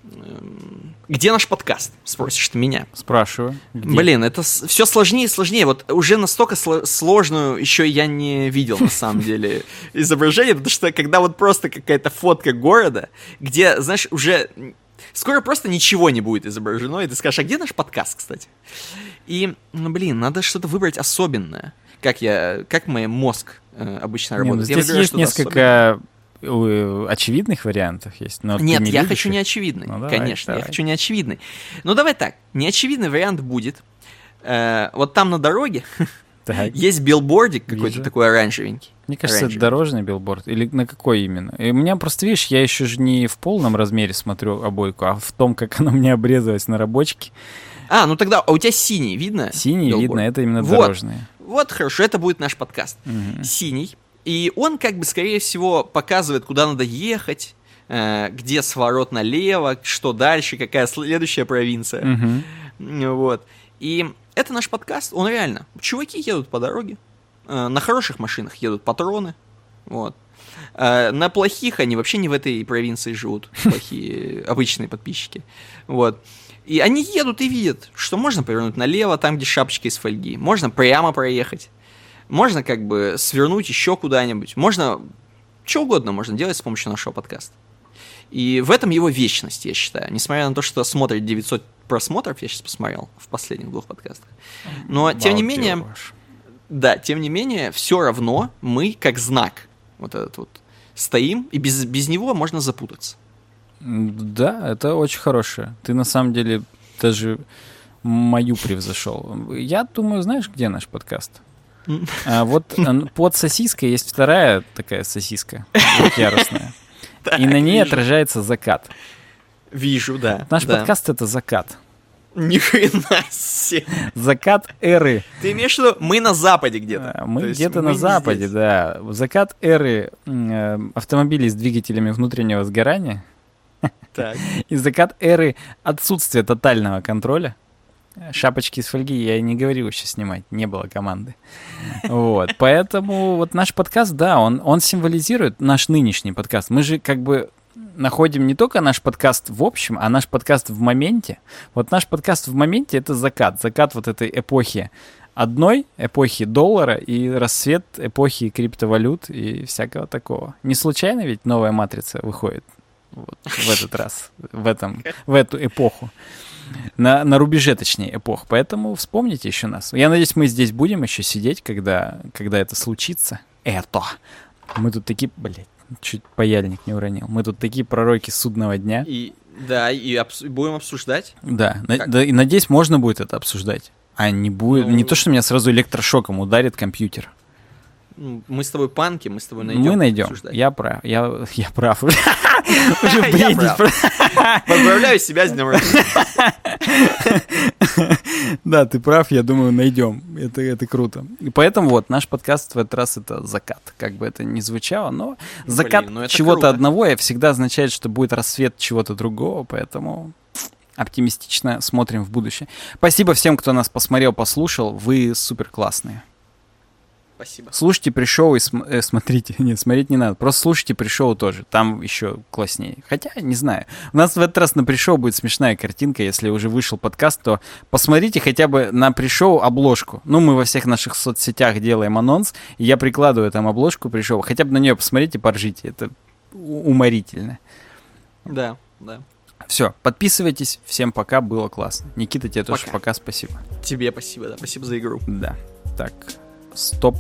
эм, где наш подкаст? Спросишь ты меня. Спрашиваю. где? Блин, это все сложнее и сложнее. Вот уже настолько сло- сложную еще я не видел, на самом деле, изображение, потому что когда вот просто какая-то фотка города, где, знаешь, уже скоро просто ничего не будет изображено, и ты скажешь, а где наш подкаст, кстати? И, ну, блин, надо что-то выбрать особенное. Как я, как мой мозг э, обычно Не, ну работает. Я здесь выбираю есть несколько э, очевидных вариантов есть. Но Нет, не я хочу их. неочевидный. Ну, давай, Конечно, давай. я хочу неочевидный. Ну давай так, неочевидный вариант будет. э, вот там на дороге Так. есть билбордик какой-то такой оранжевенький. Мне кажется, это дорожный билборд. Или на какой именно? И у меня просто, видишь, я еще же не в полном размере смотрю обойку, а в том, как она мне обрезалась на рабочке. А, ну тогда, а у тебя синий, видно? Синий билборд? видно, это именно Вот. дорожные. Вот, хорошо, это будет наш подкаст. Мгм. Синий. И он, как бы, скорее всего, показывает, куда надо ехать, э, где сворот налево, что дальше, какая следующая провинция. Мгм. Вот. И это наш подкаст, он реально. Чуваки едут по дороге, на хороших машинах едут патроны, вот. Э, на плохих они вообще не в этой провинции живут, плохие обычные подписчики, вот. И они едут и видят, что можно повернуть налево, там, где шапочка из фольги, можно прямо проехать, можно как бы свернуть еще куда-нибудь, можно что угодно можно делать с помощью нашего подкаста. И в этом его вечность, я считаю. Несмотря на то, что смотрит 900 просмотров, я сейчас посмотрел в последних двух подкастах. Но, тем не менее, Балдеж. Да, тем не менее, все равно мы, как знак, вот этот вот, стоим, и без, без него можно запутаться. Да, это очень хорошее. Ты на самом деле даже мою превзошел. Я думаю, знаешь, где наш подкаст? А вот ан- под сосиской есть вторая такая сосиска яростная. И на ней отражается закат. Вижу, да. Наш подкаст это закат. Ни хрена себе. Закат эры. Ты имеешь в виду, мы на западе где-то? А, Мы где-то на западе, здесь. да. Закат эры э, автомобилей с двигателями внутреннего сгорания Так. и закат эры отсутствия тотального контроля. Шапочки из фольги я и не говорил еще снимать, не было команды. Вот, поэтому вот наш подкаст, да, он, он символизирует наш нынешний подкаст. Мы же как бы находим не только наш подкаст в общем, а наш подкаст в моменте. Вот наш подкаст в моменте — это закат, закат вот этой эпохи одной, эпохи доллара и рассвет эпохи криптовалют и всякого такого. Не случайно ведь новая матрица выходит вот, в этот раз, в, этом, в эту эпоху. На, на рубеже, точнее, эпох. Поэтому вспомните еще нас. Я надеюсь, мы здесь будем еще сидеть, когда, когда это случится. Это. Мы тут такие, блядь, чуть паяльник не уронил. Мы тут такие пророки судного дня. И, да, и обс- будем обсуждать. Да, на- да, и надеюсь, можно будет это обсуждать. А не будет. Ну- Не то, что меня сразу электрошоком ударит компьютер. Мы с тобой панки, мы с тобой найдем. мы найдем. обсуждать. Я прав. Я, я прав. Я Поздравляю себя с днем рождения. Да, ты прав, я думаю, найдем. Это, это круто. И поэтому вот наш подкаст в этот раз это закат. Как бы это ни звучало, но закат ну чего-то одного и всегда означает, что будет рассвет чего-то другого, поэтому оптимистично смотрим в будущее. Спасибо всем, кто нас посмотрел, послушал. Вы супер классные. Спасибо. Слушайте пришел и см- э, смотрите. Нет, смотреть не надо. Просто слушайте пришел тоже. Там еще класснее. Хотя, не знаю. У нас в этот раз на пришел будет смешная картинка. Если уже вышел подкаст, то посмотрите хотя бы на пришел обложку. Ну, мы во всех наших соцсетях делаем анонс. И я прикладываю там обложку пришел. Хотя бы на нее посмотрите, поржите. Это уморительно. Да, да. Все, подписывайтесь. Всем пока, было классно. Никита, тебе тоже Пока. пока, спасибо. Тебе спасибо, да. Спасибо за игру. Да. Так, стоп.